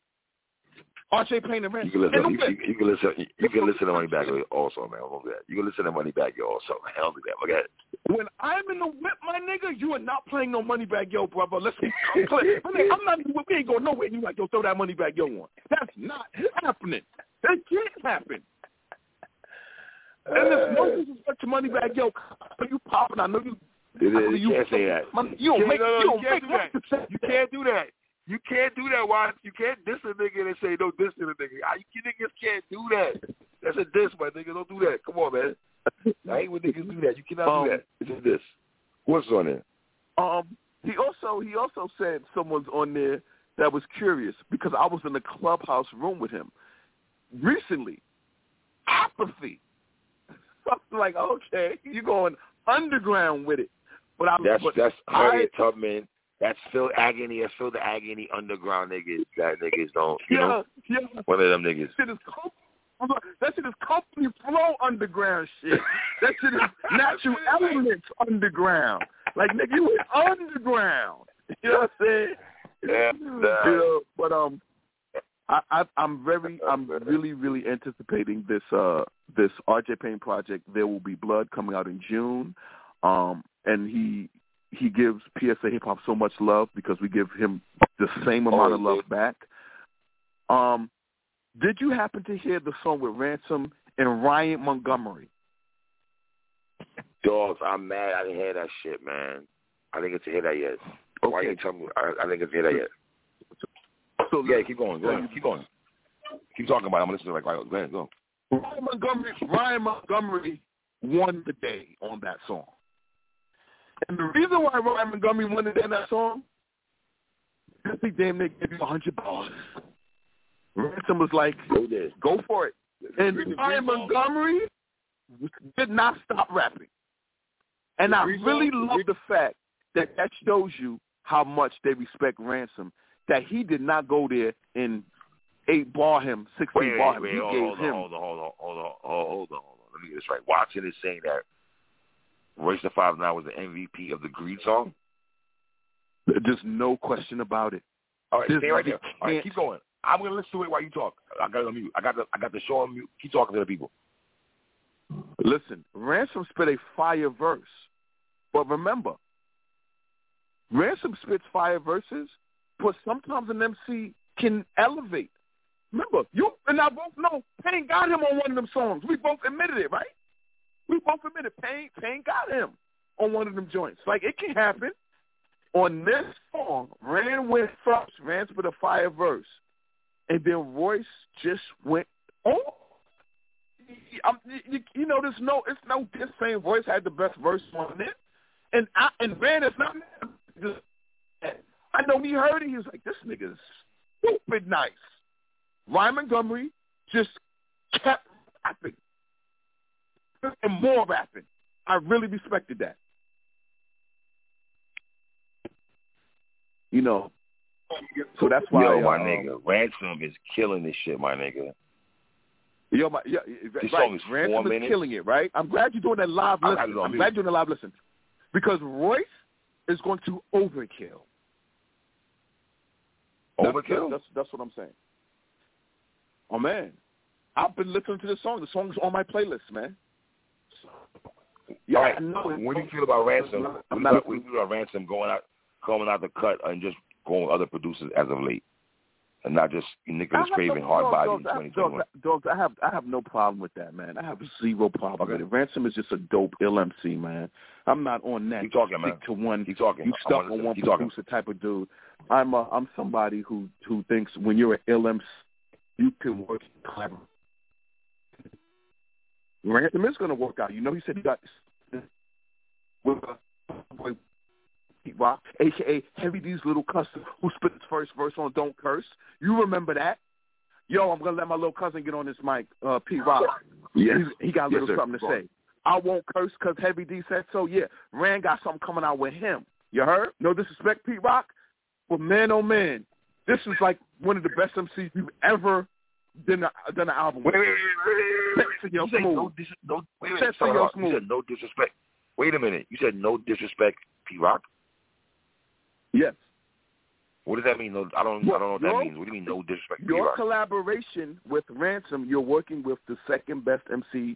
R.J. Payne and Ransom. You can listen. You, you, you can listen. You, you can listen to Moneybagg Yo also, man. Don't do that. You can listen to Moneybagg Yo also. Hell do that. Look at it. When I'm in the whip, my nigga, you are not playing no Moneybagg Yo, brother. Listen, I'm, playing, I'm not. We ain't going nowhere. You like, yo, throw that Moneybagg Yo on. That's not happening. That can't happen. And there's no disrespect to Moneybagg Yo. Are you popping? I know you. It I know is, you can't say that. You don't make. no, no, you don't you can't make do that. You can't do that. You can't do that. Why? You can't diss a nigga and say no diss to the nigga. I, you niggas can't do that. That's a diss, my nigga. Don't do that. Come on, man. I hate when niggas do that. You cannot Um, do that. It's a diss. What's on there? Um, he also he also said someone's on there that was curious because I was in the clubhouse room with him recently. Apathy. I'm like, okay, you're going underground with it, but I'm That's but that's I, Harriet Tubman. That's Phil Agony. That's Phil the Agony underground niggas. That niggas don't. You yeah, know, yeah. one of them niggas. Shit is that shit is company flow underground shit. That shit is natural elements underground. Like nigga, you went underground. You know what I'm saying? Yeah, You know, but um, I, I I'm very I'm really really anticipating this uh this RJ Payne project. There will be blood coming out in June, um, and he he gives PSA Hip Hop so much love because we give him the same amount of love back. Um, did you happen to hear the song with Ransom and Ryan Montgomery? Dogs, I'm mad. I didn't hear that shit, man. I didn't get to hear that yet. Why Okay. you tell me? I, I didn't get to hear that yet. So Yeah, keep going. Go ahead. Keep going. Keep talking about it. I'm listening to it like, go ahead, go. Ryan Montgomery, Ryan Montgomery won the day on that song. And the reason why Ryan Montgomery won the day on that song, because he damn near gave you a hundred dollars. Ransom was like, Go there. go for it. And Ryan Montgomery did not stop rapping. And I really love the fact that that shows you how much they respect Ransom, that he did not go there and eight bar him, sixteen Wait, bar wait, him. wait. he Hold, gave hold on, him hold on, hold on, hold on, hold on, hold on. Let me get this right. Watson is saying that Royce the Five Nine was the MVP of the Greed song. There's no question about it. All right, stay right there. All right, keep going. I'm gonna listen to it while you talk. I got it on mute. I got the I got the show on mute. Keep talking to the people. Listen, Ransom spit a fire verse. But remember, Ransom spits fire verses, but sometimes an MC can elevate. Remember, you and I both know Payne got him on one of them songs. We both admitted it, right? We both admitted Payne, Payne got him on one of them joints. Like, it can happen. On this song, Ran went first, Ran spit a fire verse. And then Royce just went, oh, I'm, you, you know, there's no, it's no this same voice had the best verse on it, and I, and man, it's not. I know when he heard it. He was like, "This nigga's stupid nice." Ryan Montgomery just kept rapping and more rapping. I really respected that. You know, so that's why. Yo, my uh, nigga, Ransom is killing this shit, my nigga. Yo, my, yeah, This right. song is Ransom four is minutes. killing it, right? I'm glad you're doing that live listen. had it on I'm glad you're doing a live listen. Because Royce is going to overkill. That's- Overkill. That's, that's what I'm saying. Oh man, I've been listening to this song. The song's on my playlist, man. Yeah, right. I know it. What do you feel about Ransom? I'm not what do you feel about Ransom going out, coming out the cut, and just going with other producers as of late, and not just Nicholas Craven, no- hard body in dogs, I have- 2021? Dogs, dogs, I have I have no problem with that, man. I have zero problem Okay. with it. Ransom is just a dope LMC, man. I'm not on that Keep talking, stick man. to one Keep talking. you stuck on one Keep talking. producer type of dude. I'm a, I'm somebody who who thinks when you're an ill MC, you can work clever. Ransom is going to work out. You know, he said he got with Pete Rock, aka Heavy D's little cousin, who spit his first verse on "Don't Curse." You remember that? Yo, I'm gonna let my little cousin get on this mic, uh, Pete Rock. Yes. He's- he got a little sir. something to say. I won't curse because Heavy D said so. Yeah, Rand got something coming out with him. You heard? No disrespect, Pete Rock, but man, oh man, this is like one of the best MCs you've ever done a, done an album Wait, with. wait, wait, wait, wait, wait, wait. You said no, dis- no, wait a minute. Set for Stop, your stop. You said no disrespect. Wait a minute. You said no disrespect, P Rock. Yes. What does that mean? No, I don't. I don't know what that means. What do you mean no disrespect, Your Rock? collaboration with Ransom, you're working with the second best MC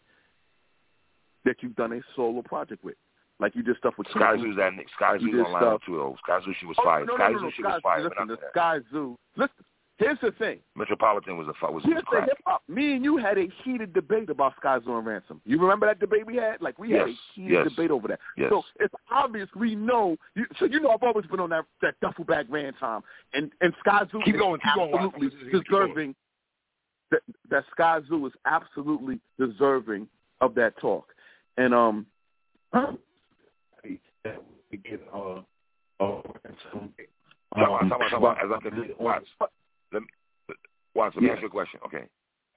that you've done a solo project with. Like you did stuff with Sky Zoo's that. Sky did online stuff. too. Though. Sky Zoo, she was Oh, fired. no, Sky no, no, Zoo, she Sky, was fired. Listen, the. Sky Zoo. Listen, here's the thing. Metropolitan was a fu- was, was Here's the crap. hip hop. Me and you had a heated debate about Sky Zoo and Ransom. You remember that debate we had? Like we had a heated yes, debate over that. yes. So it's obvious we know. You, so you know I've always been on that that duffel bag ran time, and and Sky Zoo Keep is going, keep going, Watson. absolutely Keep going. deserving. That that Sky Zoo is absolutely deserving of that talk, and um. Uh, uh, watch. Let me, watch. Let me Yeah. ask you a question. Okay.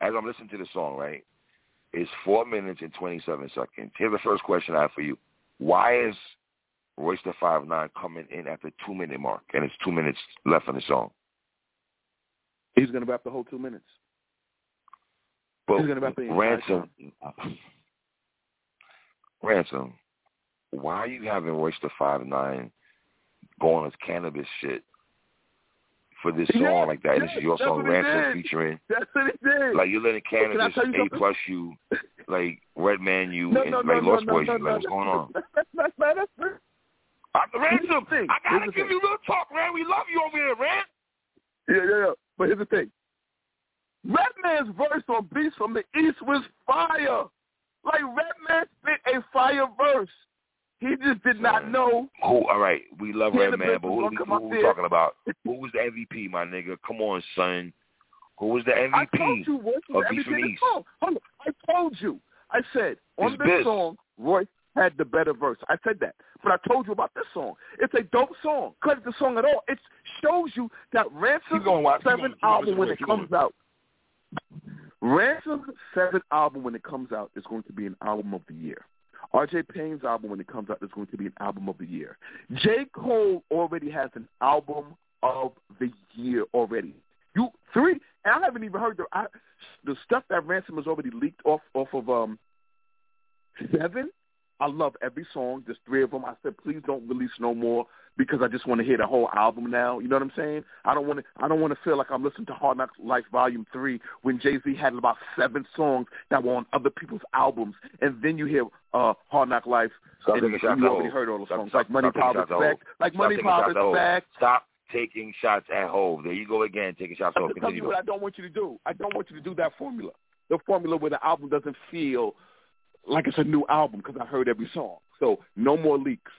As I'm listening to the song, right? It's four minutes and 27 seconds. Here's the first question I have for you. Why is Royce the Five Nine coming in at the two minute mark, and it's two minutes left on the song? He's going to wrap the whole two minutes. But He's gonna wrap the ransom, ransom. Why are you having Royce the Five Nine going as cannabis shit for this song Yeah, like that? And this is your song, Ransom featuring. That's what he did. Like you're letting Can I cannabis you A plus you, like Redman you, no, and no, like no, Lost Boys you. Like what's going on? That's, that's, that's, that's, Uh, Ransom, Here's the thing. I gotta give you little talk, man. We love you over here, man. yeah, yeah, yeah. But here's the thing. Redman's verse on Beast from the East was fire. Like Red Redman spit a fire verse. He just did not know. Who? All right, we love the Redman, but who, who, come we talking about? Who was the MVP, my nigga? Come on, son. Who was the MVP? I told you Royce of was Beast from everything in East. Hold on. I told you. I said on It's this Biz. song, Royce had the better verse. I said that. But I told you about this song. It's a dope song. Cut the song at all. It shows you that Ransom's Keep going, Watts. Keep seventh going. Keep going. album when it comes out. Ransom's seventh album when it comes out is going to be an album of the year. RJ Payne's album when it comes out is going to be an album of the year. J. Cole already has an album of the year already. You three, and I haven't even heard the I, the stuff that Ransom has already leaked off off of um seven. I love every song. There's three of them. I said, please don't release no more because I just want to hear the whole album now. You know what I'm saying? I don't want to. I don't want to feel like I'm listening to Hard Knocks Life Volume Three when Jay Z had about seven songs that were on other people's albums, and then you hear uh, Hard Knock Life, Stop and you already heard all the songs stop- like Money, Power, Respect, like Money, Power, shots at Hov. Respect. Stop taking shots at Hov. There you go again, taking shots at I'm just telling you what I don't want you to do. I don't want you to do that formula. The formula where the album doesn't feel like it's a new album because I heard every song. So no more leaks.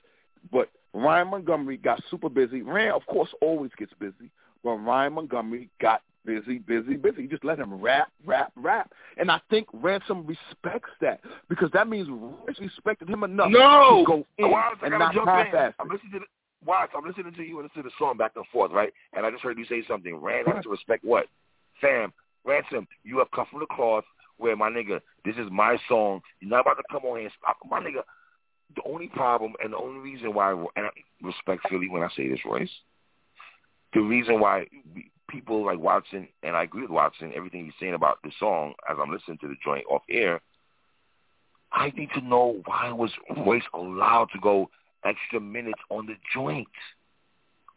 But Ryan Montgomery got super busy. Ryan, of course, always gets busy. But Ryan Montgomery got busy, busy, busy. You just let him rap, rap, rap. And I think Ransom respects that because that means Royce respected him enough No. to go in Watts, and not jump in. half-ass I'm listening to the Watts, I'm listening to you and listen to the song back and forth, right? And I just heard you say something. Rand has to respect what? Fam, Ransom, you have come from the cloth where my nigga, this is my song. You're not about to come on here and stop my nigga. The only problem and the only reason why and I respect Philly when I say this, Royce. The reason why people like Watson, and I agree with Watson, everything he's saying about the song as I'm listening to the joint off air. I need to know why was Royce allowed to go extra minutes on the joint,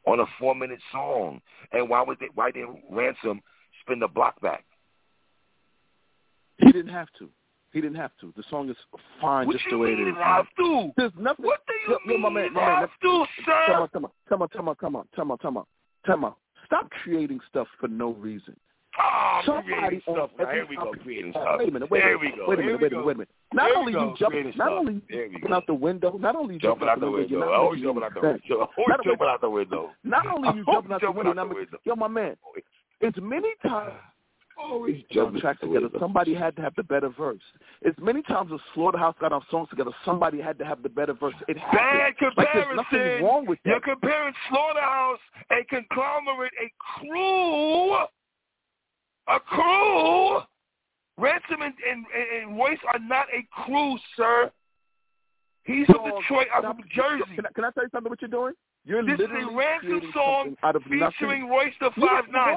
on a four minute song, and why was it? Why didn't Ransom spin the block back? He didn't have to. He didn't have to. The song is fine what just the way it is. Have to? There's nothing. What do you yo, mean? Yo, my man, my have man, to, sir? Come on, come on, come on, come on, come on, come on, come on. Stop creating stuff for no reason. Oh, Somebody creating stuff. Now, here we go, creating uh, stuff. Wait a minute, wait a minute, wait a minute, wait a minute, wait a minute. Not There only you go, jump, creating not only you There we jumping out the window, not only Jumping out the window. Always jumping out the window. Always jumping out the window. Not only you jumping out the window, out not the making, window. yo, my man, as many times Always put on jumping tracks together, somebody had to have the better verse. As many times as Slaughterhouse got our songs together, somebody had to have the better verse. It Bad happened. Like there's nothing comparison. wrong with You're comparing Slaughterhouse, a conglomerate, a crew, a crew. Ransom and, and, and Royce are not a crew, sir. He's from Detroit. I'm from Jersey. Can I, can I tell you something? What you're doing? You're This is a ransom song something out of featuring nothing. Royce the Five Nine.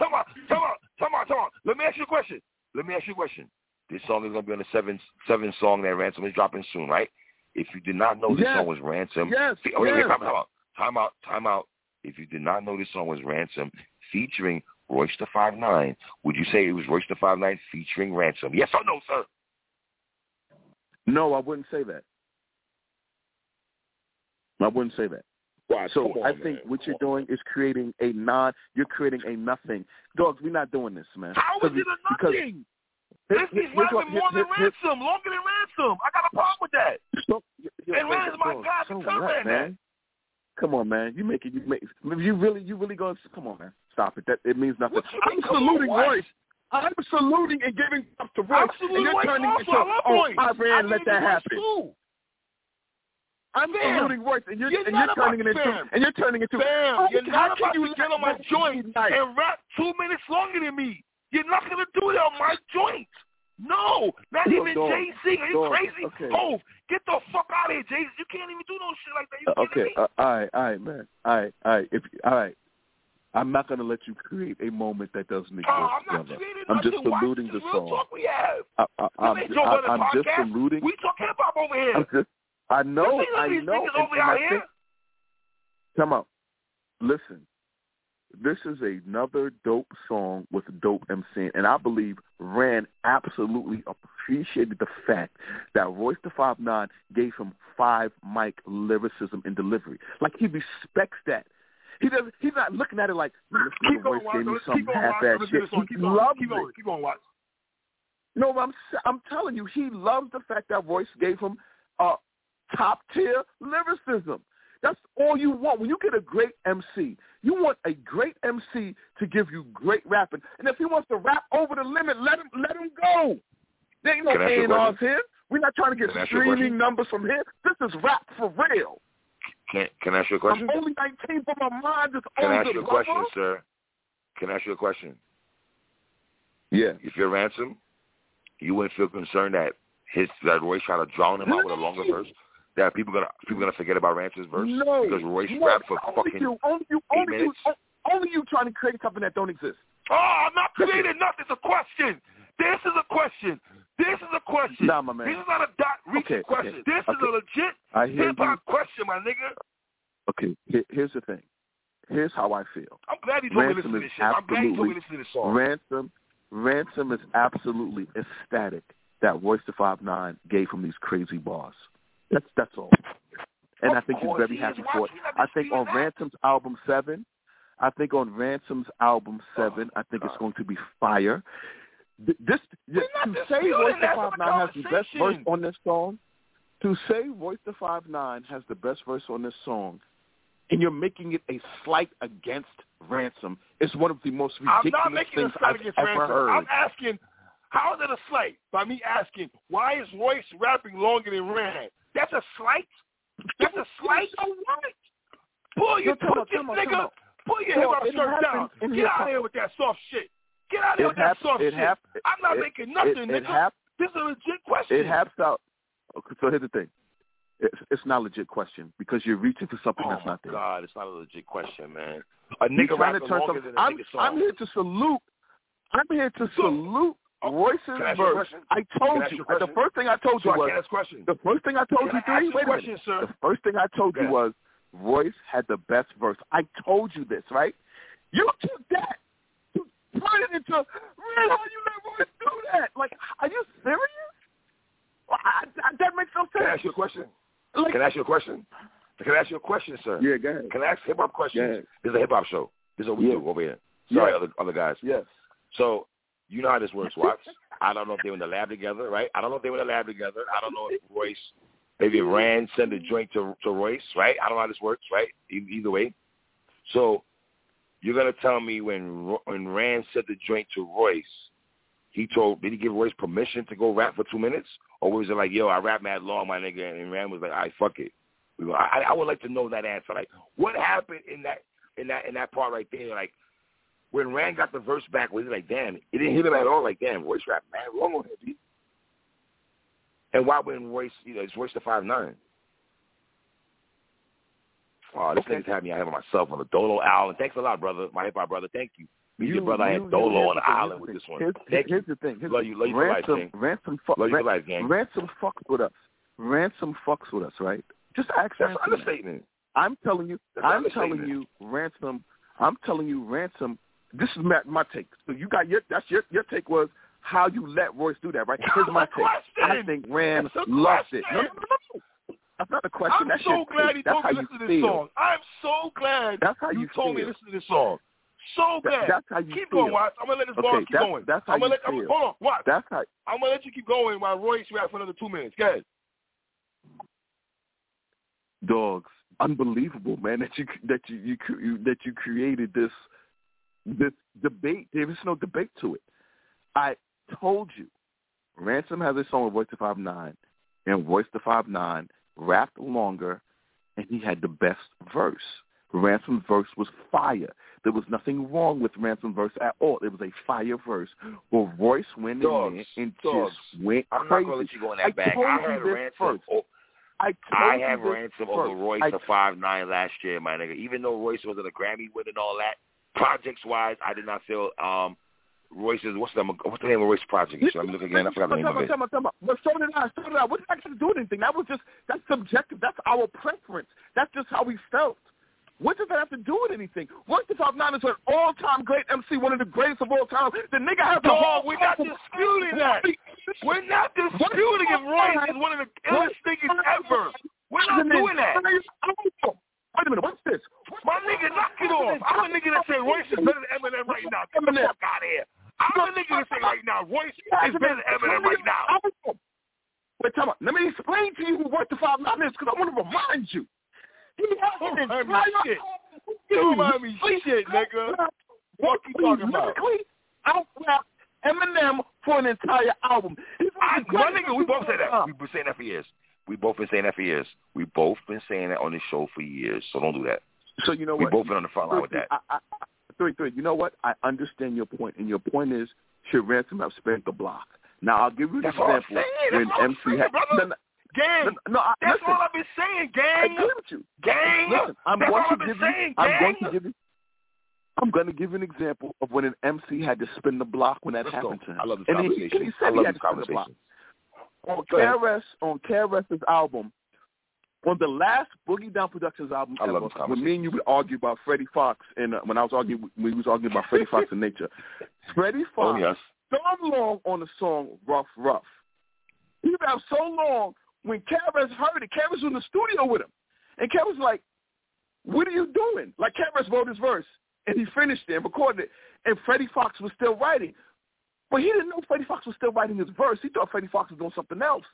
On, Come on, come on, come on, come on. Let me ask you a question. Let me ask you a question. This song is gonna be on the seven seven song that Ransom is dropping soon, right? If you did not know this Yes. song was Ransom, Yes, Fe- wait, wait, yes. time out, time out, time out. If you did not know this song was Ransom featuring Royce the Five Nine, would you say it was Royce the Five Nine featuring Ransom? Yes or no, sir? No, I wouldn't say that. I wouldn't say that. So on, I man. think what you're doing is creating a non. You're creating a nothing. Dogs, we're not doing this, man. How is it a nothing? This is rapping more than Ransom, longer than Ransom. I got a problem with that. So, y- y- And Ren is my guy, so what, man? Come on, man. You make it. You make. You really, you really going. to Come on, man. Stop it. That it means nothing. I'm saluting? Royce. I'm saluting and giving up to Royce. Absolutely, and you're turning into, oh, I ran, let that happen. too. I'm Fam, saluting Royce, and you're, you're and you're turning it into, and you're turning it into. Fam, Oh, you're how not can about you to get on my joint nice? and rap two minutes longer than me. You're not gonna do that on my joint. No, not even Jay Z. Are you dog, crazy? okay. Hov, get the fuck out of here, Jay Z. You can't even do no shit like that. You Uh, okay, me? uh, all right, all right, man. All right, all right. If all right, I'm not going to let you create a moment that doesn't exist, oh, I'm not creating I'm just saluting the real song. talk we have. I, I, This I'm, ain't ju- Joe I, I'm just saluting. We talk hip hop over here. I'm just, I know, I know. And, and I think, come on, listen. This is another dope song with dope MC, and I believe Rand absolutely appreciated the fact that Royce the Five Nine gave him five mic lyricism and delivery. Like he respects that. He doesn't. He's not looking at it like "Man, this Keep going, Royce gave me some keep going, Watch. half-ass shit. on. He Keep loves Keep it. Keep going, Watch. No, I'm I'm telling you, he loves the fact that Royce gave him uh, top tier lyricism. That's all you want. When you get a great MC, you want a great MC to give you great rapping. And if he wants to rap over the limit, let him let him go. There ain't no Can I ask you a A&Rs here. We're not trying to get Can I ask you a question? streaming numbers from here. This is rap for real. Can Can I ask you a question? I'm only 19, but my mind is Can I ask you a question, sir? Can I ask you a question? Yeah. If you're ransom, you wouldn't feel concerned that his that Royce tried to drown him out with a longer verse. That people gonna people gonna forget about Ransom's verse No, because Royce no, rapped for only fucking. you, only you, eight only you, minutes. only you trying to create something that don't exist. Oh, I'm not creating nothing. It's a question. This is a question. This is a question. Nah, my man. This is not a dot reaching Okay, question. okay, This is a legit I hear hip hop you. question, my nigga. Okay, here's the thing. Here's how I feel. I'm glad he told me to Ransom listen this shit. I'm glad he told me listen to this song. Ransom. Ransom is absolutely ecstatic that Royce the Five Nine gave him these crazy bars. That's that's all. And I think he's very happy for it. I think on? Ransom's album Seven, I think on Ransom's album Seven, I think it's going to be fire. Th- This to say Royce the. Five Nine has the best verse on this song. To say Royce the Five Nine has the best verse on this song, and you're making it a slight against Ransom is one of the most I'm ridiculous not making a things slight I've ever Ransom. heard. I'm asking, how is it a slight? By me asking, why is Royce rapping longer than Rand? That's a slight? That's a slight? So what? Pull your, Yo, put this on, nigga, on. pull your hop it shirt down. Get out of here with that soft shit. Get out of here It with that soft it shit. hap- I'm not it- making nothing, it, nigga. hap- this is a legit question. it happens out. Okay, so here's the thing. It's, it's not a legit question because you're reaching for something oh that's not there. God, it's not a legit question, man. A nigga trying to turn longer some, than a I'm. I'm here to salute. I'm here to salute Can I ask you a verse. I told you. The first thing I told So you I was the first thing I told Can you I three. Wait question, minute. sir? The first thing I told you was Royce had the best verse. I told you this, right? You took that to turn it into man. How you let Royce do that? Like, are you serious? Well, I, I, that makes no Can I sense. ask you a question? Like, Can I ask you a question? Can I ask you a question, sir? yeah, go ahead. Can I ask hip hop questions? This is a hip hop show. This is what we Yeah. do over here. Sorry, Yeah. other other guys. Yes. So you know how this works, Watts. I don't know if they were in the lab together, right? I don't know if they were in the lab together. I don't know if Royce, maybe Rand sent a joint to to Royce, right? I don't know how this works, right? Either way. So you're gonna tell me when when Rand sent the joint to Royce, he told did he give Royce permission to go rap for two minutes, or was it like, yo, I rap mad long, my nigga, and Rand was like, I fuck it. I, I would like to know that answer. Like, what happened in that in that in that part right there? Like, when Rand got the verse back, was like, damn, it didn't hit him at all? Like, damn, Royce rap mad wrong on him, B. And why wouldn't Royce, you know, it's Royce the five nine? Oh, this Okay. nigga's had me out here by myself on the Dolo Island. Thanks a lot, brother. My hip hop brother. Thank you. Me, your brother, I you- had Dolo on the island with this one. Here's, Thank here's you. the thing. Here's Love you- love you for life, ransom, ransom, fuck, Love you for life, gang. ransom fucks with us. Ransom fucks with us, right? Just ask That's ransom. that. understatement. I'm telling you, That's I'm telling you, ransom. I'm telling you, ransom. This is my, my take. So you got your that's your your take was how you let Royce do that, right? Here's my take. I think Rand a lost it. No, no, no. That's not a question. I'm that's so glad take. he told me to listen to this song. I'm so glad That's how you, you told me to listen to this song. So That- glad. that's how you keep feel. going, Watts. I'm gonna let this Okay, ball keep that's- going. that's how I'm gonna you let. I'm, feel. hold on, Watts. That's how. I'm gonna let you keep going while Royce rap for another two minutes. Go ahead. dogs unbelievable man that you that you, you, you that you created this this debate there is no debate to it i told you ransom has a song with Royce the Five Nine and Royce the Five Nine rapped longer and he had the best verse ransom's verse was fire there was nothing wrong with ransom's verse at all it was a fire verse well royce went Dogs, in there and dogs. just went I'm crazy not gonna let you go in I that bag. told I had this ransom. first. o- I, I have ransom first. over Royce I to five nine last year, my nigga. Even though Royce was in a Grammy win and all that, projects wise, I did not feel um Royce's what's the what's the name of Royce's project? Let me look again. I forgot the name of it. Tell me, tell me, But so did I. So did I. What did that have to do with anything? That was just that's subjective. That's our preference. That's just how we felt. What does that have to do with anything? Royce the Five Nine is an all-time great MC, one of the greatest of all time. The nigga has the whole. we're not disputing that. We're not disputing if Royce is one of the illest niggas ever. We're not doing that. Wait a minute. What's this? My nigga, knock it off. I'm a nigga that say Royce is better than Eminem right now. Get the fuck out of here. I'm a nigga that say right now Royce is better than Eminem right now. Wait, tell me. Let me explain to you who Royce the Five Nine is, because I want to remind you. He has Don't an remind me shit. Don't remind me shit, nigga. What you talking about? Out-rap Eminem for an entire album. I, my nigga, we both say that. We've been saying that for years. We both been saying that for years. We both been saying that on this show for years. So don't do that. So you know We what? both been on the front line with that. I, I, I, three, three. You know what? I understand your point, and your point is should Ransom have spent the block? Now I'll give you an That's example when MC saying, had. brother. No, Gang. no, no, I, That's listen, all I've been saying, gang. I agree with you. Gang. Listen, I'm That's going all to I've been give saying. I'm going gang. to give you. I'm going to give you an example of when an MC had to spin the block when that Let's happened go. to him. I love this and conversation. he I said he love had this to spin the block. On. KRS, on KRS's album, on the last Boogie Down Productions album, I love ever, when me and you would argue about Freddie Foxxx, and uh, when I was arguing, when we was arguing about Freddie Foxxx and Nature, Freddie Oh, Fox yes. so long on the song Rough Rough. He got so long when KRS heard it. KRS was in the studio with him, and KRS was like, "What are you doing?" Like KRS wrote his verse, and he finished it and recorded it, and Freddie Foxxx was still writing. But he didn't know Freddie Foxxx was still writing his verse. He thought Freddie Foxxx was doing something else.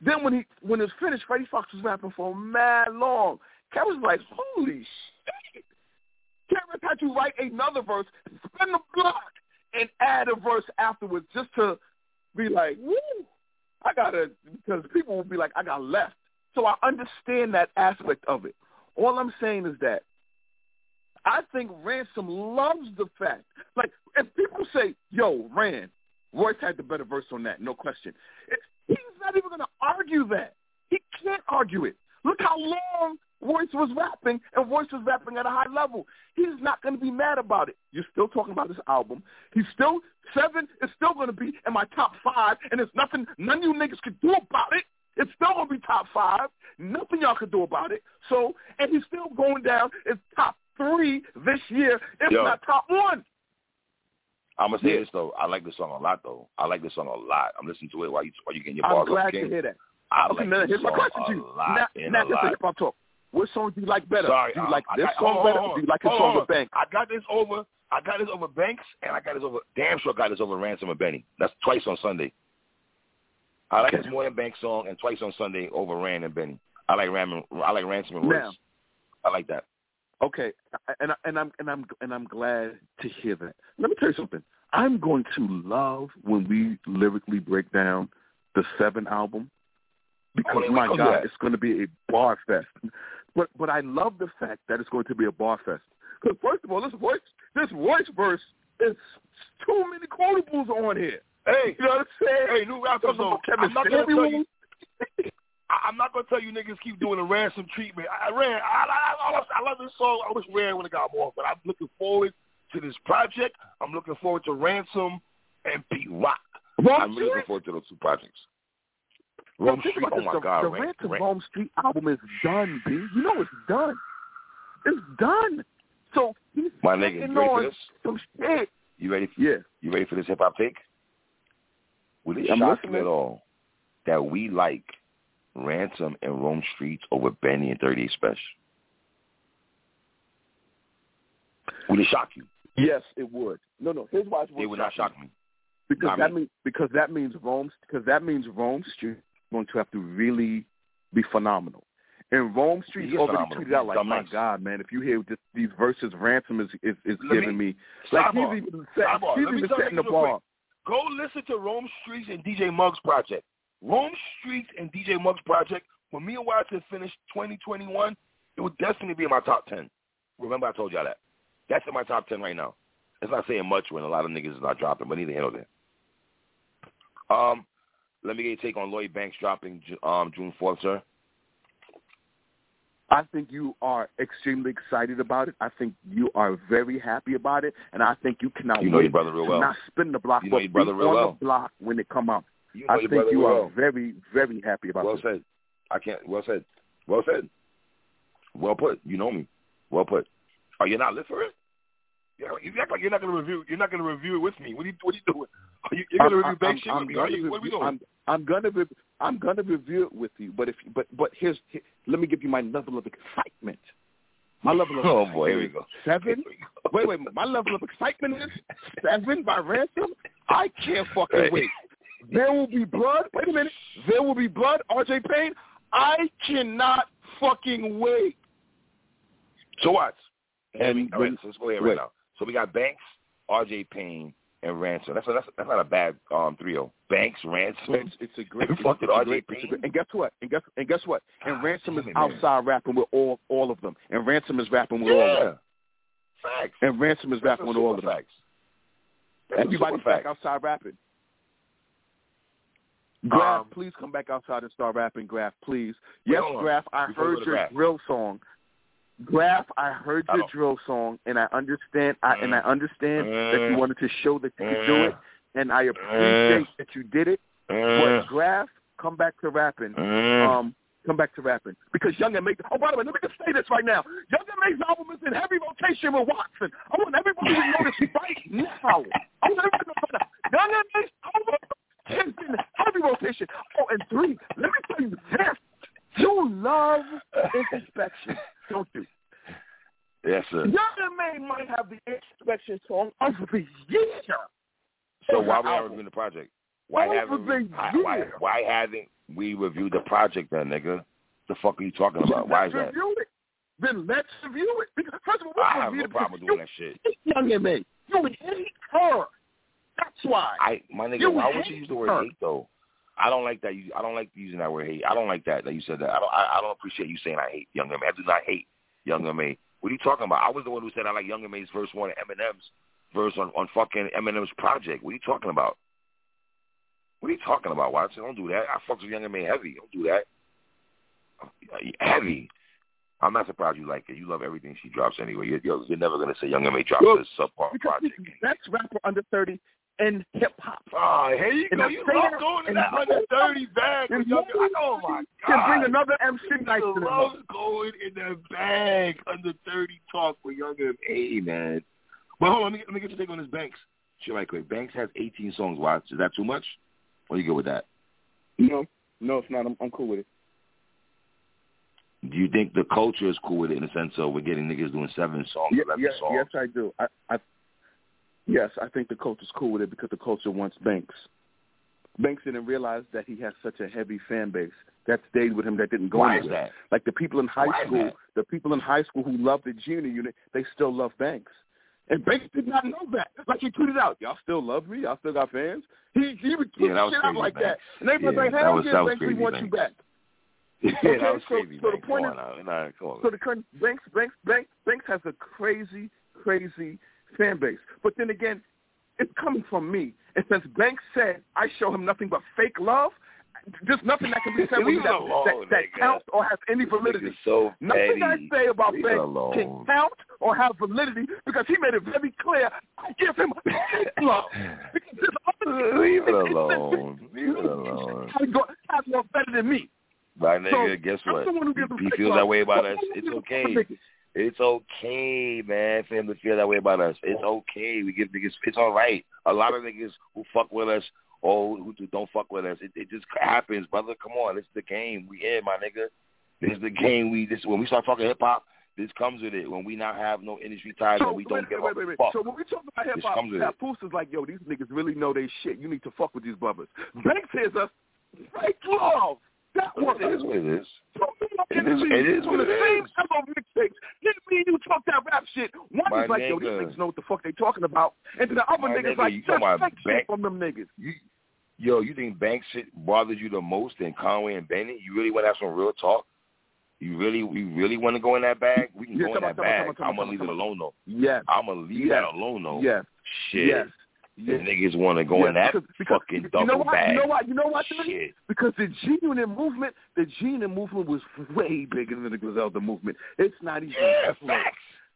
Then when he when it was finished, Freddie Foxxx was rapping for mad long. Cat was like, holy shit. Cameron had to write another verse, spin the block, and add a verse afterwards just to be like, woo, I gotta, because people will be like, I got left. So I understand that aspect of it. All I'm saying is that I think Ransom loves the fact, like, if people say, yo, Rand, Royce had the better verse on that, no question. It, he's not even going to argue that. He can't argue it. Look how long Royce was rapping, and Royce was rapping at a high level. He's not going to be mad about it. You're still talking about this album. He's still seven is still going to be in my top five, and there's nothing none of you niggas can do about it. It's still going to be top five. Nothing y'all can do about it. So, and he's still going down as top three this year, if Yo, not top one. I'm gonna say yeah. this though. I like this song a lot though. I like this song a lot. I'm listening to it while you while you getting your bars I'm glad to hear that. I okay, like now, here's my question to you. Now, now this hip hop talk. What song do you like better? Sorry, do you like this got, song oh, better? Do you like oh, song with Banks? I got this over. I got this over Banks, and I got this over. Damn sure got this over Ransom and Benny. That's twice on Sunday. I like okay. this more than Banks song, and twice on Sunday over Ran and Benny. I like Ram. I like Ransom and Royce. Now, I like that. Okay, and and I'm and I'm and I'm glad to hear that. Let me tell you something. I'm going to love when we lyrically break down the Seven album because mean, my God, that. it's going to be a bar fest. But but I love the fact that it's going to be a bar fest. Because first of all, this voice this voice verse is too many quotables on here. Hey, you know what I'm saying? Hey, new rappers though. I'm not gonna tell you. I'm not gonna tell you niggas keep doing the ransom treatment. I ran. I, I, I, I love this song. I wish ran when it got more, but I'm looking forward to this project. I'm looking forward to Ransom and Pete Rock. Rome I'm really looking forward to those two projects. Rome Street, oh my the, God, the Ransom Rome Street album is done, B. You know it's done. It's done. So he's my nigga, you ready for this? Some shit. You ready? For, yeah. You ready for this hip hop take? Would it I'm shock you at all that we like Ransom and Rome Streetz over Benny and 38 Spesh? Would it shock you? Yes, it would. No, no. Here's why it would, it would not shock me. Because I that mean, means because that means Rome because that means Rome Street is going to have to really be phenomenal. And Rome Street already phenomenal. tweeted out like. "My God, man! If you hear this, these verses, ransom is is, is Let giving me- me like he's even set, he's even setting the bar. Go listen to Rome Streetz and DJ Muggs project. Rome Streetz and DJ Muggs project. When me and Watson finished 2021, it would definitely be in my top 10. Remember I told y'all that. That's in my top 10 right now. It's not saying much when a lot of niggas is not dropping, but neither here nor there. Um, let me get your take on Lloyd Banks dropping um, June 4th, sir. I think you are extremely excited about it. I think you are very happy about it, and I think you cannot You know wait your brother real well. not spin the block, You know but your brother be real on well. the block when it come out. You know I think brother you are well. very, very happy about Well this. said. I can't. Well said. Well said. Well put. You know me. Well put. Are you not lit for it? You, know, you act like you're not going to review. You're not going to review it with me. What are you? What are you doing? Are you, you're going to review I'm- shit I'm with me? Are you? What are we doing? I'm, I'm gonna re- I'm gonna review it with you, but if but but here's here, let me give you my level of excitement. My level of Oh, boy, here we go. seven. Wait, wait, my level of excitement is seven by ransom. I can't fucking wait. There will be blood. Wait a minute. There will be blood. R.J. Payne. I cannot fucking wait. So what? And And all right, so let's go ahead wait. right now. So we got Banks, R.J. Payne, and Ransom. That's a, that's, a, that's not a bad um trio. Banks, Ransom. It's, it's a great. It's R.J. great, Payne. great- and guess what? And guess and guess what? And God Ransom is damn it, man. outside rapping with all all of them. And Ransom is rapping with all of them. Facts. And Ransom is That's rapping with all super of them. facts. That's Everybody's back outside rapping. Grafh, Um, please come back outside and start rapping, Grafh, please. Yes. Grafh, I heard your Grafh. drill song. Grafh, I heard your don't- drill song, and I understand. I, and I understand that you Mm. wanted to show that you could do it, and I appreciate that you did it. But Grafh, come back to rapping. Um, come back to rapping because Young M.A. Oh, by the way, let me just say this right now. Young and Make's album is in heavy rotation with Watson. I want everybody to know this right now. I want everybody to know that Young and Make's album in heavy rotation. Oh, and three, let me tell you this: you love introspection, don't you? yes, sir. Young and Make might have the introspection song of the year. So why we haven't reviewed the project? Why Over haven't we, why, why, why haven't we reviewed the project then, nigga? The fuck are you talking about? Then Why is that? Review it. Then let's review it. Because first of all, I have no problem doing that shit. Young M.A. You hate her. That's why. I my nigga, You why would you use the word her. hate though? I don't like that. You, I don't like using that word hate. I don't like that that you said that. I don't. I, I don't appreciate you saying I hate Young M.A. I do not hate Young M.A. What are you talking about? I was the one who said I like Young M.A.'s verse one and Eminem's verse on on fucking Eminem's project. What are you talking about? What are you talking about, Watson? Don't do that. I fucks with Young M.A. heavy. Don't do that. heavy. I'm not surprised you like it. You love everything she drops anyway. You're, you're, never gonna say Young M.A. drops well, a subpar project. Best rapper under thirty in hip hop. Oh, ah, here you and go. You love going to that under thirty bag with Young M.A. Oh my god. Can bring another MC nice to the love going in the bag under thirty talk with Young M.A. Man. But hold on, let me, let me get your take on this Banks. Shit, right quick. Banks has 18 songs. Watch. Is that too much? Or you good with that? No, no, it's not. I'm, I'm cool with it do you think the culture is cool with it in the sense of we're getting niggas doing seven songs, yeah, eleven yes, songs? Yes, I do. I, I, yes, I think the culture's cool with it because the culture wants Banks. Banks didn't realize that he has such a heavy fan base that stayed with him that didn't go Why anywhere. Is that? Like the people in high Why school, the people in high school who loved the G-Unit, they still love Banks. And Banks did not know that. Like he tweeted out, "Y'all still love me? Y'all still got fans?" He he would tweet yeah, shit out like Banks. that, and everybody's yeah, like, "Hell yeah, Banks, we want Banks. you back." Yeah, okay, that was so, crazy. so Banks. the point is, on now. Nah, come on. so the current Banks, Banks, Banks, Banks has a crazy, crazy fan base. But then again, it's coming from me. And since Banks said I show him nothing but fake love, there's nothing that can be said with that, alone, that, that counts or has any validity. So nothing I say about Leave Banks can count or have validity because he made it very clear I give him fake love. Leave it alone. Leave it alone. Has more better than me. My nigga, so, guess what? He, he feels that way about us. It's okay. It's okay, man, for him to feel that way about us. It's okay. We give niggas. It's all right. A lot of niggas who fuck with us or who don't fuck with us. It, it just happens, brother. Come on, this is the game. We here, my nigga. This is the game. We this when we start fucking hip hop. This comes with it. When we not have no industry ties so, and we don't wait, wait, wait, wait. fuck. So when we talk about hip hop, Papoose is like, yo, these niggas really know they shit. You need to fuck with these brothers. Banks says us fake love. That was it is what it is. So it is, it is what the same is. type of mixtapes. Didn't mean you talk that rap shit. One My is like, nigga. yo, these niggas know what the fuck they talking about. And then the other My niggas nigga, like, you just fake shit from them niggas. You, yo, you think Banks shit bothers you the most than Conway and Bennett? You really want to have some real talk? You really, you really want to go in that bag? We can Yeah, go in that on, bag. on, I'm gonna leave on, it alone though. Yes. I'm gonna leave Yes. that alone though. Yes. Shit. Yes. The Yes. niggas want to go Yes, in that because, because, fucking you double know what, bag. You know what? You know? Dude? Shit. Because the G-Unit movement, the G-Unit movement was way bigger than the Griselda movement. It's not even Yeah, close.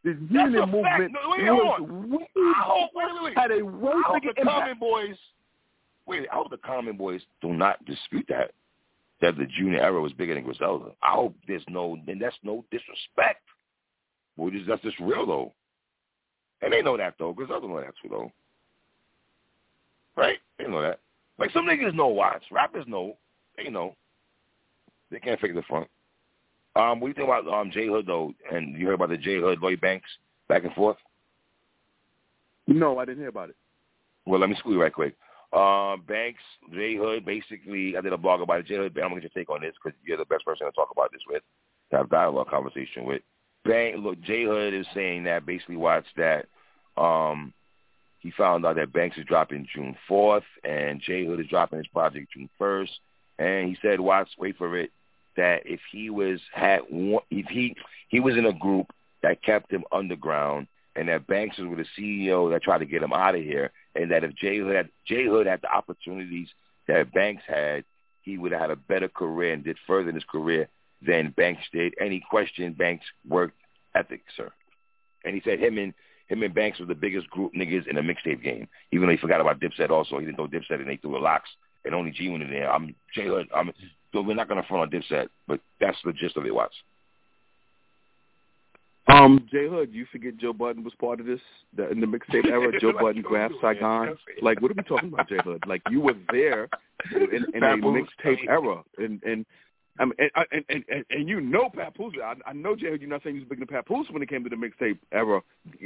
The G-Unit movement No, wait, was hold way, hope, wait, wait, wait. had a way I bigger the impact. Common Boys, wait, I hope the Common Boys do not dispute that, that the G-Unit era was bigger than Griselda. I hope there's no, and that's no disrespect. Boy, just, that's just real though. And they know that though. Griselda know that too though. Right? They know that. Like some niggas know watch. Rappers know. They know. They can't fake the front. Um, what do you think about um J Hood though? And you heard about the J Hood Lloyd Banks back and forth? No, I didn't hear about it. Well, let me school you right quick. Um, Banks, J Hood, basically, I did a blog about it. J Hood, I'm gonna get your take on this because you're the best person to talk about this with, to have dialogue conversation with. Bank, look, J Hood is saying that basically watch that. Um, he found out that Banks is dropping June 4th, and J Hood is dropping his project June 1st. And he said, "Watch, wait for it." That if he was had if he he was in a group that kept him underground, and that Banks was with a CEO that tried to get him out of here, and that if J Hood had J Hood had the opportunities that Banks had, he would have had a better career and did further in his career than Banks did. And he questioned Banks' work ethic, sir. And he said him and him and Banks were the biggest group niggas in the mixtape game. Even though he forgot about Dipset also. He didn't know Dipset and they threw the LOX and only G went in there. I'm J Hood. I'm so we're not gonna front on Dipset, but that's the gist of it, Watts. Um, J Hood, you forget Joe Budden was part of this the, in the mixtape era. Joe Budden, Grafh, Saigon. Like, what are we talking about, J Hood? Like, you were there in, in a mixtape era, and and I mean, and, and, and, and, and you know Papoose. I, I know J Hood. You're not saying you was bigger than Papoose when it came to the mixtape era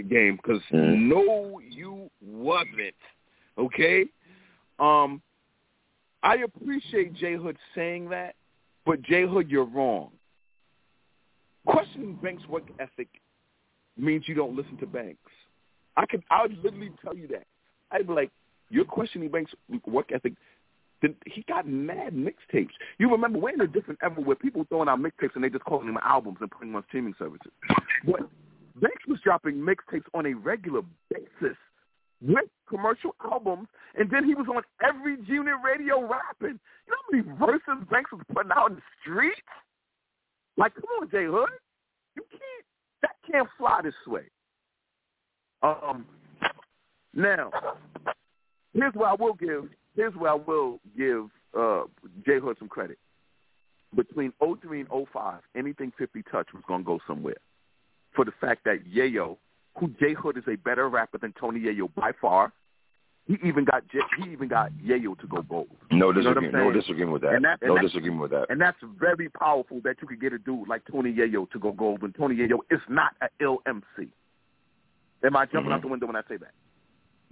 game, because Mm. no, you wasn't. Okay. Um, I appreciate J Hood saying that, but J Hood, you're wrong. Questioning Banks' work ethic means you don't listen to Banks. I could, I would literally tell you that. I'd be like, you're questioning Banks' work ethic. He got mad mixtapes. You remember we're in a different era where people throwing out mixtapes and they just calling them albums and putting them on streaming services. But Banks was dropping mixtapes on a regular basis with commercial albums, and then he was on every G-Unit radio rapping. You know how many verses Banks was putting out in the streets? Like, come on, J Hood, you can't. That can't fly this way. Um. Now, here's what I will give. Here's where I will give uh, J Hood some credit. Between 03 and 05, anything 50 touch was gonna go somewhere. For the fact that Yayo, who J Hood is a better rapper than Tony Yayo by far. He even got J- he even got Yayo to go gold. No You know disagreement. no disagreement with that. And that- no disagreement with that. And that's very powerful that you could get a dude like Tony Yayo to go gold when Tony Yayo is not an ill MC. Am I jumping Mhm. out the window when I say that?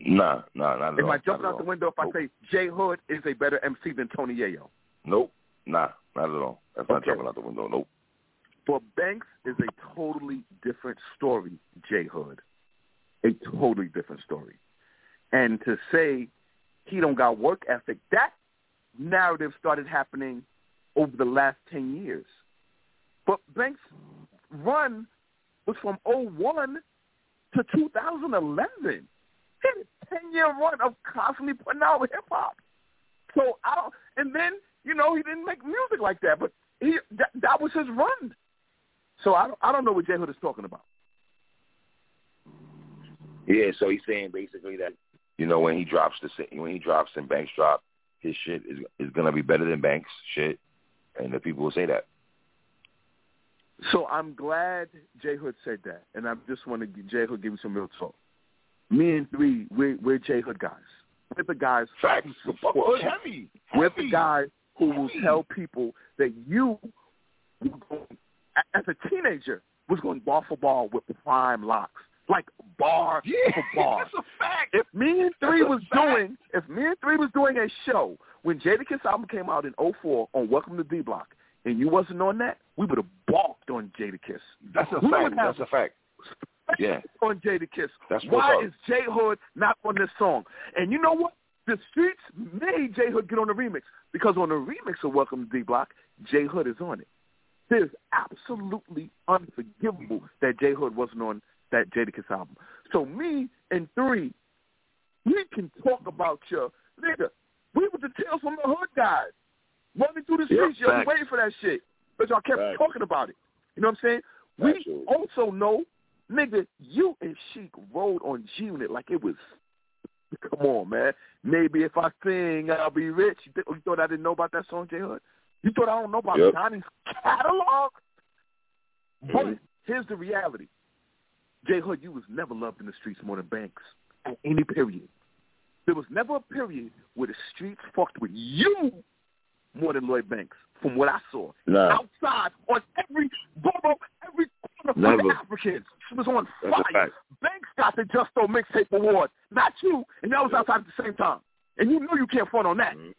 Nah, nah, not at Am all. I jumping out the window if I say J Hood is a better MC than Tony Yayo? Nope. Nah, not at all. That's not Okay. jumping out the window. Nope. For Banks is a totally different story, J Hood. A totally different story. And to say he don't got work ethic, that narrative started happening over the last ten years. But Banks' run was from 01 to 2011. He had a ten year run of constantly putting out with hip hop. So I don't, and then you know he didn't make music like that, but he that, that was his run. So I don't, I don't know what J Hood is talking about. Yeah, so he's saying basically that you know when he drops the when he drops and Banks drop, his shit is is gonna be better than Banks shit, and the people will say that. So I'm glad J Hood said that, and I just want to give J Hood give you some real talk. Me and three, we're, we're J Hood guys. We're the guys Facts. who support was heavy. We're the guys who will tell people that you, as a teenager, was going ball for ball with prime LOX, like bar Yeah, for bar. that's a fact. If me and Three a was doing, if me and Three was doing a show when Jadakiss album came out in '04 on Welcome to D Block, and you wasn't on that, we would have balked on Jadakiss. That's a We fact. That's a fact. Yeah. on Jadakiss. That's Why up. is J Hood not on this song? And you know what? The streets made J Hood get on the remix because on the remix of Welcome to D Block, J Hood is on it. It is absolutely unforgivable that J Hood wasn't on that Jadakiss album. So me and three, we can talk about your nigga. We were the Tales from the Hood guys running through the Yeah, streets. Yo, we facts. waiting for that shit, but y'all kept talking about it. You know what I'm saying? We Absolutely. also know, nigga, you and Sheek rode on G Unit like it was. Come on, man. Maybe if I sing, I'll be rich. You, th- you thought I didn't know about that song, J Hood? You thought I don't know about Yep. Johnny's catalog? But Mhm. here's the reality. J Hood, you was never loved in the streets more than Banks at any period. There was never a period where the streets fucked with you more than Lloyd Banks, from what I saw. Nah. Outside, on every borough, every corner Never. the Africans. She was on That's fire. Banks got the Justo Mixtape Award, not you, and that was outside at the same time. And you know you can't front on that. Mhm.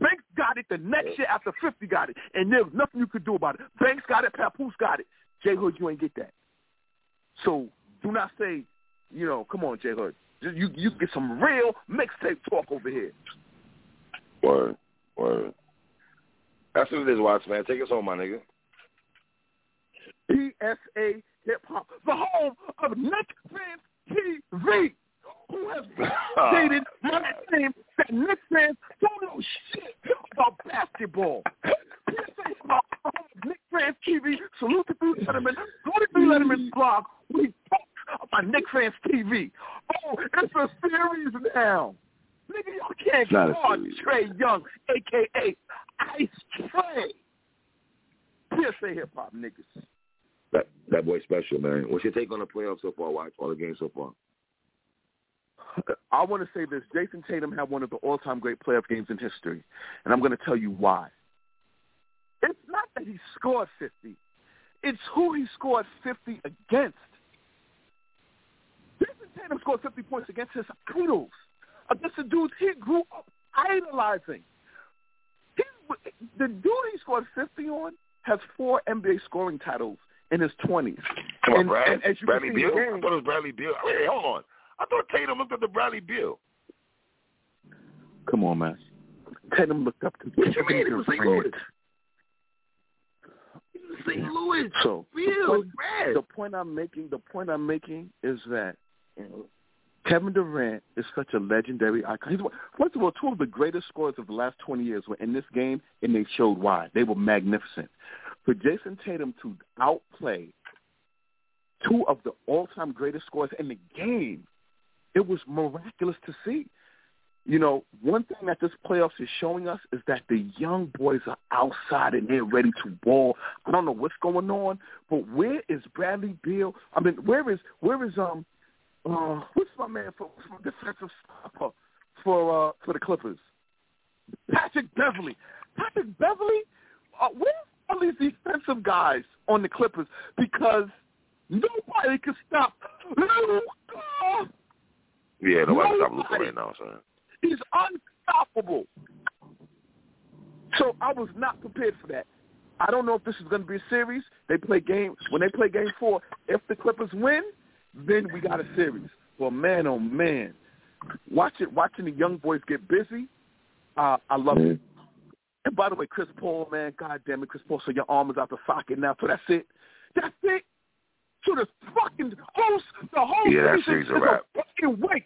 Banks got it the next year after 50 got it, and there was nothing you could do about it. Banks got it, Papoose got it. J Hood, you ain't get that. So do not say, you know, come on, J Hood. You you, get some real mixtape talk over here. Word. Word. That's what it is, Watts, man. Take us home, my nigga. PSA Hip Hop, the home of Knicks Fans TV, who has stated my name that Knicks fans don't know shit about basketball. PSA Hip Hop, the home of Knicks Fans TV, salute to Three Letterman, go to Three Letterman's blog, we talk about Knicks Fans TV. Oh, it's a series now. Nigga, y'all can't guard. Trae Young, a.k.a. Ice Trae. PSA Hip Hop niggas. That that boy special, man. What's your take on the playoffs so far, Watts? All the games so far. I want to say this. Jayson Tatum had one of the all-time great playoff games in history, and I'm going to tell you why. It's not that he scored 50. It's who he scored 50 against. Jayson Tatum scored 50 points against his idols, against the dudes he grew up idolizing. He, the dude he scored 50 on has four NBA scoring titles in his 20s. Come on, And- Brad. and as you Bradley see in the Beal? game- I thought it was Bradley Beal. Wait, hold on. I thought Tatum looked up to Bradley Beal. Come on, man. Tatum looked up to What you mean? It was St. Louis. St. Louis. So the point, Brad. the point I'm making, the point I'm making is that you know, Kevin Durant is such a legendary icon. He's one- first of all, two of the greatest scorers of the last 20 years were in this game, and they showed why. They were magnificent. For Jayson Tatum to outplay two of the all-time greatest scorers in the game, it was miraculous to see. You know, one thing that this playoffs is showing us is that the young boys are outside and they're ready to ball. I don't know what's going on, but where is Bradley Beal? I mean, where is where is um uh what's my man for, for defensive stopper for uh for the Clippers? Patrick Beverley. Patrick Beverley, uh, where are all these defensive guys on the Clippers? Because nobody can stop Luka. Yeah, nobody can stop Luka right now, son. He's unstoppable. So I was not prepared for that. I don't know if this is going to be a series. They play game when they play game four. If the Clippers win, then we got a series. Well, man, oh man, watch it. Watching the young boys get busy, uh, I love it. And by the way, Chris Paul, man, God damn it, Chris Paul, so your arm is out the socket now. So that's it. That's it. So the fucking host, the whole yeah, season series a wrap. a fucking wait.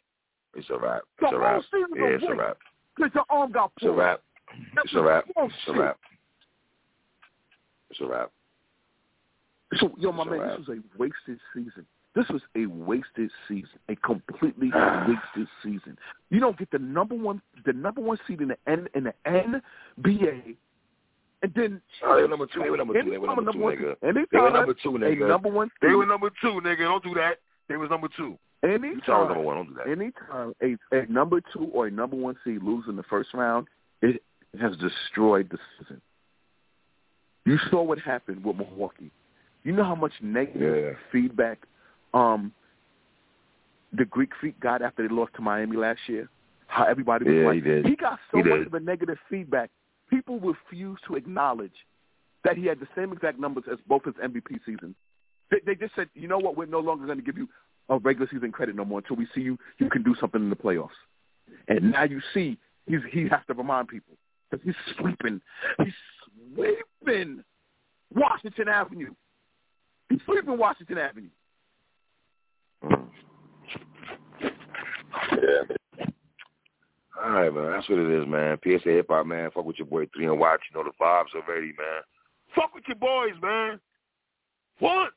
It's a wrap. The a wrap. whole season Yeah, a it's a wrap. Because your arm got It's a pulled. wrap. That's It's a wrap. It's a wrap. It's a wrap. So, yo, my It's man, this was a wasted season. This was a wasted season, a completely wasted season. You don't get the number one, the number one seed in the N in the NBA, and then Oh, they were number two. They were number two. They were number two, nigga. They were number two, nigga. number one They were number two, nigga. Don't do that. They was number two. You number one. Don't do that. anytime a, a number two or a number one seed loses in the first round, it has destroyed the season. You saw what happened with Milwaukee. You know how much negative Yeah. feedback um, the Greek Freak got after they lost to Miami last year. How everybody was Yeah, like, he did. got so He much did. of a negative feedback. People refuse to acknowledge that he had the same exact numbers as both his MVP seasons. They, they just said, you know what, we're no longer going to give you a regular season credit no more until we see you you can do something in the playoffs. And now you see he's he has to remind people because he's sweeping, he's sweeping Washington Avenue. He's sweeping Washington Avenue. Mm. Yeah. All right, man. That's what it is, man. PSA Hip Hop, man. Fuck with your boy Three and Watch. You know the vibes already, man. Fuck with your boys, man. What?